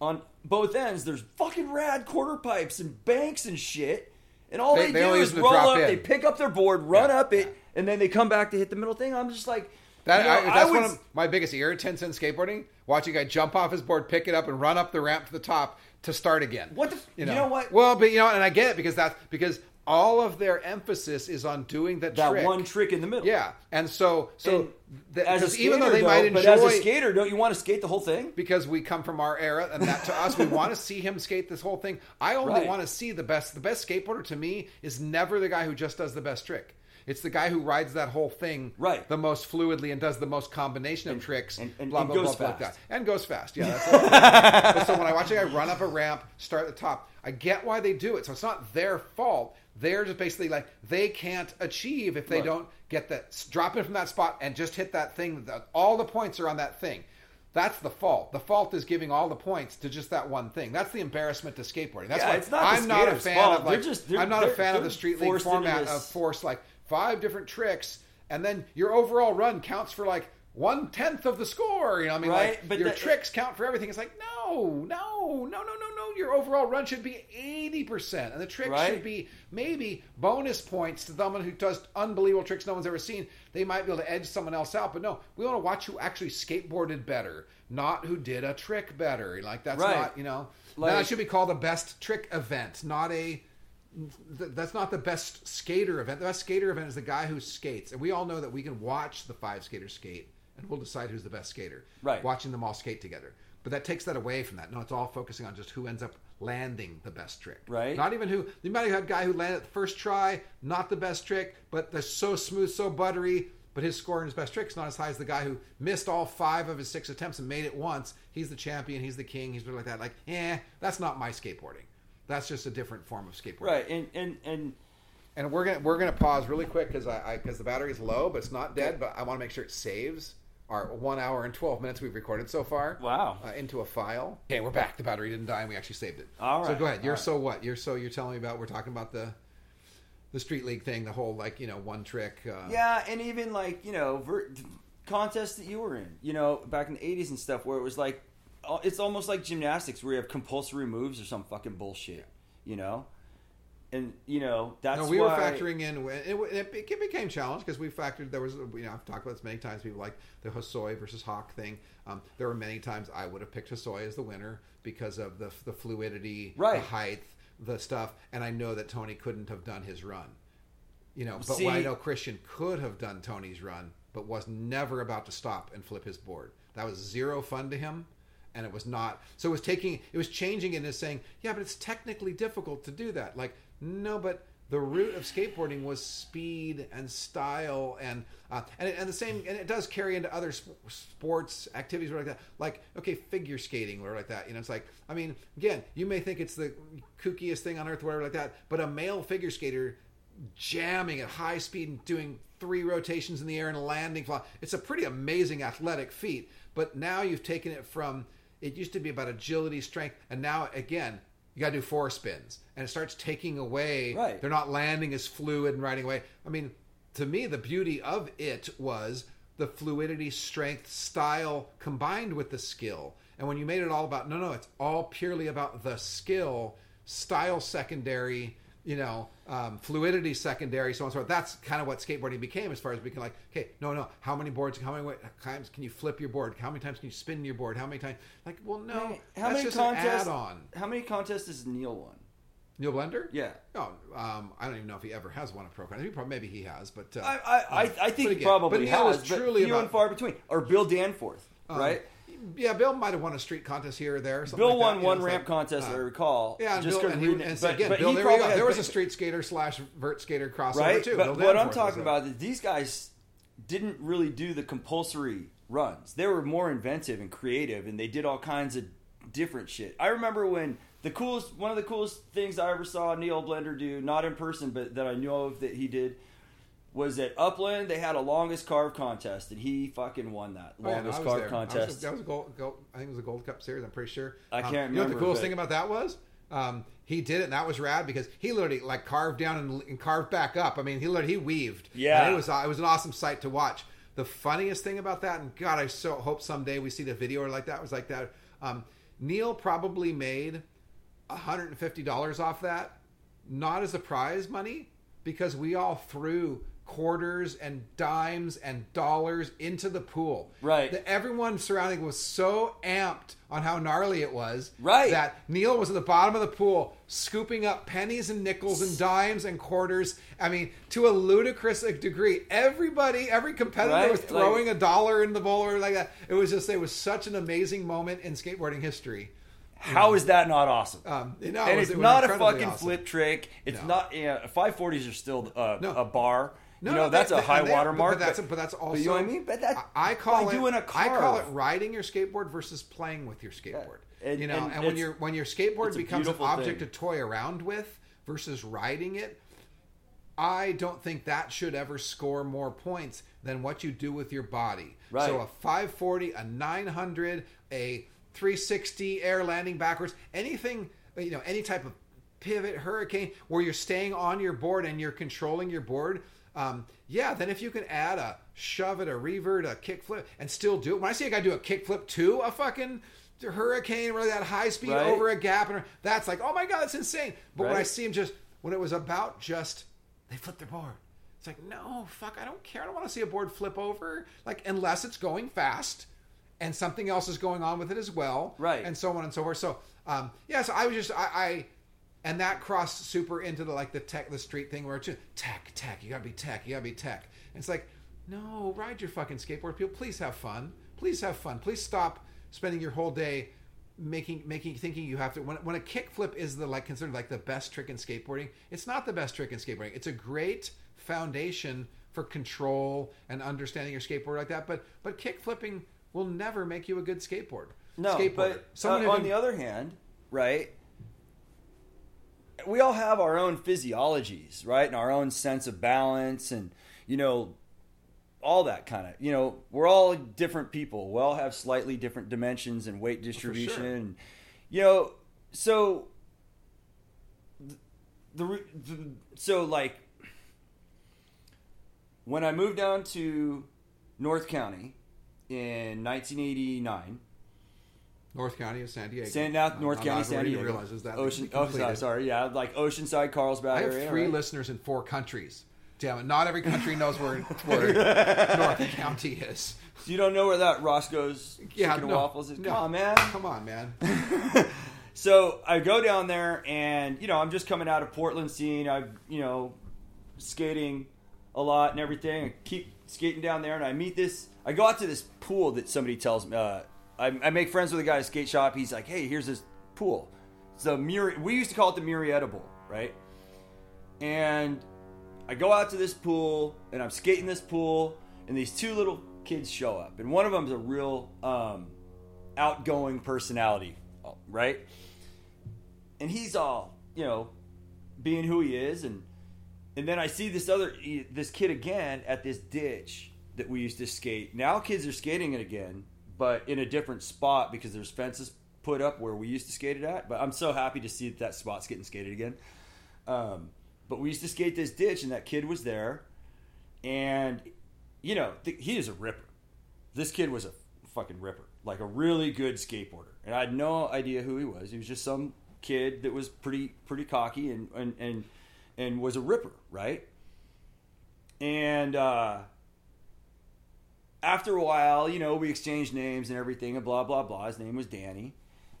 Speaker 3: on both ends there's fucking rad quarter pipes and banks and shit and all
Speaker 4: They-
Speaker 3: they,
Speaker 4: they
Speaker 3: do is
Speaker 4: use them to
Speaker 3: roll up
Speaker 4: in.
Speaker 3: they pick up their board run
Speaker 4: Yeah.
Speaker 3: up it and then they come back to hit the middle thing i'm just like
Speaker 4: that
Speaker 3: you know,
Speaker 4: I,
Speaker 3: I
Speaker 4: that's
Speaker 3: would-
Speaker 4: one of my biggest irritants in skateboarding. Watching a guy jump off his board, pick it up, and run up the ramp to the top to start again.
Speaker 3: What the f- you know what?
Speaker 4: Well, but you know, and I get it because that's because all of their emphasis is on doing that,
Speaker 3: that
Speaker 4: trick.
Speaker 3: one trick in the middle
Speaker 4: Yeah, and so so
Speaker 3: And
Speaker 4: the-
Speaker 3: as a skater,
Speaker 4: even though they
Speaker 3: though,
Speaker 4: might enjoy
Speaker 3: but as a skater don't you want to skate the whole thing
Speaker 4: because we come from our era and that to us we want to see him skate this whole thing i only
Speaker 3: Right.
Speaker 4: want to see the best the best skateboarder to me is never the guy who just does the best trick it's the guy who rides that whole thing
Speaker 3: Right.
Speaker 4: the most fluidly and does the most combination of
Speaker 3: And-
Speaker 4: tricks
Speaker 3: and- and-
Speaker 4: blah
Speaker 3: and
Speaker 4: blah
Speaker 3: goes
Speaker 4: blah, blah like
Speaker 3: fast.
Speaker 4: and goes fast yeah that's but so when i watch a guy run up a ramp start at the top i get why they do it so it's not their fault they're just basically like they can't achieve if they
Speaker 3: Right.
Speaker 4: don't get that drop in from that spot and just hit that thing that all the points are on that thing that's the fault. The fault is giving all the points to just that one thing. That's the embarrassment to skateboarding. That's
Speaker 3: Yeah,
Speaker 4: why
Speaker 3: it's not
Speaker 4: I'm not a fan
Speaker 3: fault.
Speaker 4: of like
Speaker 3: They're just- they're-
Speaker 4: I'm not a fan of the street league format of force like five different tricks and then your overall run counts for like one tenth of the score. You know, what I mean,
Speaker 3: Right,
Speaker 4: like
Speaker 3: but
Speaker 4: your tricks count for everything. It's like no, no, no, no, no, no. Your overall run should be eighty percent, and the tricks
Speaker 3: Right.
Speaker 4: should be maybe bonus points to someone who does unbelievable tricks no one's ever seen. They might be able to edge someone else out, but no, we want to watch who actually skateboarded better, not who did a trick better. Like that's
Speaker 3: Right.
Speaker 4: not you know.
Speaker 3: Like-
Speaker 4: that should be called a best trick event, not a. th- That's not the best skater event. The best skater event is the guy who skates, and we all know that we can watch the five skaters skate, and we'll decide who's the best skater.
Speaker 3: Right.
Speaker 4: Watching them all skate together, but that takes that away from that. No, it's all focusing on just who ends up landing the best trick.
Speaker 3: Right.
Speaker 4: Not even who. You might have had a guy who landed the first try, not the best trick, but they're so smooth, so buttery. But his score and his best trick's not as high as the guy who missed all five of his six attempts and made it once. He's the champion. He's the king. He's like that. Like, eh, that's not my skateboarding. That's just a different form of skateboarding.
Speaker 3: right and and and
Speaker 4: And we're gonna we're gonna pause really quick because I because the battery is low, but it's not dead. But I want to make sure it saves our one hour and twelve minutes we've recorded so far.
Speaker 3: Wow.
Speaker 4: Uh, into a file. Okay, we're back. The battery didn't die, and we actually saved it.
Speaker 3: All
Speaker 4: So go ahead. You're
Speaker 3: right.
Speaker 4: so what? You're so you're telling me about. We're talking about the the street league thing, the whole like you know one trick. Uh,
Speaker 3: Yeah, and even like you know ver- contests that you were in, you know, back in the '80s and stuff, where it was like, it's almost like gymnastics, where you have compulsory moves or some fucking bullshit, you know. and you know that's
Speaker 4: no, we
Speaker 3: why,
Speaker 4: were factoring in. It, it, it became challenged because we factored. There was, you know, I've talked about this many times. People like the Hosoi versus Hawk thing. Um, there were many times I would have picked Hosoi as the winner because of the the fluidity,
Speaker 3: Right.
Speaker 4: the height, the stuff, and I know that Tony couldn't have done his run. You know, but
Speaker 3: See-
Speaker 4: I know Christian could have done Tony's run, but was never about to stop and flip his board. That was zero fun to him, and it was not. So it was taking, it was changing it and saying, yeah, but it's technically difficult to do that. Like, no, but the root of skateboarding was speed and style and uh, and, and the same and it does carry into other sp- sports activities like that like okay figure skating or like that you know it's like i mean again you may think it's the kookiest thing on earth whatever like that but a male figure skater jamming at high speed and doing three rotations in the air and a landing fly. It's a pretty amazing athletic feat. But now you've taken it from it used to be about agility, strength, and now again you got to do four spins, and it starts taking away.
Speaker 3: Right.
Speaker 4: They're not landing as fluid and riding away. I mean, to me, the beauty of it was the fluidity, strength, style combined with the skill. And when you made it all about no, no, it's all purely about the skill, style secondary, you know, um, fluidity secondary, so on and so forth. That's kind of what skateboarding became as far as becoming like, okay, no, no, how many boards, how many times can you flip your board? How many times can you spin your board? How many times? Like, well, no,
Speaker 3: how many
Speaker 4: just
Speaker 3: contests? How many contests has Neil won?
Speaker 4: Neil Blender?
Speaker 3: Yeah.
Speaker 4: Oh, um, I don't even know if he ever has won a pro con. Maybe, probably- maybe he has, but uh,
Speaker 3: I I, I, I think
Speaker 4: But
Speaker 3: he
Speaker 4: again,
Speaker 3: probably
Speaker 4: but Neil
Speaker 3: has,
Speaker 4: was
Speaker 3: but
Speaker 4: truly
Speaker 3: few
Speaker 4: about-
Speaker 3: and far between. Or Bill Danforth,
Speaker 4: um,
Speaker 3: right?
Speaker 4: Yeah, Bill might have won a street contest here or there.
Speaker 3: Bill
Speaker 4: like
Speaker 3: won
Speaker 4: know,
Speaker 3: one ramp
Speaker 4: like,
Speaker 3: contest,
Speaker 4: uh,
Speaker 3: I recall.
Speaker 4: Yeah, and
Speaker 3: just
Speaker 4: Bill, and, he,
Speaker 3: it.
Speaker 4: and
Speaker 3: But-
Speaker 4: again,
Speaker 3: but
Speaker 4: Bill, there, we go. there was a street skater slash vert skater crossover
Speaker 3: right?
Speaker 4: too.
Speaker 3: But
Speaker 4: Bill
Speaker 3: what I'm talking about is these guys didn't really do the compulsory runs. They were more inventive and creative, and they did all kinds of different shit. I remember when the coolest, one of the coolest things I ever saw Neil Blender do, not in person, but that I know of that he did, was at Upland. They had a longest carve contest, and he fucking won that
Speaker 4: Oh,
Speaker 3: longest
Speaker 4: was
Speaker 3: carve
Speaker 4: there. I was-
Speaker 3: contest.
Speaker 4: that was a gold, gold. I think it was a Gold Cup series. I'm pretty sure.
Speaker 3: I
Speaker 4: Um,
Speaker 3: can't
Speaker 4: You know what the coolest thing about that was? Um, he did it, and that was rad because he literally like carved down and, and carved back up. I mean, he literally he weaved.
Speaker 3: Yeah.
Speaker 4: and it was uh, it was an awesome sight to watch. The funniest thing about that, and God, I so hope someday we see the video or like that was like that. Um, Neil probably made $150 off that, not as a prize money, because we all threw quarters and dimes and dollars into the pool.
Speaker 3: Right.
Speaker 4: The, everyone surrounding was so amped on how gnarly it was.
Speaker 3: Right.
Speaker 4: That Neil was at the bottom of the pool scooping up pennies and nickels and dimes and quarters. I mean, to a ludicrous degree. Everybody, every competitor
Speaker 3: Right,
Speaker 4: was throwing
Speaker 3: like-
Speaker 4: a dollar in the bowl or like that. It was just, it was such an amazing moment in skateboarding history.
Speaker 3: How is that not awesome?
Speaker 4: Um, you know, it
Speaker 3: and
Speaker 4: was-
Speaker 3: it's
Speaker 4: it
Speaker 3: not a fucking
Speaker 4: awesome.
Speaker 3: flip trick. It's
Speaker 4: No.
Speaker 3: not. Yeah, five forties are still uh,
Speaker 4: No.
Speaker 3: a bar.
Speaker 4: No,
Speaker 3: you know
Speaker 4: no,
Speaker 3: that's
Speaker 4: they-
Speaker 3: a high water
Speaker 4: but-
Speaker 3: mark.
Speaker 4: But that's but that's also
Speaker 3: you know what I mean. But that
Speaker 4: I I call it
Speaker 3: doing a
Speaker 4: I call it riding your skateboard versus playing with your skateboard.
Speaker 3: And-
Speaker 4: you know,
Speaker 3: and
Speaker 4: and, when your when your skateboard becomes an object
Speaker 3: thing.
Speaker 4: to toy around with versus riding it, I don't think that should ever score more points than what you do with your body.
Speaker 3: Right.
Speaker 4: So a 540, a 900, a 360 air landing backwards, anything, you know, any type of pivot, hurricane, where you're staying on your board and you're controlling your board. Um, yeah, then if you can add a shove it, a revert, a kickflip, and still do it. When I see a guy do a kickflip to a fucking hurricane, really that high speed
Speaker 3: Right.
Speaker 4: over a gap, and that's like, oh my god, that's insane. But when I see him just when it was about just they flip their board. It's like, no, fuck, I don't care. I don't want to see a board flip over. Like, unless it's going fast and something else is going on with it as well.
Speaker 3: Right.
Speaker 4: And so on and so forth. So, um, yeah, so I was just, I, I and that crossed super into the, like, the tech, the street thing where it's just tech, tech, you gotta be tech, you gotta be tech. And it's like, no, ride your fucking skateboard. People, please have fun. Please have fun. Please stop spending your whole day making making thinking you have to when, when a kickflip is the like considered like the best trick in skateboarding it's not the best trick in skateboarding it's a great foundation for control and understanding your skateboard like that but but kick flipping will never make you a good skateboard
Speaker 3: No,
Speaker 4: skateboarder.
Speaker 3: but uh, on
Speaker 4: can-
Speaker 3: the other hand, right? We all have our own physiologies, right, and our own sense of balance, and you know, all that kind of. You know, we're all different people. We all have slightly different dimensions and weight oh, distribution.
Speaker 4: sure.
Speaker 3: and, you know, so th- the, the so like when I moved down to North County in 1989
Speaker 4: North County of San Diego.
Speaker 3: San
Speaker 4: Uh,
Speaker 3: North
Speaker 4: not
Speaker 3: County, San Diego.
Speaker 4: realizes that.
Speaker 3: Ocean. Oh, sorry, sorry. Yeah, like Oceanside, Carlsbad area.
Speaker 4: I have
Speaker 3: area.
Speaker 4: three
Speaker 3: right?
Speaker 4: listeners in four countries. Damn it! Not every country knows where, where North County is.
Speaker 3: So you don't know where that Roscoe's
Speaker 4: Yeah,
Speaker 3: Chicken
Speaker 4: no,
Speaker 3: Waffles is?
Speaker 4: no.
Speaker 3: Come on, man.
Speaker 4: Come on, man.
Speaker 3: So I go down there, and you know, I'm just coming out of Portland scene. I, you know, skating a lot and everything. I keep skating down there, and I meet this. I go out to this pool that somebody tells me. Uh, I, I make friends with a guy at a skate shop. He's like, "Hey, here's this pool." It's the Muri- We used to call it the Murietta Bowl, right? And I go out to this pool, and I'm skating this pool, and these two little kids show up, and one of them's a real um, outgoing personality, right? and he's all you know being who he is and and then i see this other this kid again at this ditch that we used to skate now kids are skating it again but in a different spot because there's fences put up where we used to skate it at. But i'm so happy to see that that spot's getting skated again. Um, but we used to skate this ditch and that kid was there. And you know th- he is a ripper. This kid was a fucking ripper like a really good skateboarder. And i had no idea who he was. He was just some kid that was pretty pretty cocky and and and, and was a ripper right? And uh after a while you know we exchanged names and everything and blah blah blah his name was danny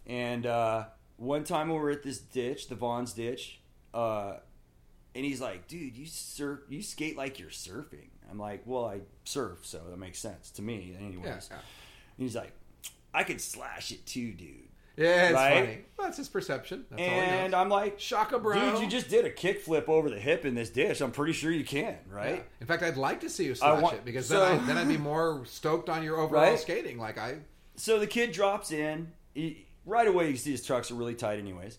Speaker 3: and uh one time we were at this ditch the vaughn's ditch uh and he's like, dude, you surf, you skate like you're surfing. I'm like, well, I surf, so that makes sense to me, anyways.
Speaker 4: Yeah.
Speaker 3: And he's like, I could slash it too, dude.
Speaker 4: Yeah, it's
Speaker 3: Right?
Speaker 4: funny. Well, that's his perception. That's all
Speaker 3: and. I'm like,
Speaker 4: Shaka, bro.
Speaker 3: dude, you just did a kickflip over the hip in this dish. I'm pretty sure you can, right?
Speaker 4: Yeah. In fact, I'd like to see you slash
Speaker 3: want-
Speaker 4: it because
Speaker 3: so-
Speaker 4: then, I, then I'd be more stoked on your overall
Speaker 3: Right?
Speaker 4: skating. Like I,
Speaker 3: So the kid drops in. He, right away, you see his trucks are really tight, anyways.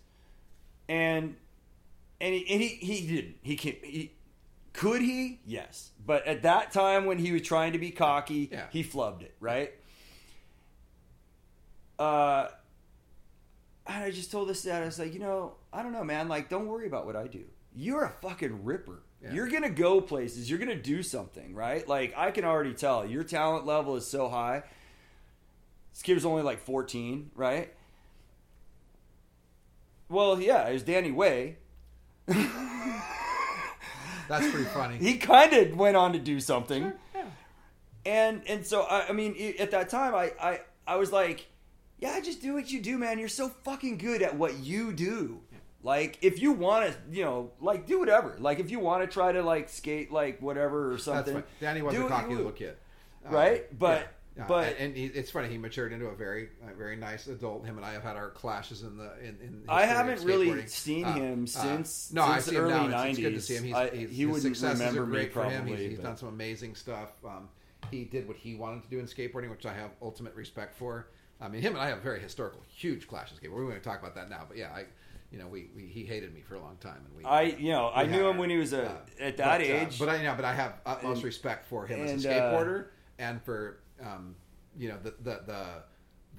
Speaker 3: And and he and he, he didn't. He can't. He, could he? Yes. But at that time when he was trying to be cocky,
Speaker 4: Yeah.
Speaker 3: he flubbed it. Right. Uh. And I just told this dad, I was like, you know, I don't know, man. Like, don't worry about what I do. You're a fucking ripper.
Speaker 4: Yeah.
Speaker 3: You're gonna go places. You're gonna do something, right? Like, I can already tell your talent level is so high. This kid was only like 14, right? Well, yeah, it was Danny Way.
Speaker 4: that's pretty funny.
Speaker 3: He kind of went on to do something. And and so I, I mean, at that time, I, I I was like, yeah, just do what you do, man. You're so fucking good at what you do. Like, if you want to, you know, like do whatever. Like, if you want to try to like skate, like whatever or
Speaker 4: That's
Speaker 3: something.
Speaker 4: fine. Danny was a cocky little
Speaker 3: would.
Speaker 4: kid, Uh,
Speaker 3: Right? But-
Speaker 4: yeah.
Speaker 3: but-
Speaker 4: and, he, it's funny. He matured into a very, a very nice adult. Him and I have had our clashes in the in. in
Speaker 3: I haven't really seen
Speaker 4: Uh,
Speaker 3: him
Speaker 4: uh,
Speaker 3: since-
Speaker 4: no, I see
Speaker 3: the
Speaker 4: him
Speaker 3: early
Speaker 4: now. It's, it's good to see him. He's,
Speaker 3: I-
Speaker 4: he's,
Speaker 3: he
Speaker 4: his successes
Speaker 3: remember
Speaker 4: are
Speaker 3: me
Speaker 4: for him.
Speaker 3: probably,
Speaker 4: He's, he's done some amazing stuff. Um, he did what he wanted to do in skateboarding, which I have ultimate respect for. I mean, him and I have a very historical, huge clashes. We're going to talk about that now, but yeah, I, you know, we, we he hated me for a long time, and we.
Speaker 3: I, you know, I knew him when he was a
Speaker 4: uh,
Speaker 3: at that
Speaker 4: but, uh,
Speaker 3: age.
Speaker 4: but I know, but I have utmost
Speaker 3: And-
Speaker 4: respect for him as a
Speaker 3: and, uh,
Speaker 4: skateboarder and for um, you know the, the the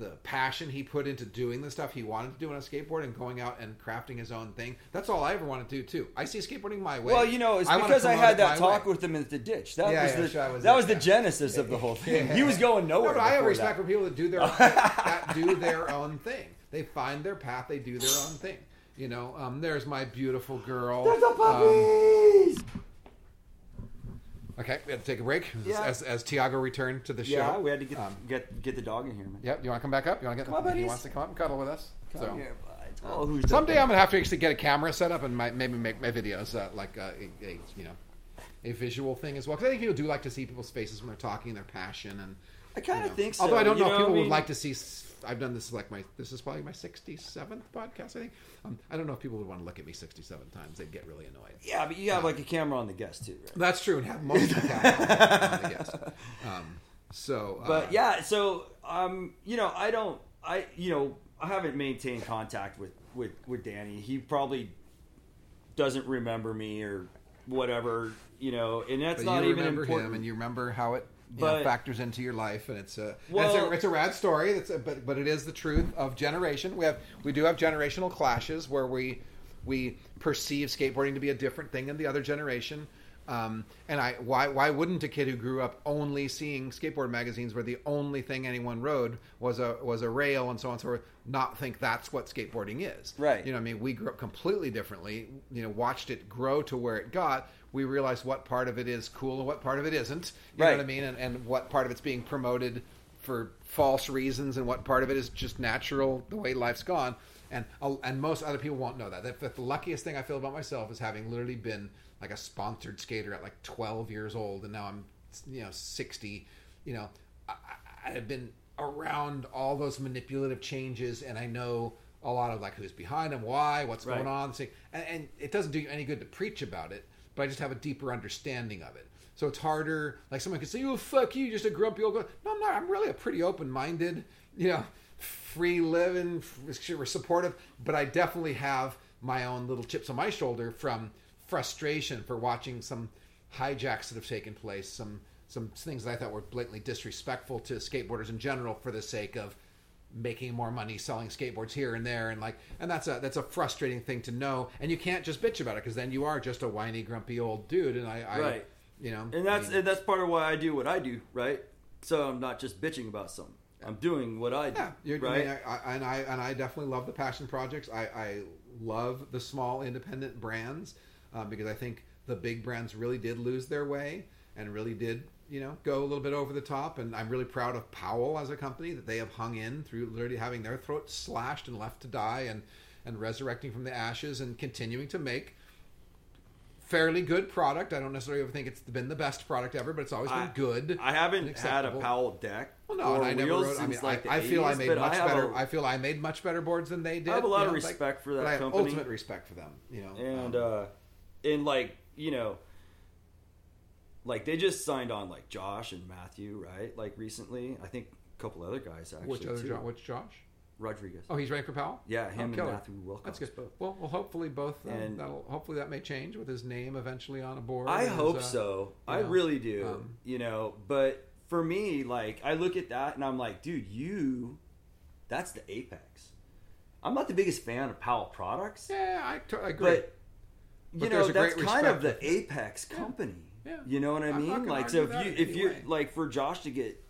Speaker 4: the passion he put into doing the stuff he wanted to do on a skateboard and going out and crafting his own thing. That's all I ever want to do too. I see skateboarding my way.
Speaker 3: Well, you know, it's
Speaker 4: I
Speaker 3: because I had that talk
Speaker 4: way.
Speaker 3: with him in the ditch. That
Speaker 4: Yeah,
Speaker 3: was
Speaker 4: yeah,
Speaker 3: the
Speaker 4: sure, was
Speaker 3: that
Speaker 4: there,
Speaker 3: was the genesis of the whole thing. He was going nowhere.
Speaker 4: No, but I have respect
Speaker 3: that.
Speaker 4: for people that do their that do their own thing. They find their path. They do their own thing. You know, um, there's my beautiful girl.
Speaker 3: There's the
Speaker 4: Um,
Speaker 3: puppies.
Speaker 4: Okay, we had to take a break
Speaker 3: Yeah.
Speaker 4: as, as Tiago returned to the show.
Speaker 3: yeah, we had to get
Speaker 4: Um,
Speaker 3: get get the dog in here, man.
Speaker 4: Yep. You want to come back up? You want to get?
Speaker 3: Come on,
Speaker 4: He wants to come up and cuddle with us.
Speaker 3: Come
Speaker 4: so
Speaker 3: here, bud. Oh, who's
Speaker 4: someday I'm gonna have to actually get a camera set up and my, maybe make my videos uh, like uh, a, a you know a visual thing as well. Because I think people do like to see people's faces when they're talking, their passion, and
Speaker 3: I kind
Speaker 4: you
Speaker 3: of
Speaker 4: know.
Speaker 3: think so.
Speaker 4: Although I don't
Speaker 3: you
Speaker 4: know if people
Speaker 3: I
Speaker 4: would like to see. I've done this like my. This is probably my 67th podcast. I think. Um, I don't know if people would want to look at me 67 times. They'd get really annoyed.
Speaker 3: Yeah, but you have like a camera on the guest too, right?
Speaker 4: That's true, and have most of the camera on the guest. Um, so, uh,
Speaker 3: But yeah, so um, you know, I don't, I you know, I haven't maintained contact with with with Danny. He probably doesn't remember me or whatever, you know, and that's not
Speaker 4: you
Speaker 3: even
Speaker 4: remember
Speaker 3: important.
Speaker 4: him, and you remember how it
Speaker 3: But-
Speaker 4: know, factors into your life, and it's a
Speaker 3: Well-
Speaker 4: it's a, it's a rad story. It's a, but but it is the truth of generation. We have we do have generational clashes where we we perceive skateboarding to be a different thing than the other generation. Um, and I why why wouldn't a kid who grew up only seeing skateboard magazines where the only thing anyone rode was a was a rail and so on and so forth not think that's what skateboarding is?
Speaker 3: Right.
Speaker 4: You know, I mean, we grew up completely differently. You know, watched it grow to where it got. We realize what part of it is cool and what part of it isn't. You know what I mean? And, and what part of it's being promoted for false reasons and what part of it is just natural the way life's gone. And uh, and most other people won't know that. That, that the luckiest thing I feel about myself is having literally been like a sponsored skater at like 12 years old, and now I'm you know 60. You know, I, I- I've been around all those manipulative changes, and I know a lot of like who's behind them, why, what's
Speaker 3: Right.
Speaker 4: going on, and, and it doesn't do you any good to preach about it, but I just have a deeper understanding of it. So it's harder. Like someone could say, "Oh fuck you, just a grumpy old." guy." No, I'm not. I'm really a pretty open-minded, you know, free living, supportive. But I definitely have my own little chips on my shoulder from frustration for watching some hijacks that have taken place, some some things that I thought were blatantly disrespectful to skateboarders in general for the sake of making more money selling skateboards here and there and like and that's a that's a frustrating thing to know and you can't just bitch about it because then you are just a whiny grumpy old dude and I, I
Speaker 3: Right.
Speaker 4: you know
Speaker 3: and that's
Speaker 4: I mean,
Speaker 3: and that's part of why I do what I do, right? So I'm not just bitching about something. I'm doing what I do,
Speaker 4: yeah you're,
Speaker 3: right?
Speaker 4: I mean, I, and I and I definitely love the passion projects I, I love the small independent brands uh, because I think the big brands really did lose their way and really did you know go a little bit over the top and I'm really proud of Powell as a company that they have hung in through literally having their throats slashed and left to die and and resurrecting from the ashes and continuing to make fairly good product. I don't necessarily ever think it's been the best product ever, but it's always been
Speaker 3: I-
Speaker 4: good.
Speaker 3: I haven't had a. Powell deck.
Speaker 4: Well, no, and I never wrote. I mean,
Speaker 3: like,
Speaker 4: I, I feel I made much
Speaker 3: have
Speaker 4: better.
Speaker 3: a-
Speaker 4: I feel I made much better boards than they did.
Speaker 3: I have a lot of
Speaker 4: know, like-
Speaker 3: respect for that
Speaker 4: but I have
Speaker 3: company.
Speaker 4: ultimate respect for them. You know,
Speaker 3: and
Speaker 4: Um,
Speaker 3: uh and like you know like they just signed on like josh and matthew right like recently i think a couple other guys actually
Speaker 4: which other
Speaker 3: too.
Speaker 4: Josh? Which Josh?
Speaker 3: rodriguez
Speaker 4: Oh, he's ready for Powell.
Speaker 3: yeah
Speaker 4: Oh,
Speaker 3: him and
Speaker 4: killer.
Speaker 3: matthew wilcox
Speaker 4: That's good.
Speaker 3: both.
Speaker 4: Well, well, hopefully both. Um,
Speaker 3: And-
Speaker 4: that'll hopefully that may change with his name eventually on a board.
Speaker 3: i
Speaker 4: his,
Speaker 3: hope
Speaker 4: uh,
Speaker 3: so i
Speaker 4: know,
Speaker 3: really do
Speaker 4: um,
Speaker 3: you know but for me like i look at that and i'm like dude you that's the apex i'm not the biggest fan of powell products
Speaker 4: Yeah, I, agree.
Speaker 3: but you know that's kind of the apex company
Speaker 4: Yeah.
Speaker 3: You know what i
Speaker 4: I'm
Speaker 3: mean like so if you
Speaker 4: that
Speaker 3: if you're
Speaker 4: anyway.
Speaker 3: like for josh to get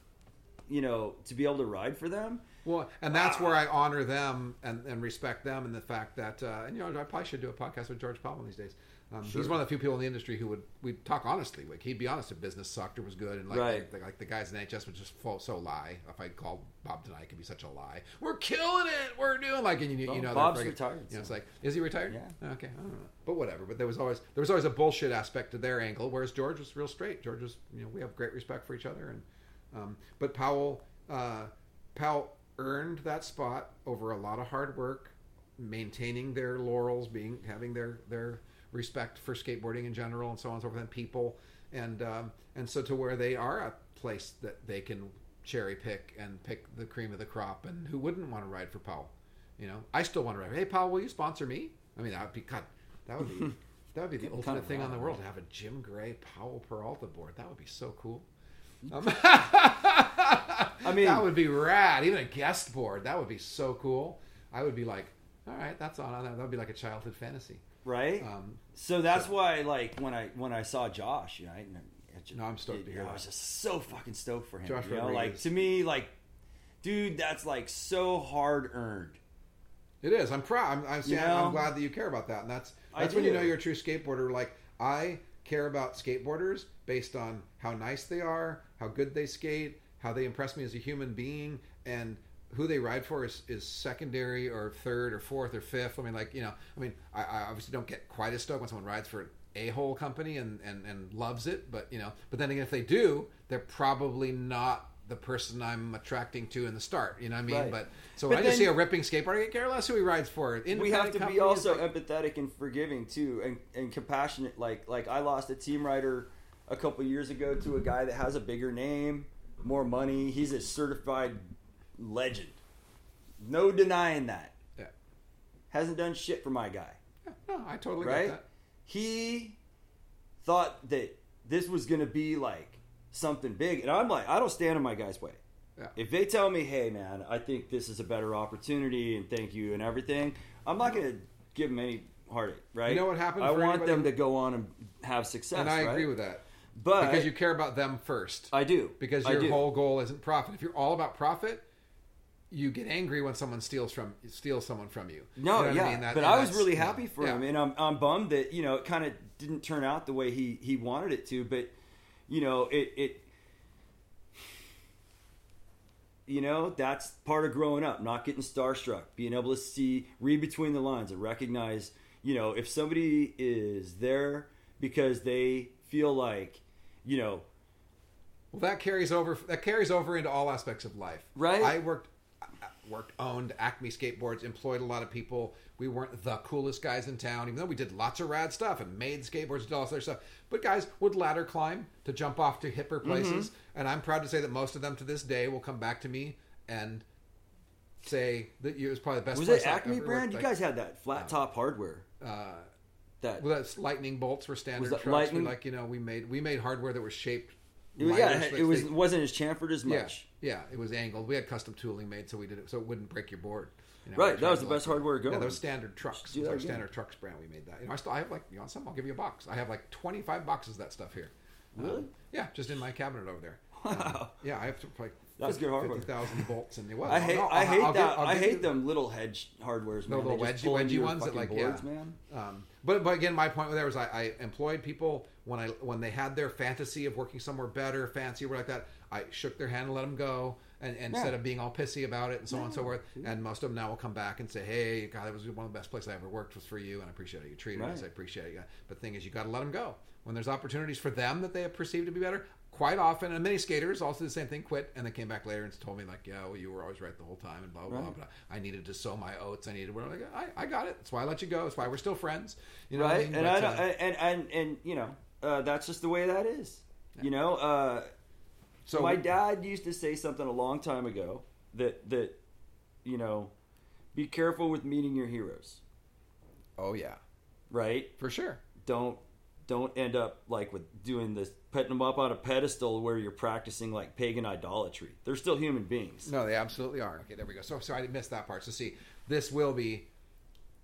Speaker 3: you know to be able to ride for them
Speaker 4: Well, and that's where I honor them and, and respect them, and the fact that uh, and you know I probably should do a podcast with George Powell one these days. Um, He's one of the few people in the industry who would we talk honestly. Like he'd be honest if business sucked or was good, and like
Speaker 3: Right.
Speaker 4: like, like the guys in NHS would just fall, so lie. If I called Bob tonight, it could be such a lie. We're killing it. We're doing like and you,
Speaker 3: Well,
Speaker 4: you know
Speaker 3: Bob's
Speaker 4: friggin-
Speaker 3: retired,
Speaker 4: You know, it's like is he retired?
Speaker 3: Yeah.
Speaker 4: Okay, I don't know, but whatever. But there was always there was always a bullshit aspect to their angle, whereas George was real straight. George was you know we have great respect for each other, and um, but Powell uh, Powell earned that spot over a lot of hard work, maintaining their laurels, being having their their respect for skateboarding in general, and so on and so forth, and people, and um, and so to where they are a place that they can cherry pick and pick the cream of the crop, and who wouldn't want to ride for Powell? You know, I still want to ride. Hey, Powell, will you sponsor me? I mean, that would be God, that would be that would be the ultimate thing on the world to have a Jim Gray Powell Peralta board. That would be so cool. Um,
Speaker 3: I mean-
Speaker 4: that would be rad. Even a guest board, that would be so cool. I would be like, all right, that's on. That would be like a childhood fantasy.
Speaker 3: Right
Speaker 4: Um,
Speaker 3: so that's why like when i when i saw josh right and it just,
Speaker 4: No, I'm stoked to hear
Speaker 3: i
Speaker 4: that.
Speaker 3: was just so fucking stoked for him
Speaker 4: Josh
Speaker 3: you know like to me like dude that's like so hard earned
Speaker 4: It is. I'm proud. I'm, I'm,
Speaker 3: You
Speaker 4: I'm glad that you care about that, and that's
Speaker 3: I
Speaker 4: that's when you know you're a true skateboarder. Like I care about skateboarders based on how nice they are, how good they skate, how they impress me as a human being, and who they ride for is, is secondary or third or fourth or fifth. I mean, like you know, I mean, I, I obviously don't get quite as stoked when someone rides for an a-hole company and, and and loves it, but you know, but then again, if they do, they're probably not the person I'm attracting to in the start. You know what I mean?
Speaker 3: Right.
Speaker 4: But so
Speaker 3: But
Speaker 4: when I just see a ripping skateboarder, I care less who he rides for.
Speaker 3: we have to be also
Speaker 4: like-
Speaker 3: empathetic and forgiving too and, and compassionate like like i lost a team rider a couple years ago to a guy that has a bigger name more money he's a certified legend no denying that
Speaker 4: Yeah.
Speaker 3: hasn't done shit for my guy
Speaker 4: Yeah, no, I totally
Speaker 3: right
Speaker 4: get that.
Speaker 3: he thought that this was going to be like something big and i'm like i don't stand in my guy's way
Speaker 4: Yeah.
Speaker 3: if they tell me hey man i think this is a better opportunity and thank you and everything i'm not going to give them any heartache, right?
Speaker 4: You know what happens?
Speaker 3: I want them to go on and have success,
Speaker 4: and I
Speaker 3: right?
Speaker 4: agree with that
Speaker 3: But
Speaker 4: because you care about them first.
Speaker 3: I do
Speaker 4: because your
Speaker 3: do.
Speaker 4: whole goal isn't profit. If you're all about profit, you get angry when someone steals from steals someone from you.
Speaker 3: No,
Speaker 4: You know
Speaker 3: yeah,
Speaker 4: I mean? That-
Speaker 3: but I was really happy for
Speaker 4: yeah.
Speaker 3: him, and I'm I'm bummed that you know it kind of didn't turn out the way he he wanted it to. But you know, it it you know that's part of growing up, not getting starstruck, being able to see, read between the lines, and recognize. You know, if somebody is there because they feel like, you know,
Speaker 4: Well, that carries over. That carries over into all aspects of life.
Speaker 3: Right.
Speaker 4: I worked, worked, owned Acme skateboards, employed a lot of people. We weren't the coolest guys in town, even though we did lots of rad stuff and made skateboards and all this other stuff. But guys would ladder climb to jump off to hipper places,
Speaker 3: Mm-hmm.
Speaker 4: and I'm proud to say that most of them to this day will come back to me and say that it was probably the best.
Speaker 3: was it Acme brand?
Speaker 4: worked.
Speaker 3: You guys had that flat top hardware.
Speaker 4: uh,
Speaker 3: That
Speaker 4: well, that's lightning bolts were standard
Speaker 3: Was that
Speaker 4: trucks.
Speaker 3: lightning?
Speaker 4: We like you know we made we made hardware that was shaped.
Speaker 3: It yeah, it was
Speaker 4: they,
Speaker 3: wasn't as chamfered as much.
Speaker 4: yeah, it was angled. We had custom tooling made so we did it so it wouldn't break your board. You know,
Speaker 3: Right, that was the best hardware
Speaker 4: Yeah,
Speaker 3: going.
Speaker 4: that was standard trucks.
Speaker 3: do
Speaker 4: It was
Speaker 3: that
Speaker 4: our
Speaker 3: again.
Speaker 4: standard trucks brand. We made that. You know, I still I have like you want some? I'll give you a box. I have like twenty five boxes of that stuff here. Um,
Speaker 3: Really?
Speaker 4: yeah, just in my cabinet over there.
Speaker 3: Wow.
Speaker 4: Um, yeah, I have to like
Speaker 3: That's good hardware.
Speaker 4: Fifty thousand bolts in the well.
Speaker 3: I hate
Speaker 4: no,
Speaker 3: I
Speaker 4: I'll-
Speaker 3: hate
Speaker 4: I'll give- I'll
Speaker 3: I hate
Speaker 4: you-
Speaker 3: them little hedge hardwares, man.
Speaker 4: the little
Speaker 3: They just
Speaker 4: wedgie,
Speaker 3: pull into
Speaker 4: ones that like
Speaker 3: boards,
Speaker 4: yeah.
Speaker 3: man.
Speaker 4: Um, but but again, my point with there was I, I employed people when I when they had their fantasy of working somewhere better, fancy, or like that. I shook their hand and let them go, and, and instead of being all pissy about it and so on and so forth. And most of them now will come back and say, "Hey, God, that was one of the best places I ever worked was for you, and I appreciate how you treated us.
Speaker 3: Right.
Speaker 4: I appreciate it." But the thing is, you got to let them go when there's opportunities for them that they have perceived to be better. Quite often, and many skaters also the same thing. Quit and they came back later and told me like, "Yeah, well, you were always right the whole time," and blah blah. blah.
Speaker 3: Right.
Speaker 4: But I needed to sow my oats. I needed. We're like, I, I got it. That's why I let you go. That's why we're still friends. You know what I
Speaker 3: right?
Speaker 4: mean?
Speaker 3: And
Speaker 4: But,
Speaker 3: I don't,
Speaker 4: uh,
Speaker 3: and, and and you know uh, that's just the way that is. You know, uh,
Speaker 4: so
Speaker 3: my dad used to say something a long time ago that that you know, be careful with meeting your heroes.
Speaker 4: Oh yeah,
Speaker 3: Right?
Speaker 4: for sure.
Speaker 3: Don't don't end up like with doing this putting them up on a pedestal where you're practicing like pagan idolatry. They're still human beings.
Speaker 4: No, they absolutely are. Okay, there we go. So, so I missed that part. So, see, this will be.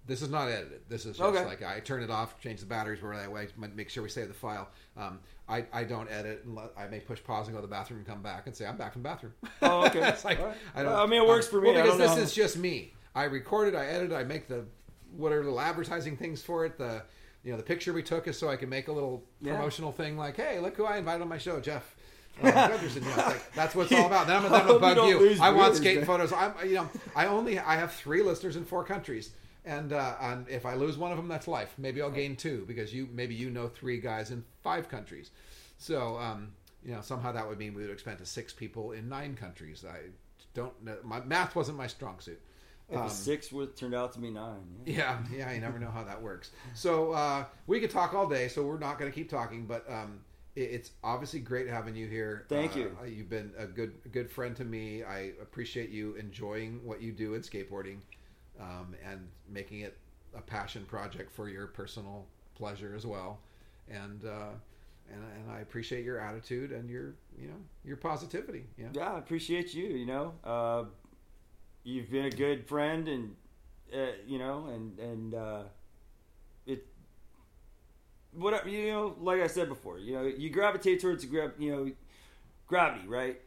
Speaker 4: This is not edited. This is just
Speaker 3: Okay.
Speaker 4: like I turn it off, change the batteries, where that way, make sure we save the file. Um, I, I don't edit. Let, I may push pause and go to the bathroom and come back and say I'm back from the bathroom.
Speaker 3: Oh, okay.
Speaker 4: it's like
Speaker 3: right.
Speaker 4: I don't.
Speaker 3: Well, I mean, it works for me.
Speaker 4: Well, because
Speaker 3: know
Speaker 4: this
Speaker 3: how-
Speaker 4: is just me. I record it, I edit, I make the whatever little advertising things for it. The you know the picture we took is so I can make a little
Speaker 3: Yeah.
Speaker 4: promotional thing like, hey, look who I invited on my show, Geoff. Uh, you know, like, that's what it's all about. Then I'm, then I'm gonna
Speaker 3: you
Speaker 4: bug
Speaker 3: don't
Speaker 4: you. I want skate photos. I'm, you know, I only I have three listeners in four countries, and uh, and if I lose one of them, that's life. Maybe I'll gain two because you maybe you know three guys in five countries. So um, you know somehow that would mean we would expand to six people in nine countries. I don't know. My math wasn't my strong suit. Um,
Speaker 3: six would turned out to be nine. Yeah.
Speaker 4: yeah, yeah, you never know how that works. So uh, we could talk all day, so we're not going to keep talking. But um, it's obviously great having you here.
Speaker 3: Thank
Speaker 4: Uh,
Speaker 3: you.
Speaker 4: You've been a good a good friend to me. I appreciate you enjoying what you do in skateboarding um, and making it a passion project for your personal pleasure as well. And uh, and and I appreciate your attitude and your you know your positivity. Yeah.
Speaker 3: Yeah, I appreciate you. You know, uh, you've been a good friend, and uh, you know, and and uh, it, whatever you know. Like I said before, you know, you gravitate towards gra- you know, gravity, right?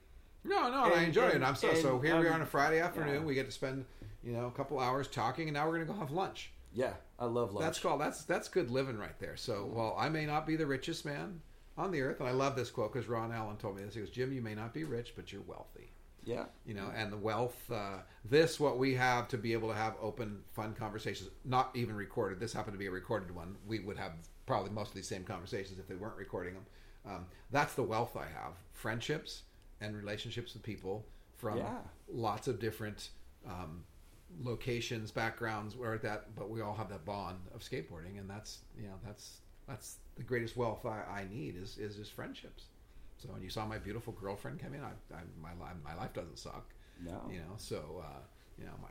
Speaker 4: No, no, I
Speaker 3: And-
Speaker 4: enjoy it. I'm so so.
Speaker 3: and,
Speaker 4: Here we are
Speaker 3: um,
Speaker 4: on a Friday afternoon.
Speaker 3: yeah.
Speaker 4: We get to spend you know a couple hours talking, and now we're gonna go have lunch.
Speaker 3: Yeah, I love lunch.
Speaker 4: That's called that's that's good living right there. So while I may not be the richest man on the earth, and I love this quote because Ron Allen told me this. He goes, "Jim, you may not be rich, but you're wealthy."
Speaker 3: yeah,
Speaker 4: You know, and the wealth, uh, this what we have to be able to have open, fun conversations, not even recorded. This happened to be a recorded one. We would have probably most of these same conversations if they weren't recording them. Um, that's the wealth I have: friendships and relationships with people from
Speaker 3: Yeah.
Speaker 4: lots of different um, locations, backgrounds, where that. But we all have that bond of skateboarding, and that's you know that's that's the greatest wealth I, I need is is just friendships. So when you saw my beautiful girlfriend come in, I, I my life my life doesn't suck.
Speaker 3: no,
Speaker 4: You know, so uh, you know my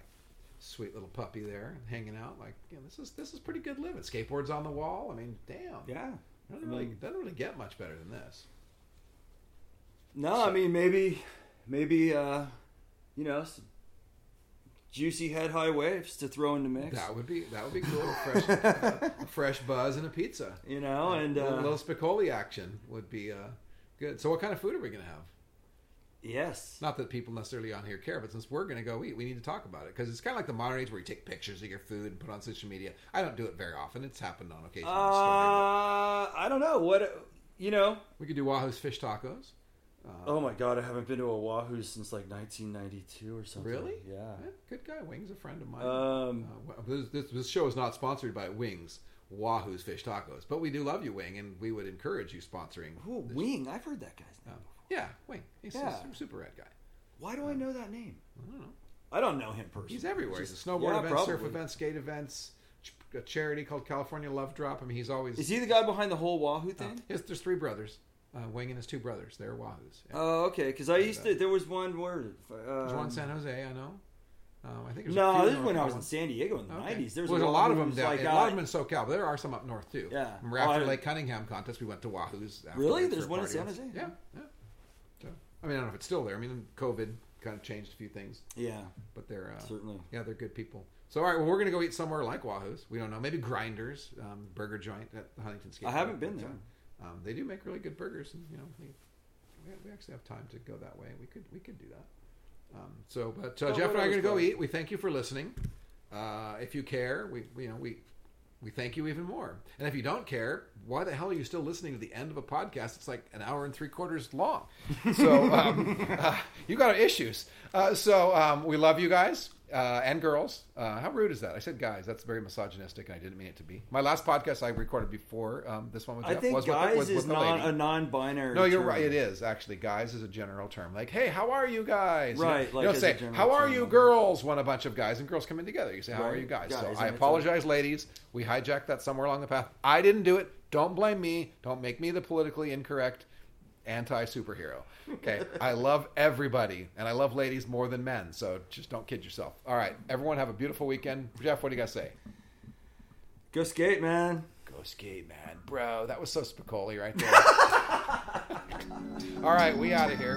Speaker 4: sweet little puppy there hanging out. Like, you know, this is this is pretty good living. Skateboards on the wall. I mean, damn.
Speaker 3: yeah.
Speaker 4: Doesn't really doesn't really get much better than this.
Speaker 3: No, I mean maybe, maybe uh, you know, juicy head high waves to throw in the mix.
Speaker 4: That would be that would be cool. Fresh, uh, a fresh buzz and a pizza.
Speaker 3: you know, and
Speaker 4: a
Speaker 3: uh,
Speaker 4: little Spicoli action would be uh, good. So, what kind of food are we going to have?
Speaker 3: yes,
Speaker 4: Not that people necessarily on here care, but since we're going to go eat, we need to talk about it because it's kind of like the modern age where you take pictures of your food and put it on social media. I don't do it very often. It's happened on occasion.
Speaker 3: uh,
Speaker 4: story,
Speaker 3: I don't know what you know.
Speaker 4: we could do Wahoo's fish tacos.
Speaker 3: Oh my god, I haven't been to Wahoo since like 1992 or something.
Speaker 4: Really?
Speaker 3: Yeah.
Speaker 4: Yeah, good guy. Wings, a friend of mine.
Speaker 3: Um,
Speaker 4: Uh, this, this, this show is not sponsored by Wings, Wahoo's Fish Tacos, but we do love you, Wing, and we would encourage you sponsoring.
Speaker 3: Ooh, Wing. I've heard that guy's name.
Speaker 4: um,
Speaker 3: before.
Speaker 4: yeah, Wing. He's
Speaker 3: Yeah.
Speaker 4: a super rad guy.
Speaker 3: Why do I know that name?
Speaker 4: I don't know.
Speaker 3: I don't know him personally.
Speaker 4: He's everywhere.
Speaker 3: Just-
Speaker 4: he's a snowboard
Speaker 3: yeah,
Speaker 4: events, surf events, skate events, a charity called California Love Drop. I mean, he's always.
Speaker 3: Is he the guy behind the whole Wahoo
Speaker 4: Uh,
Speaker 3: thing?
Speaker 4: yes, there's three brothers. Uh, Wing and his two brothers. They're Wahoos. Yeah.
Speaker 3: Oh, okay. Because I used to. There was one where.
Speaker 4: there's one
Speaker 3: Um,
Speaker 4: in San Jose, I know. Um, I think there's
Speaker 3: no, this is when I was in San Diego in the
Speaker 4: Okay.
Speaker 3: '90s. There's
Speaker 4: Well, there's a lot of them down.
Speaker 3: Like,
Speaker 4: a lot of
Speaker 3: uh,
Speaker 4: them in SoCal, but there are some up north too.
Speaker 3: Yeah.
Speaker 4: Remember
Speaker 3: Oh,
Speaker 4: after
Speaker 3: I-
Speaker 4: Lake Cunningham contest, we went to Wahoo's.
Speaker 3: Really? There's one in San. Jose?
Speaker 4: Yeah, yeah. So, I mean, I don't know if it's still there. I mean, COVID kind of changed a few things,
Speaker 3: Yeah,
Speaker 4: but they're uh,
Speaker 3: certainly.
Speaker 4: yeah, they're good people. So, all right, well, we're gonna go eat somewhere like Wahoo's. We don't know, maybe Grinders um, Burger Joint at the Huntington Skate.
Speaker 3: I haven't been there.
Speaker 4: Um, they do make really good burgers, and you know, we, we, we actually have time to go that way. We could we could do that. Um, so, but uh, Geoff and I are going to go eat. We thank you for listening. Uh, if you care, we, we you know we we thank you even more. And if you don't care, why the hell are you still listening to the end of a podcast? It's like an hour and three quarters long. So um, uh, you got issues. Uh, so um, we love you guys uh, and girls. Uh, how rude is that? I said guys. That's very misogynistic, and I didn't mean it to be. My last podcast I recorded before um, this one with
Speaker 3: I
Speaker 4: Geoff
Speaker 3: think
Speaker 4: was with
Speaker 3: guys
Speaker 4: was
Speaker 3: is non, a non-binary.
Speaker 4: No, you're
Speaker 3: term.
Speaker 4: right. It is actually. Guys is a general term. Like, hey, how are you guys? You know,
Speaker 3: Right,
Speaker 4: You
Speaker 3: like
Speaker 4: don't
Speaker 3: as
Speaker 4: say, how are you girls? When a bunch of guys and girls come in together, you say, how are you guys?
Speaker 3: Guys,
Speaker 4: so I apologize, ladies. We hijacked that somewhere along the path. I didn't do it. Don't blame me. Don't make me the politically incorrect anti superhero. Okay. I love everybody, and I love ladies more than men. So just don't kid yourself. All right, everyone, have a beautiful weekend. Geoff, what do you got to say?
Speaker 3: Go skate, man.
Speaker 4: Go skate, man, bro. That was so Spicoli right there. All right, we out of here.